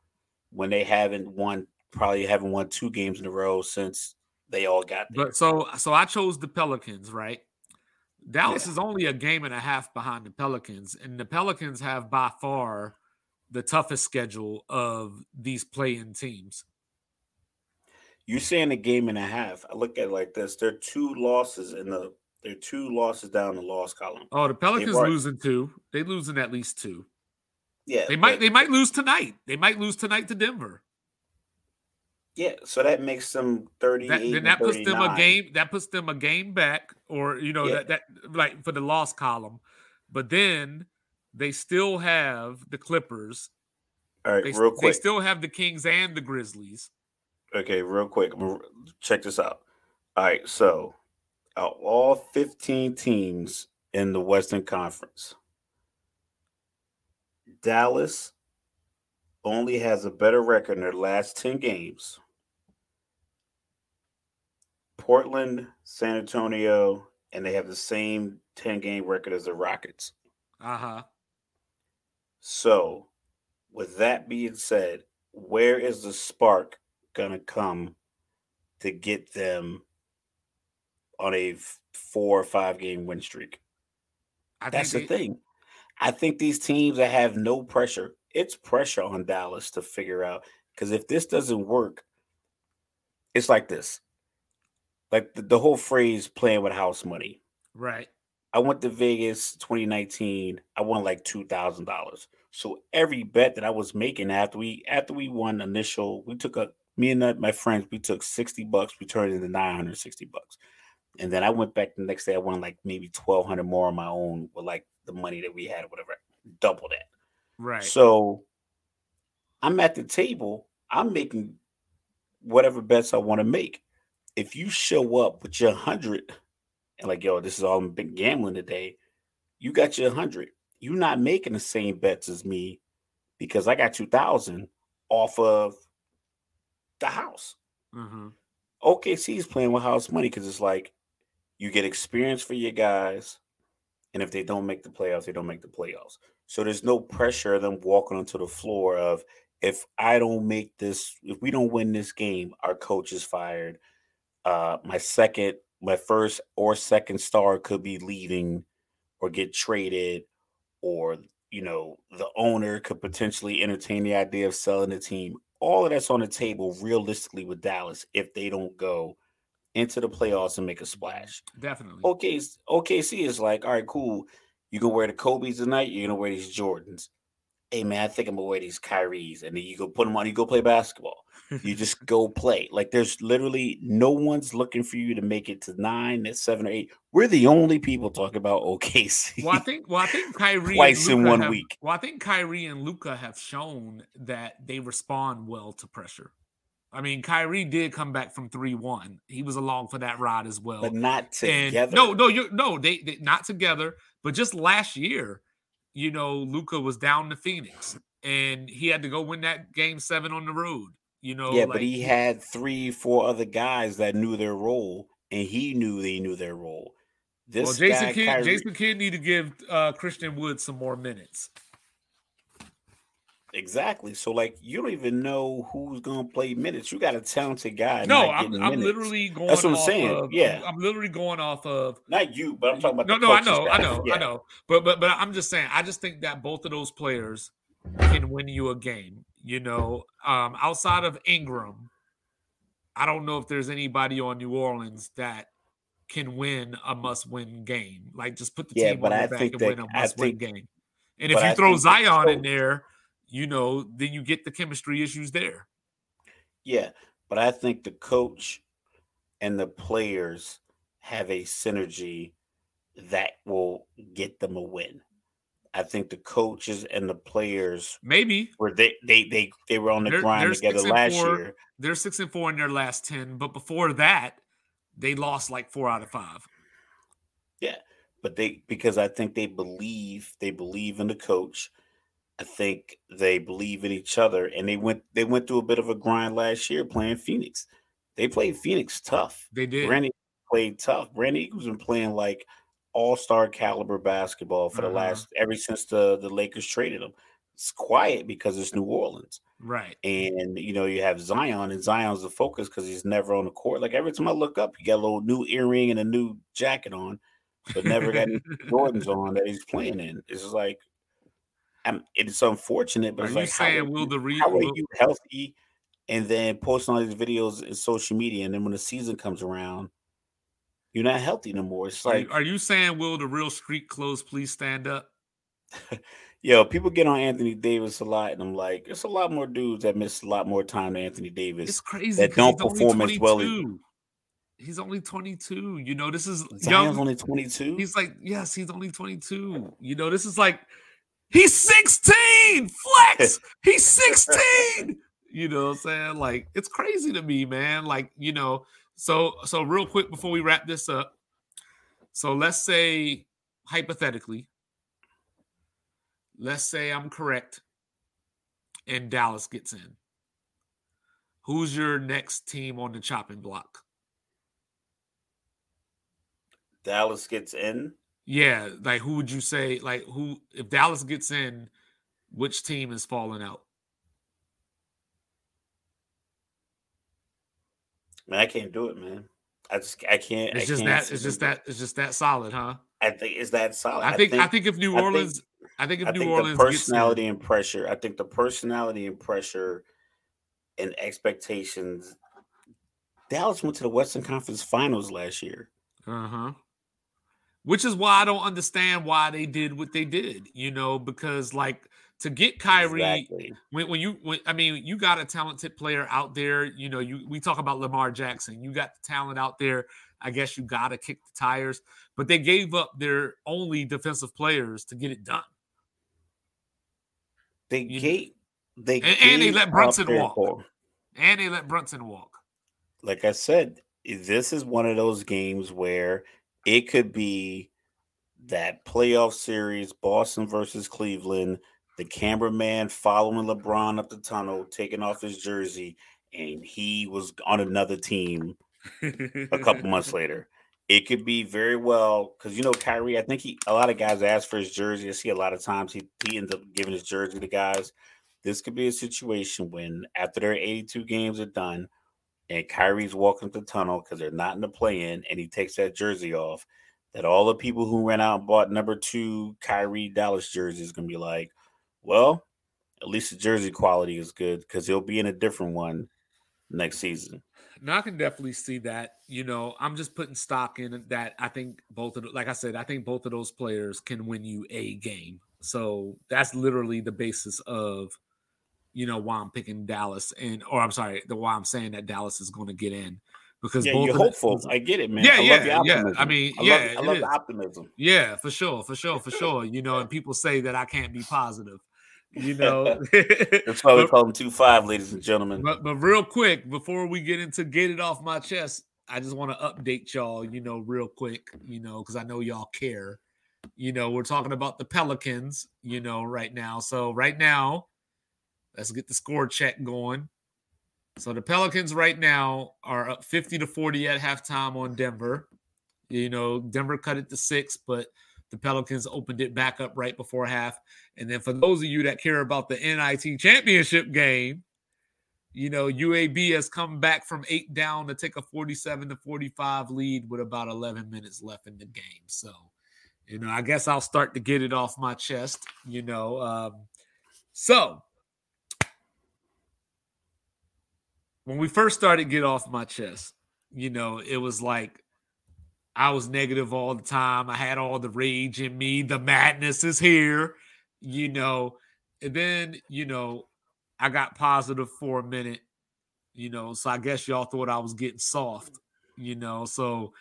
when they haven't won, probably haven't won two games in a row since they all got there. But so, so I chose the Pelicans, right? Dallas yeah. is only a game and a half behind the Pelicans, and the Pelicans have by far the toughest schedule of these play-in teams. You're saying a game and a half? I look at it like this: there are two losses in the there are two losses down the loss column. Oh, the Pelicans losing two. They losing at least two. Yeah, they might. They might lose tonight. They might lose tonight to Denver. Yeah, so that makes them thirty. That, then that puts them a game. That puts them a game back, or you know yeah. that that like for the loss column. But then they still have the Clippers. All right, they, real quick. They still have the Kings and the Grizzlies. Okay, real quick. Check this out. All right, so out all 15 teams in the Western Conference, Dallas only has a better record in their last 10 games. Portland, San Antonio, and they have the same 10 game record as the Rockets. Uh huh. So, with that being said, where is the spark going to come to get them on a four or five game win streak? I That's the they, thing. I think these teams that have no pressure, it's pressure on Dallas to figure out. Because if this doesn't work, it's like this. Like the, the whole phrase playing with house money. Right. I went to Vegas 2019. I won like two thousand dollars. So every bet that I was making after we after we won initial, we took a me and my friends, we took 60 bucks, we turned into 960 bucks. And then I went back the next day, I won like maybe 1200 more on my own with like the money that we had, whatever, double that. Right. So I'm at the table, I'm making whatever bets I want to make. If you show up with your hundred and like, yo, this is all big gambling today, you got your hundred. You're not making the same bets as me because I got two thousand off of the house. Mm-hmm. OKC is playing with house money because it's like you get experience for your guys. And if they don't make the playoffs, they don't make the playoffs. So there's no pressure of them walking onto the floor of if I don't make this, if we don't win this game, our coach is fired. Uh, my second, my first or second star could be leaving or get traded, or you know, the owner could potentially entertain the idea of selling the team. All of that's on the table realistically with Dallas if they don't go into the playoffs and make a splash. Definitely. Okay, OKC is like, all right, cool. You can wear the Kobe's tonight. You're gonna wear these Jordans. Hey man, I think I'm gonna wear these Kyries, and then you go put them on. You go play basketball. you just go play. Like there's literally no one's looking for you to make it to nine, eh, seven, or eight. We're the only people talking about OKC. Well, I think. Well, I think Kyrie twice in one have, week. Well, I think Kyrie and Luka have shown that they respond well to pressure. I mean, Kyrie did come back from three one. He was along for that ride as well, but not together. And no, no, you no, they, they not together. But just last year, you know, Luka was down to Phoenix, and he had to go win that game seven on the road. You know, yeah, like, but he had three, four other guys that knew their role, and he knew they knew their role. This well, Jason guy, Kidd, Kyrie, Jason Kidd need to give uh, Christian Wood some more minutes. Exactly. So like you don't even know who's gonna play minutes. You got a talented guy. No, I'm, I'm literally going. That's what I'm saying. Of, yeah, I'm, literally going off of not you, but I'm talking about. No, no, I know, I know, yeah. I know. But but but I'm just saying. I just think that both of those players can win you a game. You know, um, outside of Ingram, I don't know if there's anybody on New Orleans that can win a must-win game. Like just put the yeah, team on the back and that, win a must-win game. And if you I throw Zion in there you know, then you get the chemistry issues there. Yeah, but I think the coach and the players have a synergy that will get them a win. I think the coaches and the players maybe were they they they, they were on the they're, grind they're together last four, year. They're six and four in their last ten, but before that, they lost like four out of five. Yeah, but they because I think they believe they believe in the coach I think they believe in each other, and they went they went through a bit of a grind last year playing Phoenix. They played Phoenix tough. They did. Granted, played tough. Brandon Ingram's been playing like all star caliber basketball for the uh-huh. last ever since the the Lakers traded him. It's quiet because it's New Orleans, right? And you know you have Zion, and Zion's the focus because he's never on the court. Like every time I look up, he got a little new earring and a new jacket on, but never got Jordans on that he's playing in. It's like, I'm, it's unfortunate, but are it's you like, saying how will the re- how are you healthy? And then posting all these videos in social media, and then when the season comes around, you're not healthy no more. It's like, are you saying will the real street clothes please stand up? Yo, people get on Anthony Davis a lot, and I'm like, it's a lot more dudes that miss a lot more time than Anthony Davis. It's crazy that don't perform as well. He's only 22. You know, this is Zion's young. only 22. He's like, yes, he's only 22. You know, this is like he's 16. Flex. he's 16. you know what I'm saying? Like, it's crazy to me, man. Like, you know, so so real quick before we wrap this up. So let's say hypothetically, let's say I'm correct and Dallas gets in. Who's your next team on the chopping block? Dallas gets in? Yeah, like who would you say like who if Dallas gets in, which team is falling out? Man, I can't do it, man. I just I can't. It's I just can't that. It's just that. It's just that solid, huh? I think it's that solid. I think. I think, I think if New Orleans, I think, I think if I New think Orleans, the personality and pressure. I think the personality and pressure and expectations. Dallas went to the Western Conference Finals last year. Uh huh. Which is why I don't understand why they did what they did. You know, because like to get Kyrie exactly. when, when you when, I mean you got a talented player out there. You know, you we talk about Lamar Jackson. You got the talent out there. I guess you got to kick the tires, but they gave up their only defensive players to get it done. They you gave they and, and, they let Brunson walk. And they let Brunson walk. Like I said, this is one of those games where it could be that playoff series, Boston versus Cleveland the cameraman following LeBron up the tunnel, taking off his jersey, and he was on another team a couple months later. It could be very well because you know Kyrie. I think he a lot of guys ask for his jersey. I see a lot of times he he ends up giving his jersey to guys. This could be a situation when after their 82 games are done, and Kyrie's walking the tunnel because they're not in the play-in, and he takes that jersey off. That all the people who ran out and bought number two Kyrie Dallas jersey is gonna be like, well, at least the jersey quality is good because he'll be in a different one next season. Now I can definitely see that. You know, I'm just putting stock in that. I think both of, like I said, I think both of those players can win you a game. So that's literally the basis of, you know, why I'm picking Dallas and, or I'm sorry, the why I'm saying that Dallas is going to get in because yeah, you're hopeful. I get it, man. Yeah, I yeah, yeah. I mean, I yeah, love, I love the optimism. Yeah, for sure, for sure, for sure. You know, and people say that I can't be positive you know. That's why we call them two five, ladies and gentlemen. But but real quick, before we get into get it off my chest, I just want to update y'all, you know, real quick, you know, because I know y'all care. You know, we're talking about the Pelicans, you know, right now. So right now, let's get the score check going. So the Pelicans right now are up 50 to 40 at halftime on Denver. You know, Denver cut it to six, but the Pelicans opened it back up right before half. And then for those of you that care about the NIT championship game, you know, UAB has come back from eight down to take a 47 to 45 lead with about 11 minutes left in the game. So, you know, I guess I'll start to get it off my chest, you know. Um, so, when we first started get off my chest, you know, it was like I was negative all the time. I had all the rage in me. The madness is here, you know. And then, you know, I got positive for a minute, you know. So I guess y'all thought I was getting soft, you know. So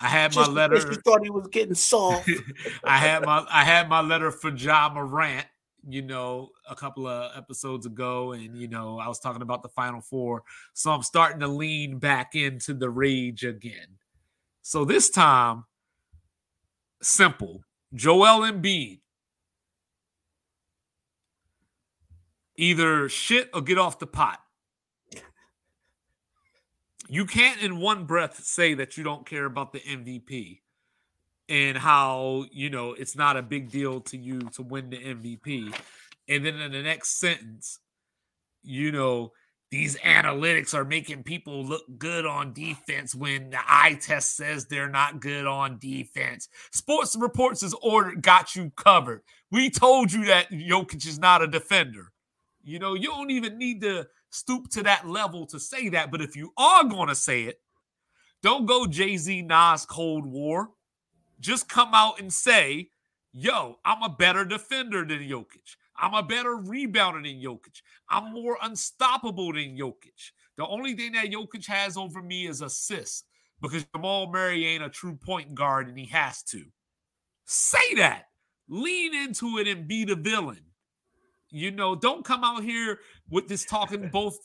I had Just my letter. You thought he was getting soft. I had my I had my letter for Ja Morant, you know, a couple of episodes ago, and you know, I was talking about the Final Four. So I'm starting to lean back into the rage again. So this time, simple. Joel Embiid. Either shit or get off the pot. you can't in one breath say that you don't care about the MVP and how you know it's not a big deal to you to win the MVP. And then in the next sentence, you know, these analytics are making people look good on defense when the eye test says they're not good on defense. Sports reports is ordered, got you covered. We told you that Jokic is not a defender. You know, you don't even need to stoop to that level to say that. But if you are going to say it, don't go Jay Z Nas Cold War. Just come out and say, yo, I'm a better defender than Jokic. I'm a better rebounder than Jokic. I'm more unstoppable than Jokic. The only thing that Jokic has over me is assists because Jamal Murray ain't a true point guard and he has to. Say that. Lean into it and be the villain. You know, don't come out here with this talking both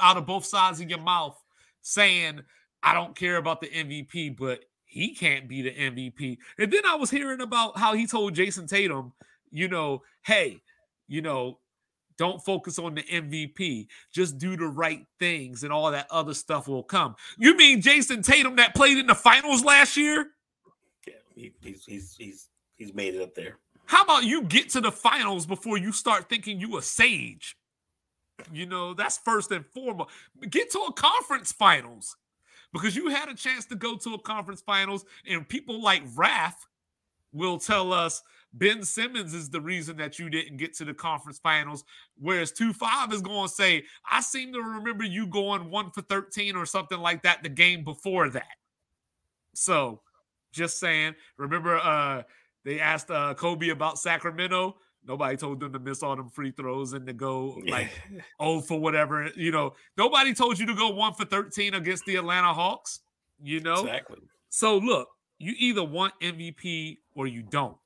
out of both sides of your mouth saying, I don't care about the MVP, but he can't be the MVP. And then I was hearing about how he told Jayson Tatum, you know, hey, you know, don't focus on the MVP. Just do the right things and all that other stuff will come. You mean Jayson Tatum that played in the finals last year? Yeah, he, he's he's he's he's made it up there. How about you get to the finals before you start thinking you a sage? You know, that's first and foremost. Get to a conference finals because you had a chance to go to a conference finals, and people like Raf will tell us Ben Simmons is the reason that you didn't get to the conference finals, whereas 2 5 is going to say, I seem to remember you going one for 13 or something like that the game before that. So just saying, remember uh they asked uh Kobe about Sacramento. Nobody told them to miss all them free throws and to go like oh for whatever. You know, nobody told you to go one for 13 against the Atlanta Hawks. You know, exactly. So look, you either want MVP or you don't.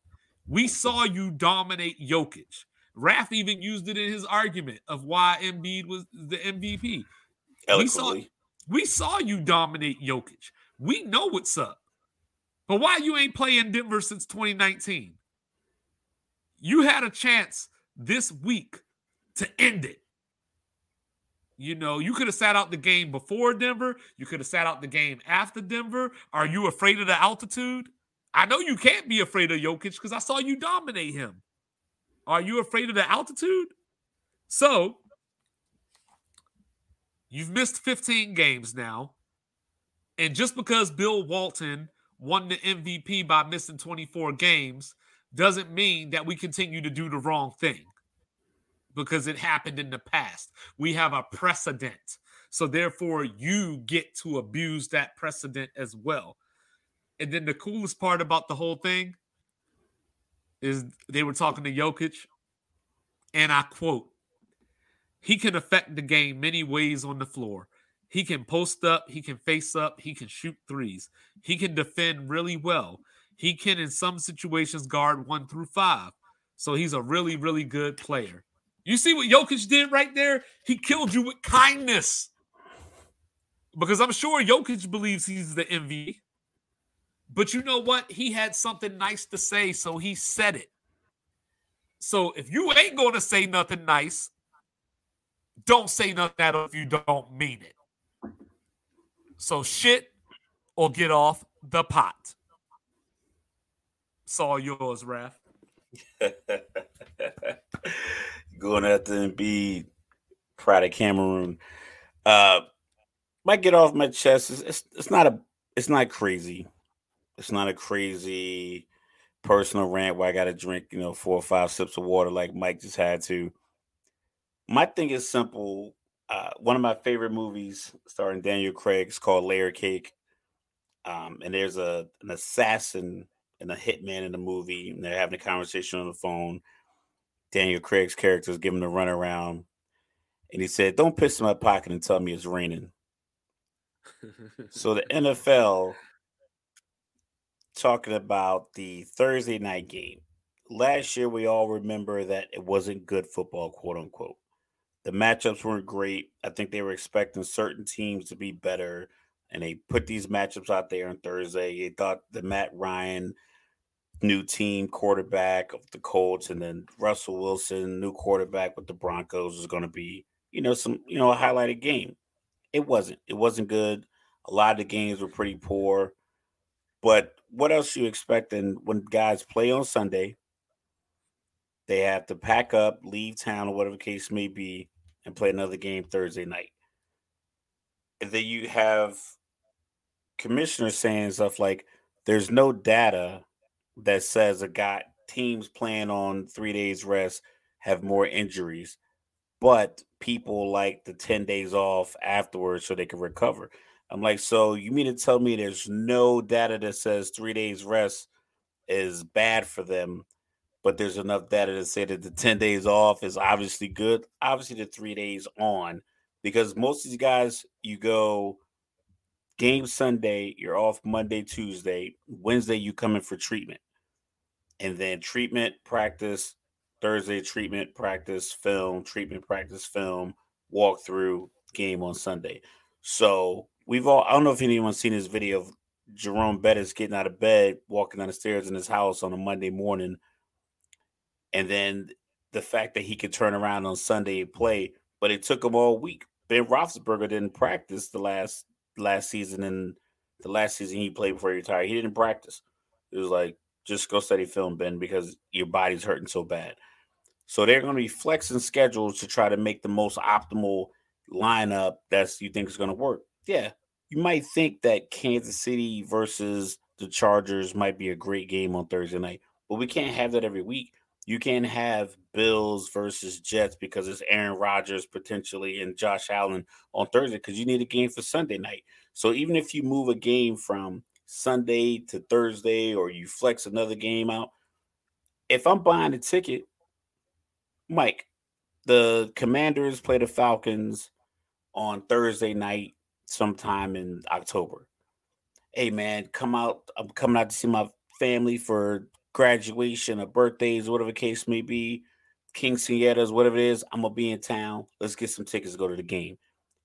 We saw you dominate Jokic. Raf even used it in his argument of why Embiid was the MVP. We saw, we saw you dominate Jokic. We know what's up. But why you ain't playing Denver since 2019? You had a chance this week to end it. You know, you could have sat out the game before Denver. You could have sat out the game after Denver. Are you afraid of the altitude? I know you can't be afraid of Jokic because I saw you dominate him. Are you afraid of the altitude? So, you've missed 15 games now. And just because Bill Walton won the MVP by missing 24 games doesn't mean that we continue to do the wrong thing because it happened in the past. We have a precedent. So, therefore, you get to abuse that precedent as well. And then the coolest part about the whole thing is they were talking to Jokic, and I quote, he can affect the game many ways on the floor. He can post up, he can face up, he can shoot threes, he can defend really well. He can, in some situations, guard one through five. So he's a really, really good player. You see what Jokic did right there? He killed you with kindness. Because I'm sure Jokic believes he's the MVP. But you know what? He had something nice to say, so he said it. So if you ain't going to say nothing nice, don't say nothing that if you don't mean it. So shit or get off the pot. All yours, Raf. Going after Embiid, proud of Cameroon. Uh, might get off my chest. It's, it's, it's not a it's not crazy. It's not a crazy personal rant where I got to drink, you know, four or five sips of water like Mike just had to. My thing is simple. Uh, one of my favorite movies starring Daniel Craig is called Layer Cake. Um, and there's a an assassin and a hitman in the movie, and they're having a conversation on the phone. Daniel Craig's character is giving a run around, and he said, "Don't piss in my pocket and tell me it's raining." so the NFL talking about the Thursday night game. Last year, we all remember that it wasn't good football, quote unquote. The matchups weren't great. I think they were expecting certain teams to be better, and they put these matchups out there on Thursday. They thought the Matt Ryan new team quarterback of the Colts, and then Russell Wilson, new quarterback with the Broncos, was going to be, you know, some, you know, a highlighted game. It wasn't. It wasn't good. A lot of the games were pretty poor. But what else you expecting when guys play on Sunday? They have to pack up, leave town, or whatever case may be, and play another game Thursday night. Then you have commissioners saying stuff like, "There's no data that says a guy teams playing on three days rest have more injuries, but people like the 10 days off afterwards so they can recover. I'm like, so you mean to tell me there's no data that says three days rest is bad for them, but there's enough data to say that the 10 days off is obviously good? Obviously, the three days on, because most of these guys, you go game Sunday, you're off Monday, Tuesday, Wednesday, you come in for treatment. And then treatment, practice, Thursday, treatment, practice, film, treatment, practice, film, walk through, game on Sunday. So we've all I don't know if anyone's seen this video of Jerome Bettis getting out of bed, walking down the stairs in his house on a Monday morning, and then the fact that he could turn around on Sunday and play, but it took him all week. Ben Roethlisberger didn't practice the last last season and the last season he played before he retired. He didn't practice. It was like just go study film, Ben, because your body's hurting so bad. So they're going to be flexing schedules to try to make the most optimal lineup that's you think is going to work yeah, you might think that Kansas City versus the Chargers might be a great game on Thursday night, but we can't have that every week. You can't have Bills versus Jets because it's Aaron Rodgers potentially and Josh Allen on Thursday because you need a game for Sunday night. So even if you move a game from Sunday to Thursday or you flex another game out, if I'm buying a ticket, Mike, the Commanders play the Falcons on Thursday night sometime in October. Hey man, come out. I'm coming out to see my family for graduation or birthdays, whatever case may be, quinceañeras, whatever it is. I'm gonna be in town. Let's get some tickets to go to the game.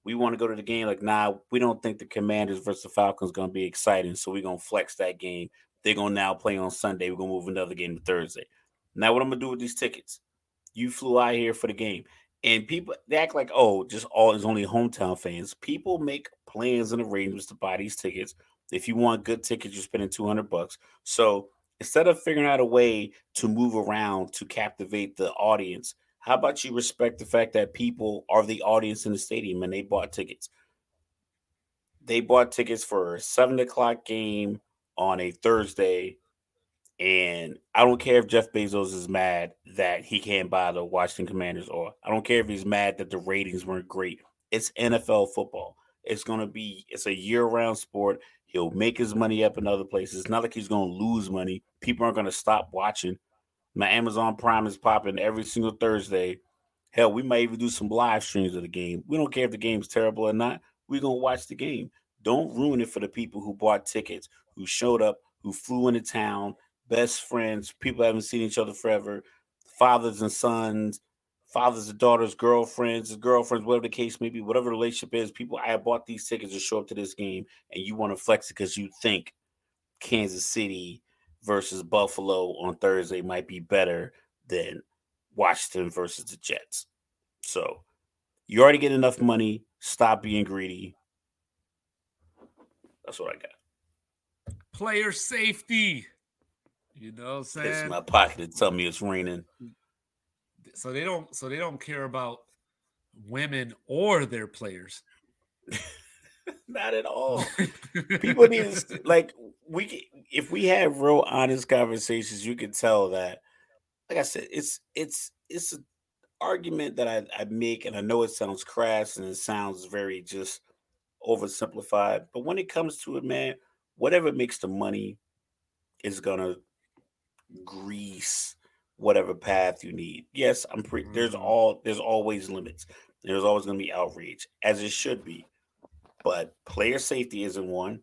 We want to go to the game. Like, nah, we don't think the Commanders versus the Falcons gonna be exciting, so we're gonna flex that game. They're gonna now play on Sunday. We're gonna move another game to Thursday. Now, what I'm gonna do with these tickets? You flew out here for the game and people they act like oh just all is only hometown fans people make plans and arrangements to buy these tickets if you want good tickets you're spending 200 bucks so instead of figuring out a way to move around to captivate the audience how about you respect the fact that people are the audience in the stadium and they bought tickets they bought tickets for a seven o'clock game on a thursday and I don't care if Jeff Bezos is mad that he can't buy the Washington Commanders, or I don't care if he's mad that the ratings weren't great. It's NFL football. It's going to be, it's a year round sport. He'll make his money up in other places. It's not like he's going to lose money. People aren't going to stop watching. My Amazon Prime is popping every single Thursday. Hell, we might even do some live streams of the game. We don't care if the game's terrible or not. We're going to watch the game. Don't ruin it for the people who bought tickets, who showed up, who flew into town, best friends, people haven't seen each other forever, fathers and sons, fathers and daughters, girlfriends, girlfriends, whatever the case may be, whatever the relationship is, people, I bought these tickets to show up to this game, and you want to flex it because you think Kansas City versus Buffalo on Thursday might be better than Washington versus the Jets. So you already get enough money. Stop being greedy. That's what I got. Player safety. You know what I'm saying? It's my pocket to tell me it's raining. So they don't so they don't care about women or their players. Not at all. People need to like we if we have real honest conversations, you can tell that like I said, it's it's it's an argument that I, I make and I know it sounds crass and it sounds very just oversimplified. But when it comes to it, man, whatever makes the money is gonna grease whatever path you need. Yes, I'm pretty there's mm-hmm. all there's always limits. There's always going to be outrage as it should be. But player safety isn't one.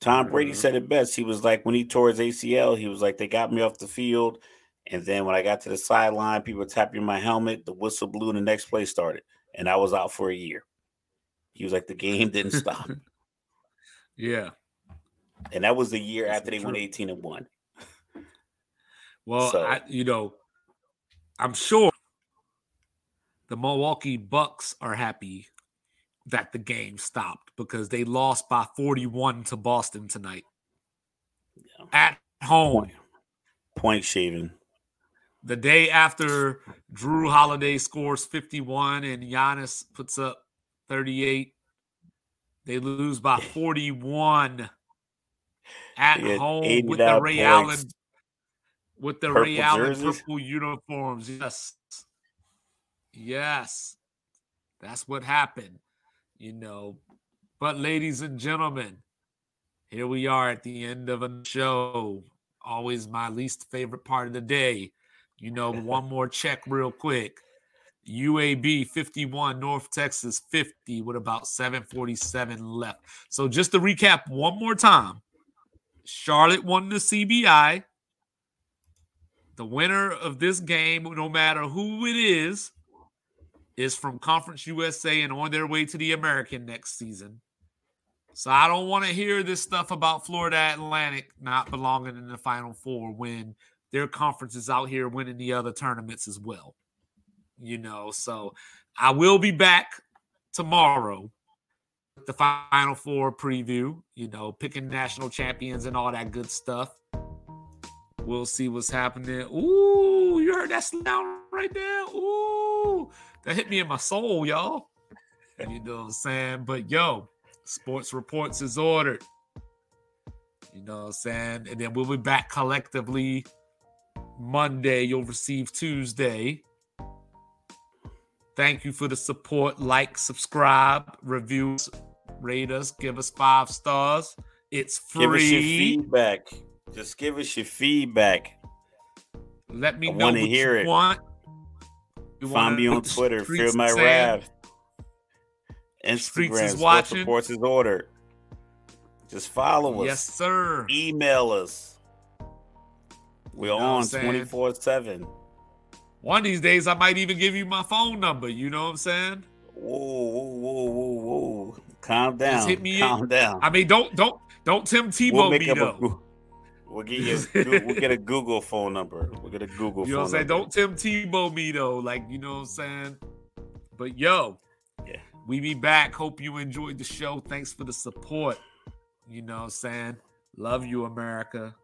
Tom Brady mm-hmm. said it best. He was like when he tore his ACL, he was like they got me off the field and then when I got to the sideline, people were tapping my helmet, the whistle blew and the next play started and I was out for a year. He was like the game didn't stop. yeah. And that was the year That's after they true. went 18 and 1. Well, so. I, you know, I'm sure the Milwaukee Bucks are happy that the game stopped because they lost by 41 to Boston tonight. Yeah. At home. Point, point shaving. The day after Jrue Holiday scores 51 and Giannis puts up 38, they lose by 41 at home with the Ray points. Allen with the purple Ray Allen purple uniforms. Yes. Yes. That's what happened you know. But, ladies and gentlemen, here we are at the end of a show. Always my least favorite part of the day. You know, one more check real quick. UAB 51, North Texas 50 with about 747 left. So just to recap one more time, Charlotte won the CBI. The winner of this game, no matter who it is, is from Conference USA and on their way to the American next season. So I don't want to hear this stuff about Florida Atlantic not belonging in the Final Four when their conference is out here winning the other tournaments as well. You know, so I will be back tomorrow with the Final Four preview, you know, picking national champions and all that good stuff. We'll see what's happening. Ooh, you heard that sound right there? Ooh, that hit me in my soul, y'all. You know what I'm saying? But yo, sports reports is ordered. You know what I'm saying? And then we'll be back collectively Monday. You'll receive Tuesday. Thank you for the support. Like, subscribe, reviews, rate us, give us five stars. It's free. Give us your feedback. Just give us your feedback. Let me I know what hear you it. want. You Find me on Twitter. Feel my wrath. Instagram. Is watching. Reports is ordered. Just follow us. Yes, sir. Email us. We're you know on 24 7. One of these days, I might even give you my phone number. You know what I'm saying? Whoa, whoa, whoa, whoa, whoa. Calm down. Just hit me Calm in. down. I mean, don't don't don't Tim Tebow we'll me though. We'll get you. we'll get a Google phone number. We'll get a Google. You know what I'm saying? Don't Tim Tebow me though. Like you know what I'm saying. But yo, yeah, we be back. Hope you enjoyed the show. Thanks for the support. You know what I'm saying? Love you, America.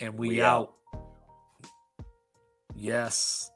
And we, we out. out. Yes.